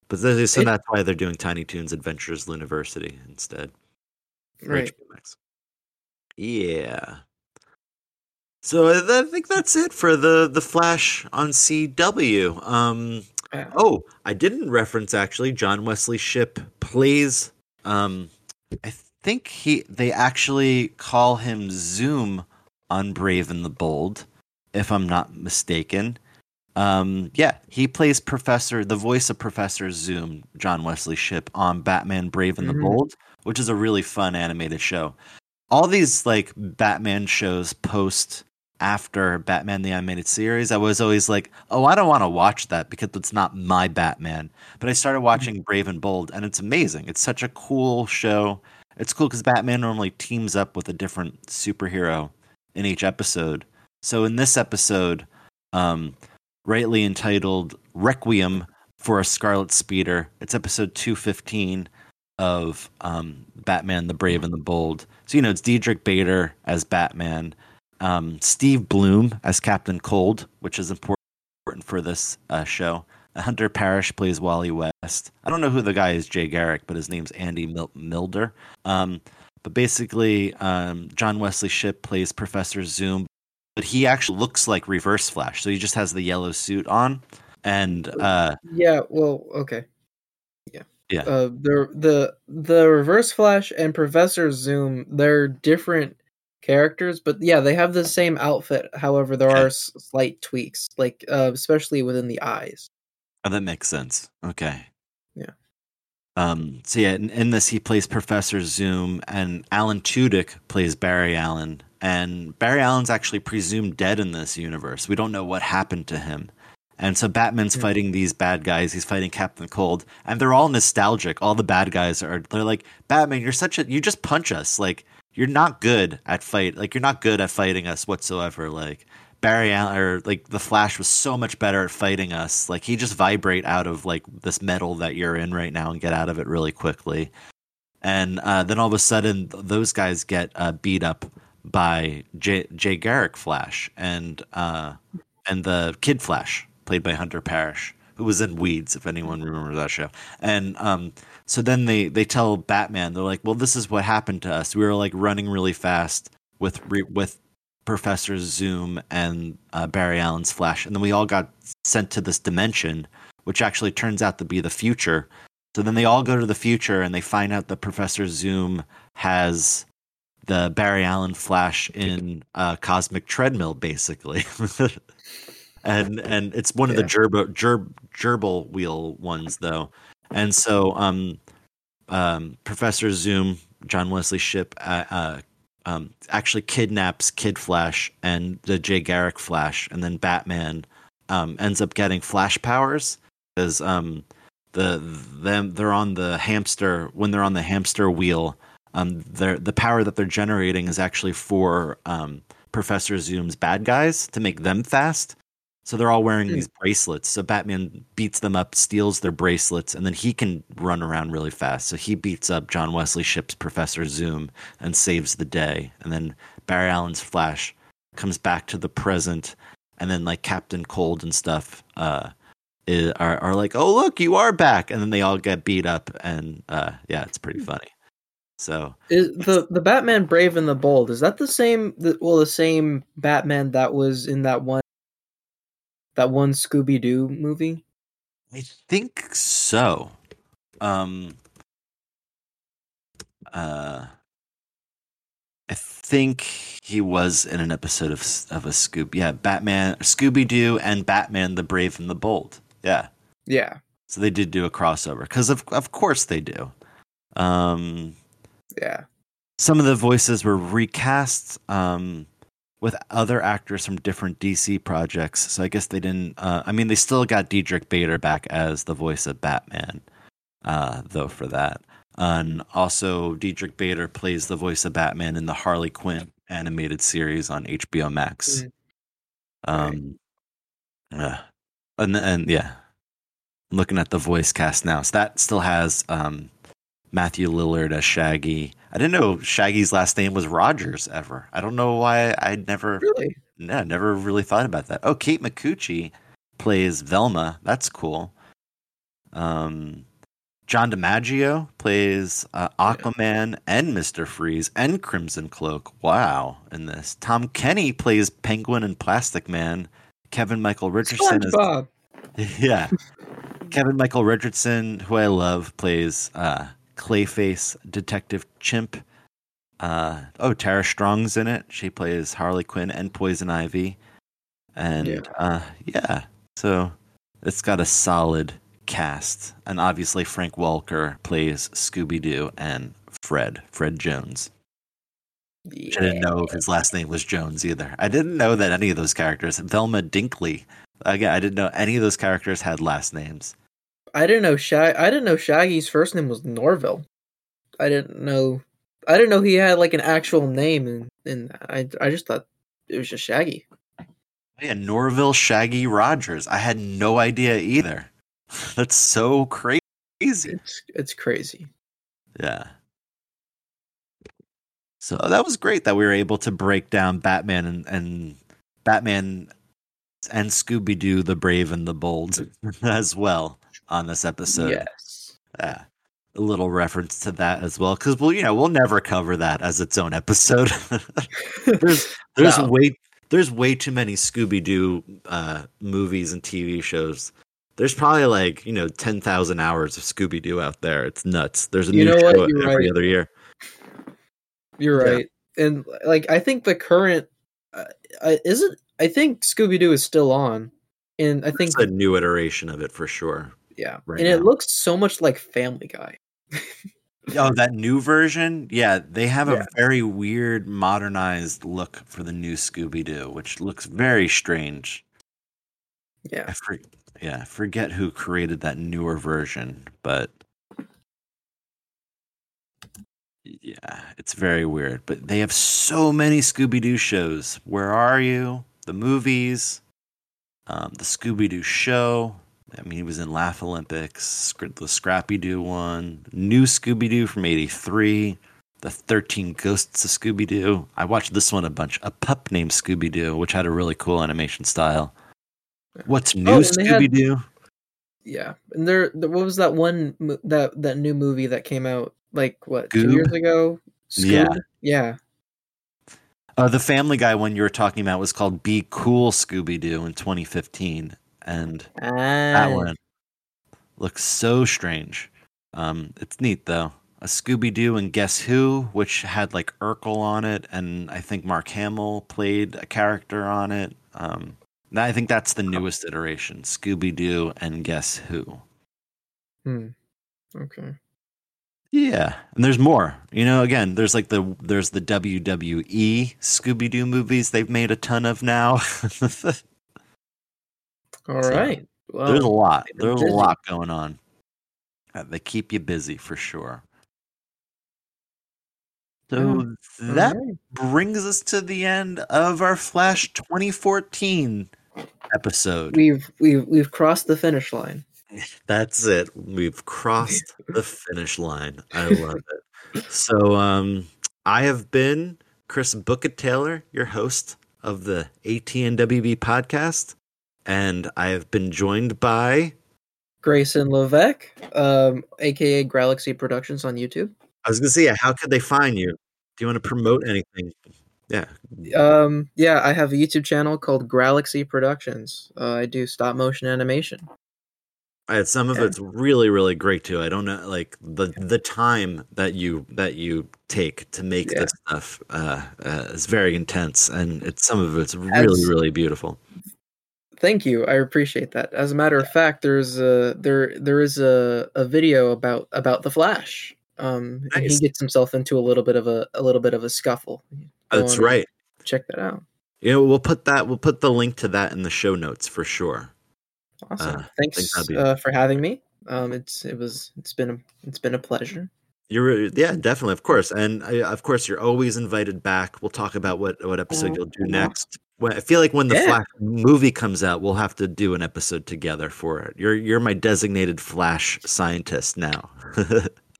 But th- so It- that's why they're doing Tiny Toons Adventures University instead. Right. HBO Max. Yeah. So I I think that's it for the the Flash on CW. Um, Yeah. oh, I didn't reference actually. John Wesley Shipp plays. Um, I think he they actually call him Zoom on Brave and the Bold, if I'm not mistaken. Um, yeah, he plays Professor, the voice of Professor Zoom, John Wesley Shipp on Batman Brave and the Mhm. Bold, which is a really fun animated show. All these like Batman shows post after Batman the Animated Series, I was always like, oh, I don't want to watch that because it's not my Batman. But I started watching Brave and Bold, and it's amazing. It's such a cool show. It's cool because Batman normally teams up with a different superhero in each episode. So in this episode, um, rightly entitled Requiem for a Scarlet Speeder, it's episode 215 of um, Batman the Brave and the Bold. So, you know, it's Diedrich Bader as Batman, um, Steve Blum as Captain Cold, which is important for this uh, show. Hunter Parrish plays Wally West. I don't know who the guy is, Jay Garrick, but his name's Andy Mil- Milder. Um, but basically, um, John Wesley Shipp plays Professor Zoom, but he actually looks like Reverse Flash. So he just has the yellow suit on, and uh, Yeah. Well. Okay. Yeah. Yeah. Uh, the the the Reverse Flash and Professor Zoom, they're different characters, but yeah, they have the same outfit. However, there Okay. are s- slight tweaks, like uh, especially within the eyes. oh, that makes sense. Okay. Yeah. Um, so yeah, in, in this he plays Professor Zoom, and Alan Tudyk plays Barry Allen. And Barry Allen's actually presumed dead in this universe. We don't know what happened to him. And so Batman's Yeah. fighting these bad guys. He's fighting Captain Cold, and they're all nostalgic. All the bad guys are. They're like, Batman, you're such a. You just punch us. Like you're not good at fight. Like you're not good at fighting us whatsoever. Like Barry Allen or like the Flash was so much better at fighting us. Like he just vibrate out of like this metal that you're in right now and get out of it really quickly. And uh, then all of a sudden, those guys get uh, beat up by Jay, Jay Garrick Flash and uh, and the Kid Flash, played by Hunter Parrish, who was in Weeds, if anyone remembers that show. And um, so then they they tell Batman, they're like, "Well, this is what happened to us. We were like running really fast with re- with Professor Zoom and uh, Barry Allen's Flash, and then we all got sent to this dimension, which actually turns out to be the future." So then they all go to the future and they find out that Professor Zoom has the Barry Allen Flash in a cosmic treadmill, basically. and and it's one of the Yeah. gerbil gerb, gerbil wheel ones though. And so um um Professor Zoom, John Wesley Shipp uh, uh um actually kidnaps Kid Flash and the Jay Garrick Flash and then Batman um ends up getting flash powers because um the them they're on the hamster when they're on the hamster wheel. Um, the power that they're generating is actually for um, Professor Zoom's bad guys to make them fast. So they're all wearing Hmm. these bracelets. So Batman beats them up, steals their bracelets, and then he can run around really fast. So he beats up John Wesley Shipp's Professor Zoom and saves the day. And then Barry Allen's Flash comes back to the present, and then like Captain Cold and stuff uh, i- are are like, "Oh look, you are back!" And then they all get beat up, and uh, yeah, it's pretty funny. So Is the the Batman Brave and the Bold is that the same? The, well, the same Batman that was in that one that one Scooby Doo movie. I think so. Um uh I think he was in an episode of of a Scoob yeah, Batman Scooby Doo and Batman the Brave and the Bold. Yeah. Yeah, So they did do a crossover cuz of of course they do. Um yeah. some of the voices were recast um, with other actors from different DC projects. So I guess they didn't. Uh, I mean, they still got Diedrich Bader back as the voice of Batman, uh, though for that. And also, Diedrich Bader plays the voice of Batman in the Harley Quinn animated series on HBO Max. Mm. Um, yeah. and and yeah, I'm looking at the voice cast now. So that still has um, Matthew Lillard as Shaggy. I didn't know Shaggy's last name was Rogers ever. I don't know why I never Really? no, never really thought about that. Oh, Kate Micucci plays Velma. That's cool. Um, John DiMaggio plays uh, Aquaman and Mister Freeze and Crimson Cloak. Wow! In this, Tom Kenny plays Penguin and Plastic Man. Kevin Michael Richardson is SpongeBob. yeah. Kevin Michael Richardson, who I love, plays uh, Clayface Detective Chimp. Uh, oh, Tara Strong's in it. She plays Harley Quinn and Poison Ivy. And Yeah. uh, yeah, so it's got a solid cast. And obviously, Frank Welker plays Scooby Doo and Fred, Fred Jones. Which I didn't know if his last name was Jones either. I didn't know that any of those characters, Velma Dinkley, again, I didn't know any of those characters had last names. I didn't know Shag. I didn't know Shaggy's first name was Norville. I didn't know. I didn't know he had like an actual name, and and I I just thought it was just Shaggy. Oh, yeah, Norville Shaggy Rogers. I had no idea either. That's so crazy. It's it's crazy. Yeah. So that was great that we were able to break down Batman and, and Batman and Scooby Doo, the Brave and the Bold, as well on this episode. yes. Yeah. A little reference to that as well, because we'll, you know, we'll never cover that as its own episode. there's there's No. way there's way too many Scooby Doo uh, movies and TV shows. There's probably like you know ten thousand hours of Scooby Doo out there. It's nuts. There's a You new show every right. other year. You're Yeah. right. And like I think the current uh, uh, isn't. I think Scooby Doo is still on, and I think It's a new iteration of it for sure. Yeah, right and it looks so much like Family Guy. Oh, that new version? Yeah, they have Yeah. a very weird modernized look for the new Scooby Doo, which looks very strange. Yeah, I for, yeah, I forget who created that newer version, but yeah, it's very weird. But they have so many Scooby Doo shows. Where are you? The movies, um, the Scooby Doo show. I mean, he was in Laugh Olympics, the Scrappy Doo one, new Scooby Doo from '83, the 13 Ghosts of Scooby Doo. I watched this one a bunch. A pup named Scooby Doo, which had a really cool animation style. What's new, Oh, they had- Scooby Doo? yeah. And there, what was that one that that new movie that came out like what two years ago? Yeah. Yeah. Uh, the Family Guy one you were talking about was called Be Cool Scooby Doo in 2015, and that Ah, one looks so strange. Um, it's neat though. A Scooby Doo and Guess Who, which had like Urkel on it, and I think Mark Hamill played a character on it. Um, I think that's the newest iteration, Scooby Doo and Guess Who. Hmm. Okay. Yeah, and there's more. You know, again, there's like the there's the WWE Scooby Doo movies they've made a ton of now. All So, right. Well, there's a lot. There's a lot going on. Uh, they keep you busy for sure. So that Alright. brings us to the end of our Flash 2014 episode. We've we've we've crossed the finish line. That's it. We've crossed the finish line. I love it. So, um, I have been Chris Bucket Taylor, your host of the ATNWB podcast, and I have been joined by. Grayson Levesque, um, aka Galaxy Productions on YouTube. I was gonna say, how could they find you? Do you want to promote anything? Yeah, Um, yeah, I have a YouTube channel called Galaxy Productions. Uh, I do stop motion animation. I had some of Yeah. it's really, really great too. I don't know, like the the time that you that you take to make Yeah. this stuff uh, uh, is very intense, and it's some of it's really, As- really beautiful. Thank you. I appreciate that. As a matter of fact, there's a there there is a, a video about about the Flash. Um, and he gets himself into a little bit of a a little bit of a scuffle. Go That's right. Check that out. You know, we'll put that we'll put the link to that in the show notes for sure. Awesome. Uh, Thanks be- uh, for having me. Um, it's it was it's been a it's been a pleasure. You're yeah, definitely, of course, and uh, of course, you're always invited back. We'll talk about what what episode you'll do next. When, I feel like when the Yeah. Flash movie comes out, we'll have to do an episode together for it. You're you're my designated Flash scientist now.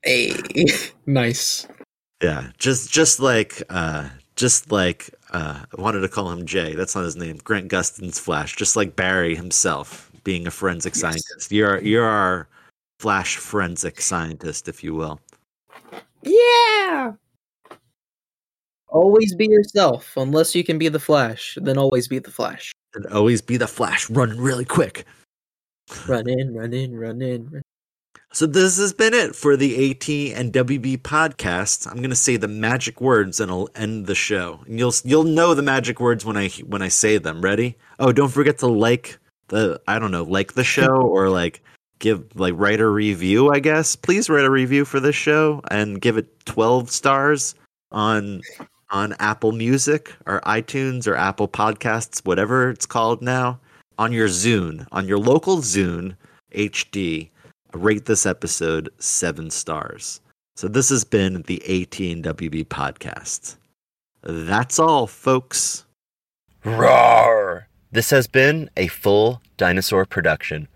Hey, nice. yeah, just just like uh, just like uh, I wanted to call him Jay. That's not his name. Grant Gustin's Flash, just like Barry himself, being a forensic Yes. scientist. You're you're our Flash forensic scientist, if you will. Yeah. Always be yourself, unless you can be the Flash. Then always be the Flash. And always be the Flash, running really quick. Run in, run in, run in. Run. So this has been it for the AT and WB podcast. I'm gonna say the magic words and I'll end the show. And you'll you'll know the magic words when I when I say them. Ready? Oh, don't forget to like the I don't know like the show or like give like write a review. I guess please write a review for this show and give it 12 stars on on Apple Music or iTunes or Apple Podcasts, whatever it's called now, on your Zune, on your local Zune HD rate this episode seven stars. So this has been the AT and WB podcast. That's all, folks. Roar! This has been a full dinosaur production.